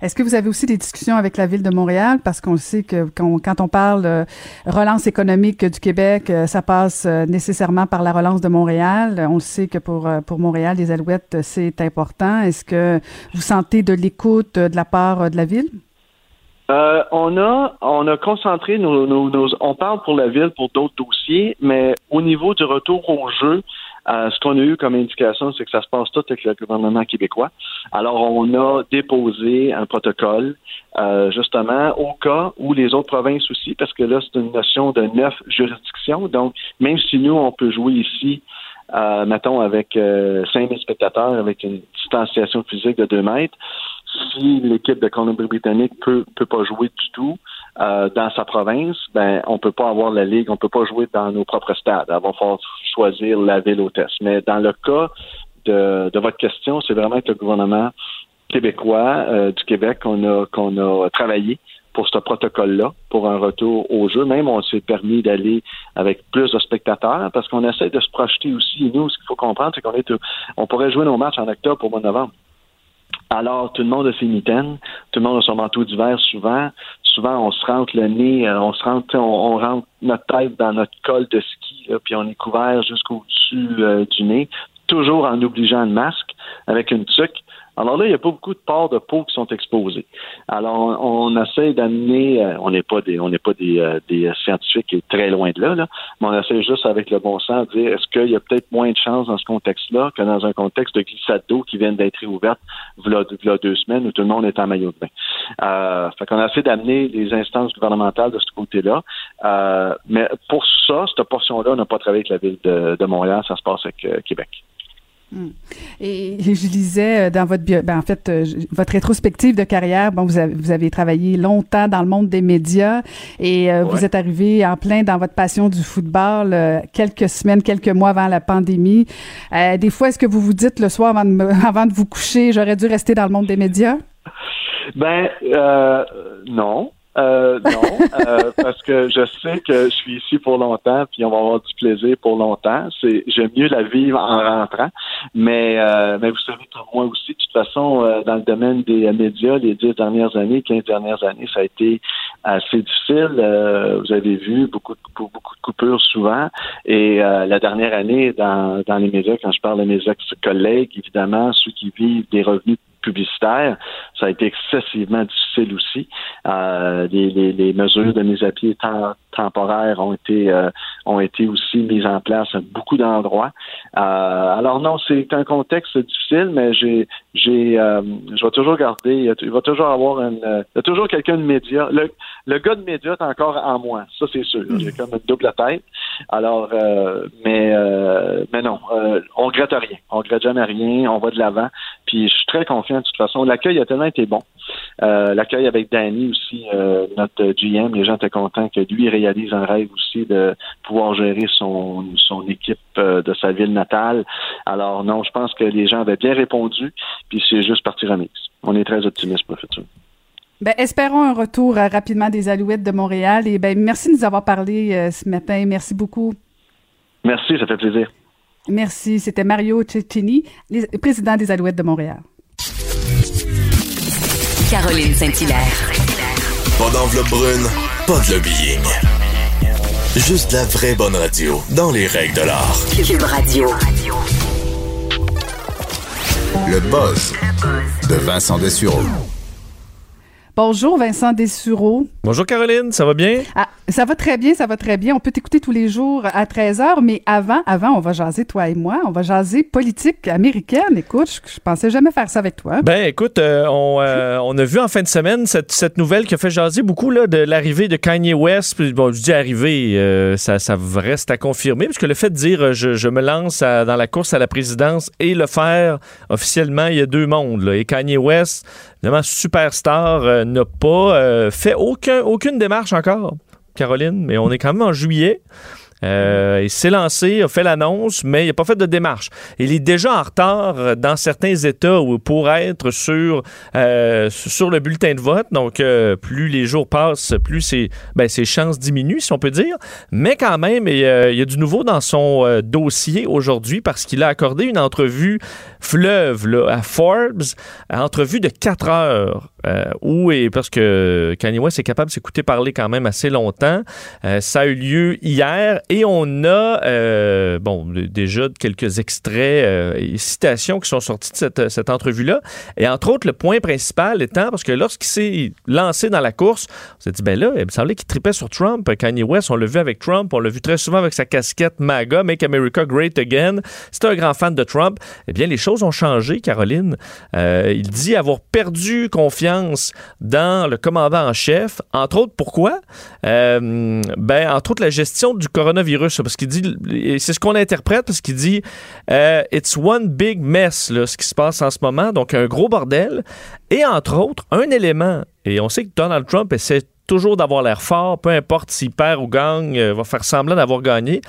Est-ce que vous avez aussi des discussions avec la ville de Montréal? Parce qu'on sait que quand on, parle de relance économique du Québec, euh, ça passe euh, nécessairement par la relance de Montréal. On sait que pour, euh, pour Montréal, les Alouettes, c'est important. Est-ce que vous sentez de l'écoute de la part de la ville?
on a on a concentré nos, nos, on parle pour la ville pour d'autres dossiers, mais au niveau du retour au jeu, euh, ce qu'on a eu comme indication, c'est que ça se passe tout avec le gouvernement québécois. Alors, on a déposé un protocole, euh, justement, au cas où les autres provinces aussi, parce que là, c'est une notion de neuf juridictions. Donc, même si nous, on peut jouer ici, euh, mettons, avec euh, 5000 spectateurs, avec une distanciation physique de 2 mètres, si l'équipe de Colombie-Britannique peut peut pas jouer du tout euh, dans sa province, ben on peut pas avoir la ligue, on peut pas jouer dans nos propres stades. On va falloir choisir la ville hôtesse. Mais dans le cas de, de votre question, c'est vraiment que le gouvernement québécois euh, du Québec qu'on a qu'on a travaillé pour ce protocole-là, pour un retour au jeu. Même, on s'est permis d'aller avec plus de spectateurs parce qu'on essaie de se projeter aussi. nous, ce qu'il faut comprendre, c'est qu'on est, on pourrait jouer nos matchs en octobre au mois de novembre. Alors, tout le monde a ses tout le monde a son manteau d'hiver souvent. Souvent, on se rentre le nez, euh, on se rentre, on, rentre notre tête dans notre col de ski, puis on est couvert jusqu'au-dessus euh, du nez, toujours en obligeant le masque avec une tuque. Alors là, il n'y a pas beaucoup de parts de peau qui sont exposées. Alors, on, essaie d'amener, euh, on n'est pas des, on n'est pas des, euh, des scientifiques très loin de là, là, mais on essaie juste avec le bon sens de dire est-ce qu'il y a peut-être moins de chances dans ce contexte-là que dans un contexte de glissade d'eau qui vient d'être réouverte voilà, deux semaines où tout le monde est en maillot de bain? Euh, fait qu'on essaie d'amener les instances gouvernementales de ce côté-là. Euh, mais pour ça, cette portion-là, on n'a pas travaillé avec la ville de, de Montréal, ça se passe avec euh, Québec.
Hmm. Et je lisais euh, dans votre ben en fait euh, votre rétrospective de carrière, bon vous avez, vous avez travaillé longtemps dans le monde des médias et euh, vous êtes arrivé en plein dans votre passion du football quelques semaines, quelques mois avant la pandémie. des fois, est-ce que vous vous dites le soir avant de, avant de vous coucher, j'aurais dû rester dans le monde des médias?
Ben non. Euh, non, euh, parce que je sais que je suis ici pour longtemps, puis on va avoir du plaisir pour longtemps. C'est j'aime mieux la vivre en rentrant, mais euh, mais vous savez comme moi aussi, de toute façon, euh, dans le domaine des médias, les dix dernières années, quinze dernières années, ça a été assez difficile. vous avez vu beaucoup de, beaucoup de coupures souvent, et la dernière année dans dans les médias, quand je parle de mes ex-collègues, évidemment, ceux qui vivent des revenus publicitaire. Ça a été excessivement difficile aussi. Euh, les, les, mesures de mise à pied temporaires ont été euh, ont été aussi mises en place à beaucoup d'endroits. Euh, alors non, c'est un contexte difficile, mais j'ai j'ai je vais toujours garder. Il va toujours avoir une il y a toujours quelqu'un de média. Le, le gars de médias est encore en moi, ça c'est sûr. J'ai comme une double tête. Alors, mais mais non, on regrette rien. On regrette jamais rien. On va de l'avant. Puis je suis très confiant de toute façon. L'accueil a tellement été bon. L'accueil avec Danny aussi, notre GM, les gens étaient contents que lui réalise un rêve aussi de pouvoir gérer son son équipe de sa ville natale. Alors non, je pense que les gens avaient bien répondu. Puis c'est juste partie remise. On est très optimiste pour le futur.
Ben, espérons un retour euh, rapidement des Alouettes de Montréal. Et ben, merci de nous avoir parlé euh, ce matin. Merci beaucoup.
Merci, ça fait plaisir.
Merci. C'était Mario Cecchini, président des Alouettes de Montréal.
Caroline Saint-Hilaire.
Pas d'enveloppe brune, pas de lobbying. Juste la vraie bonne radio, dans les règles de l'art.
Cube Radio.
Le buzz de Vincent Dessureau.
Bonjour Vincent Dessureau.
Bonjour Caroline, ça va bien?
Ah, ça va très bien, ça va très bien. On peut t'écouter tous les jours à 13h, mais avant, avant, on va jaser, toi et moi. On va jaser politique américaine. Écoute, je, pensais jamais faire ça avec toi.
Ben, écoute, euh, euh, on, a vu en fin de semaine cette, nouvelle qui a fait jaser beaucoup là, de l'arrivée de Kanye West. Bon, je dis arrivée, euh, ça, ça reste à confirmer, parce que le fait de dire je, me lance dans la course à la présidence et le faire officiellement, il y a deux mondes. Et Kanye West, vraiment superstar, n'a pas fait aucun, aucune démarche encore, Caroline, mais on est quand même en juillet. Euh, il s'est lancé, a fait l'annonce, mais il n'a pas fait de démarche. Il est déjà en retard dans certains États pour être sur, euh, sur le bulletin de vote. Donc, euh, plus les jours passent, plus ses, ben, ses chances diminuent, si on peut dire. Mais quand même, il, y a du nouveau dans son dossier aujourd'hui parce qu'il a accordé une entrevue fleuve à Forbes, entrevue de 4 heures. Où, et parce que Kanye West est capable de s'écouter parler quand même assez longtemps. ça a eu lieu hier et on a, euh, bon, déjà quelques extraits euh, et citations qui sont sortis de cette, cette entrevue-là. Et entre autres, le point principal étant, parce que lorsqu'il s'est lancé dans la course, on s'est dit, ben là, il me semblait qu'il tripait sur Trump. Kanye West, on l'a vu avec Trump, on l'a vu très souvent avec sa casquette MAGA, Make America Great Again. C'est un grand fan de Trump. Eh bien, les choses ont changé, Caroline. Euh, il dit avoir perdu confiance dans le commandant en chef. Entre autres, pourquoi? ben, entre autres, la gestion du coronavirus coronavirus, parce qu'il dit, c'est ce qu'on interprète, parce qu'il dit, euh, it's one big mess, là, ce qui se passe en ce moment, donc un gros bordel. Et entre autres, un élément, et on sait que Donald Trump essaie toujours d'avoir l'air fort, peu importe s'il perd ou gagne, euh, va faire semblant d'avoir gagné.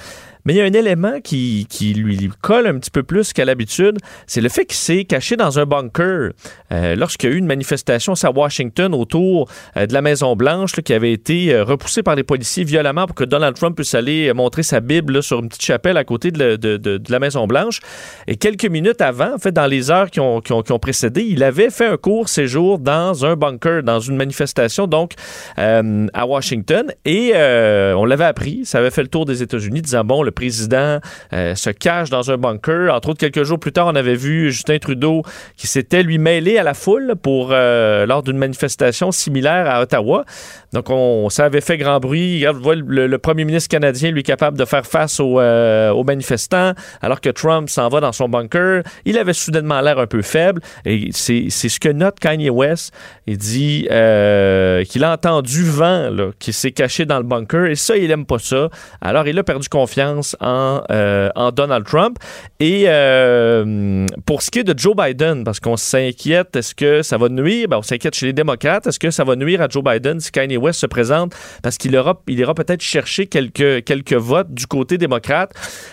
Mais il y a un élément qui, qui lui colle un petit peu plus qu'à l'habitude, c'est le fait qu'il s'est caché dans un bunker euh, lorsqu'il y a eu une manifestation à Washington autour euh, de la Maison-Blanche qui avait été euh, repoussée par les policiers violemment pour que Donald Trump puisse aller montrer sa Bible sur une petite chapelle à côté de, de, de, la Maison-Blanche. Et quelques minutes avant, en fait, dans les heures qui ont, qui ont, qui ont précédé, il avait fait un court séjour dans un bunker, dans une manifestation, donc à Washington. Et on l'avait appris, ça avait fait le tour des États-Unis, disant, bon, le président euh, se cache dans un bunker. Entre autres, quelques jours plus tard, on avait vu Justin Trudeau qui s'était lui mêlé à la foule pour euh, lors d'une manifestation similaire à Ottawa. Donc, on, ça avait fait grand bruit. le, premier ministre canadien, lui, capable de faire face euh, aux, manifestants, alors que Trump s'en va dans son bunker. Il avait soudainement l'air un peu faible. Et c'est ce que note Kanye West. Il dit qu'il a entendu vent, qu'il s'est caché dans le bunker. Et ça, il aime pas ça. Alors, il a perdu confiance euh, en, Donald Trump. Et euh, pour ce qui est de Joe Biden, parce qu'on s'inquiète, est-ce que ça va nuire? Ben, on s'inquiète chez les démocrates. Est-ce que ça va nuire à Joe Biden si Kanye West se présente? Parce qu'il ira, il ira peut-être chercher quelques, quelques votes du côté démocrate.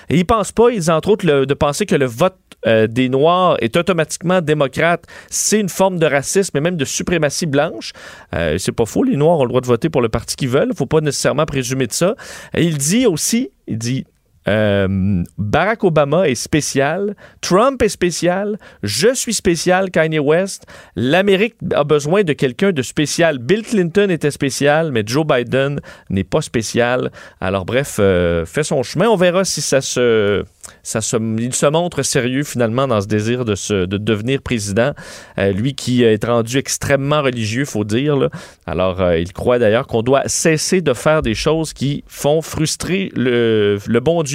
Et ils pensent pas, ils entre autres, de penser que le vote euh, des Noirs est automatiquement démocrate, c'est une forme de racisme et même de suprématie blanche. c'est pas faux, les Noirs ont le droit de voter pour le parti qu'ils veulent. Faut pas nécessairement présumer de ça. Il dit aussi, il dit euh, Barack Obama est spécial, Trump est spécial, je suis spécial, Kanye West. L'Amérique a besoin de quelqu'un de spécial. Bill Clinton était spécial, mais Joe Biden n'est pas spécial. Alors bref, euh, fait son chemin. On verra si ça se ça se, il se montre sérieux finalement dans ce désir de, se, de devenir président. Euh, lui qui est rendu extrêmement religieux, faut dire. Alors, il croit d'ailleurs qu'on doit cesser de faire des choses qui font frustrer le, le bon Dieu.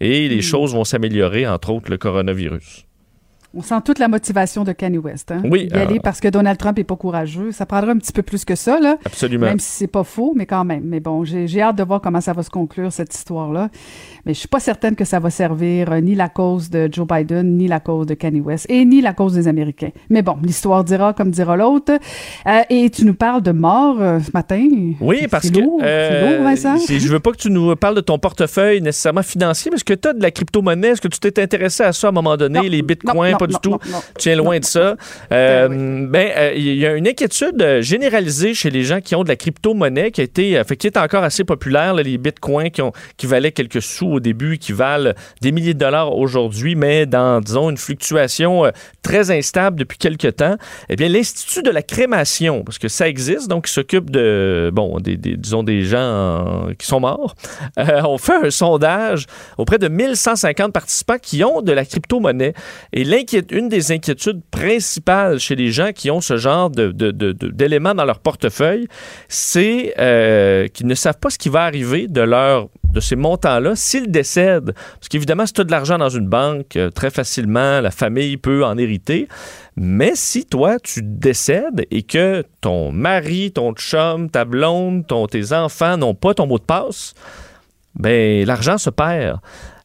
Et les hmm. choses vont s'améliorer, entre autres le coronavirus.
On sent toute la motivation de Kanye West. Hein?
Oui,
Y aller
euh,
parce que Donald Trump est pas courageux. Ça prendra un petit peu plus que ça, là.
Absolument.
Même si c'est pas faux, mais quand même. Mais bon, j'ai hâte de voir comment ça va se conclure, cette histoire-là. Mais je suis pas certaine que ça va servir euh, ni la cause de Joe Biden, ni la cause de Kanye West, et ni la cause des Américains. Mais bon, l'histoire dira comme dira l'autre. Euh, et tu nous parles de mort euh, ce matin.
Oui, parce que
lourd, c'est lourd, Vincent.
je veux pas que tu nous parles de ton portefeuille nécessairement financier, parce que tu as de la crypto-monnaie. Est-ce que tu t'es intéressé à ça à un moment donné, les bitcoins,
non,
pas du tout? Tu es loin de ça. Euh, Ben, euh, il y a une inquiétude euh, généralisée chez les gens qui ont de la crypto-monnaie qui a été, euh, fait, qui est encore assez populaire, là, les bitcoins qui, ont, qui valaient quelques sous au début, qui valent des milliers de dollars aujourd'hui, mais dans, disons, une fluctuation euh, très instable depuis quelques temps. Eh bien, l'Institut de la crémation, parce que ça existe, donc qui s'occupe de, bon, des, des- disons, des gens euh, qui sont morts, euh, on fait un sondage auprès de 1150 participants qui ont de la crypto-monnaie. Et l'inquiét- une des inquiétudes principales chez les gens qui ont ce genre de- de- d'éléments dans leur portefeuille, c'est euh, qu'ils ne savent pas ce qui va arriver de leur de ces montants-là s'ils décèdent. Parce qu'évidemment, si tu as de l'argent dans une banque, euh, très facilement, la famille peut en hériter. Mais si toi, tu décèdes et que ton mari, ton chum, ta blonde, ton, tes enfants n'ont pas ton mot de passe, ben l'argent se perd.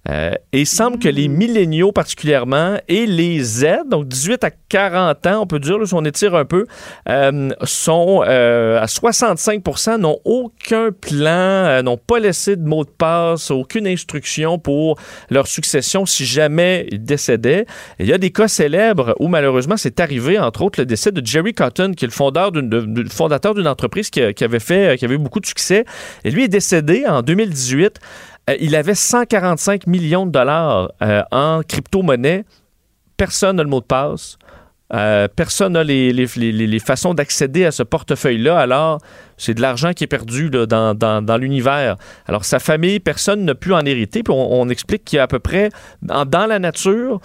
Euh, et il semble que les milléniaux particulièrement et les Z, donc 18 à 40 ans, on peut dire, là, si on étire un peu, euh, sont euh, à 65% n'ont aucun plan, euh, n'ont pas laissé de mot de passe, aucune instruction pour leur succession si jamais ils décédaient. Et il y a des cas célèbres où malheureusement c'est arrivé, entre autres le décès de Jerry Cotton, qui est le fondeur d'une, de- de- fondateur d'une entreprise qui, qui avait fait, qui avait eu beaucoup de succès. Et lui est décédé en 2018. Euh, il avait 145 millions de dollars euh, en crypto-monnaie. Personne n'a le mot de passe. Euh, personne n'a les, les- les- les façons d'accéder à ce portefeuille-là. Alors, c'est de l'argent qui est perdu dans, dans- l'univers. Alors, sa famille, personne n'a pu en hériter. Puis on, explique qu'il y a à peu près, dans, la nature,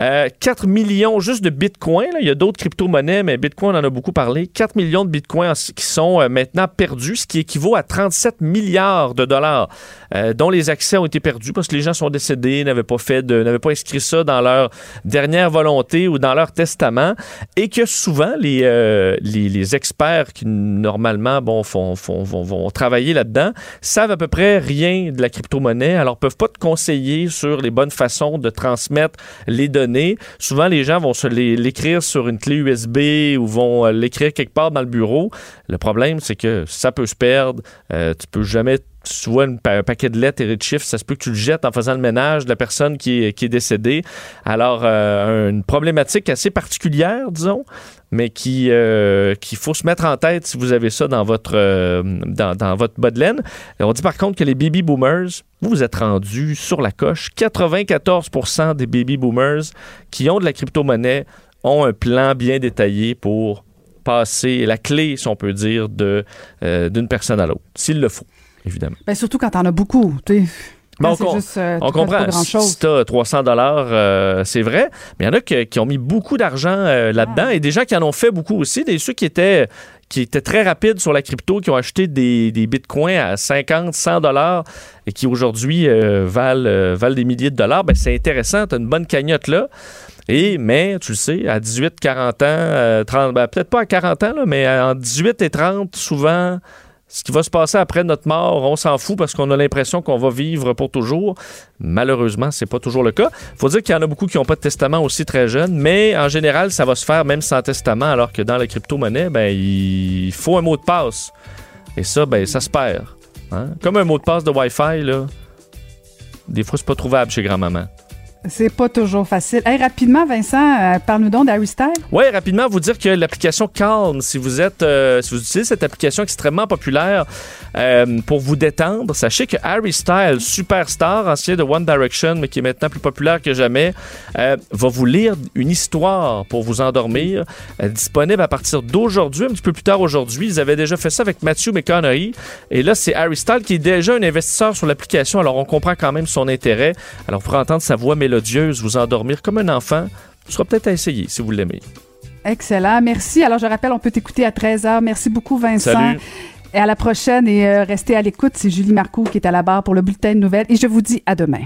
euh, 4 millions juste de bitcoins. Il y a d'autres crypto-monnaies, mais bitcoin, on en a beaucoup parlé. 4 millions de bitcoins qui sont euh, maintenant perdus, ce qui équivaut à 37 milliards de dollars, euh, dont les accès ont été perdus parce que les gens sont décédés, n'avaient pas fait n'avaient pas inscrit ça dans leur dernière volonté ou dans leur testament, et que souvent les, euh, les, les experts qui normalement bon, font, vont, travailler là-dedans savent à peu près rien de la crypto-monnaie, alors peuvent pas te conseiller sur les bonnes façons de transmettre les données. Souvent, les gens vont se l'écrire sur une clé USB ou vont euh, l'écrire quelque part dans le bureau. Le problème, c'est que ça peut se perdre. Euh, tu peux jamais tu vois un paquet de lettres et de chiffres, ça se peut que tu le jettes en faisant le ménage de la personne qui est, qui est décédée. Alors, euh, une problématique assez particulière, disons, mais qui euh, qu'il faut se mettre en tête si vous avez ça dans votre, euh, dans, dans votre bas de laine. On dit par contre que les baby boomers, vous vous êtes rendus sur la coche. 94% des baby boomers qui ont de la crypto-monnaie ont un plan bien détaillé pour passer la clé, si on peut dire, euh, d'une personne à l'autre, s'il le faut, évidemment.
Ben, surtout quand t'en as beaucoup. tu.
Bon,
Quand
on,
juste, euh,
on comprend. Si tu as 300 dollars, euh, c'est vrai. Mais il y en a qui ont mis beaucoup d'argent euh, là-dedans et des gens qui en ont fait beaucoup aussi. Des ceux qui étaient qui étaient très rapides sur la crypto, qui ont acheté des, des bitcoins à 50, 100 dollars et qui aujourd'hui valent, valent des milliers de dollars. Ben, c'est intéressant. Tu as une bonne cagnotte là. Et, mais, tu le sais, à 18, 40 ans, 30, ben, peut-être pas à 40 ans, là, mais en 18 et 30, souvent, ce qui va se passer après notre mort, on s'en fout parce qu'on a l'impression qu'on va vivre pour toujours. Malheureusement, c'est pas toujours le cas. Faut dire qu'il y en a beaucoup qui n'ont pas de testament aussi très jeunes, mais en général, ça va se faire même sans testament, alors que dans la crypto-monnaie, ben, il faut un mot de passe. Et ça, ben, ça se perd. hein. Comme un mot de passe de Wi-Fi, là. Des fois, c'est pas trouvable chez grand-maman.
C'est pas toujours facile. Hey, rapidement, Vincent, euh, parle-nous donc d'Harry Styles.
Oui, rapidement, vous dire que l'application Calm, si vous êtes, euh, si vous utilisez cette application extrêmement populaire euh, pour vous détendre, sachez que Harry Styles, superstar, ancien de One Direction, mais qui est maintenant plus populaire que jamais, va vous lire une histoire pour vous endormir, disponible à partir d'aujourd'hui, un petit peu plus tard aujourd'hui. Ils avaient déjà fait ça avec Matthew McConaughey, et là, c'est Harry Styles qui est déjà un investisseur sur l'application, alors on comprend quand même son intérêt. Alors, vous pourrez entendre sa voix mélodieuse, vous endormir comme un enfant. Ce sera peut-être à essayer si vous l'aimez.
Excellent. Merci. Alors, je rappelle, on peut t'écouter à 13h. Merci beaucoup, Vincent.
Salut.
Et à la prochaine et euh, restez à l'écoute. C'est Julie Marcoux qui est à la barre pour le bulletin de nouvelles. Et je vous dis à demain.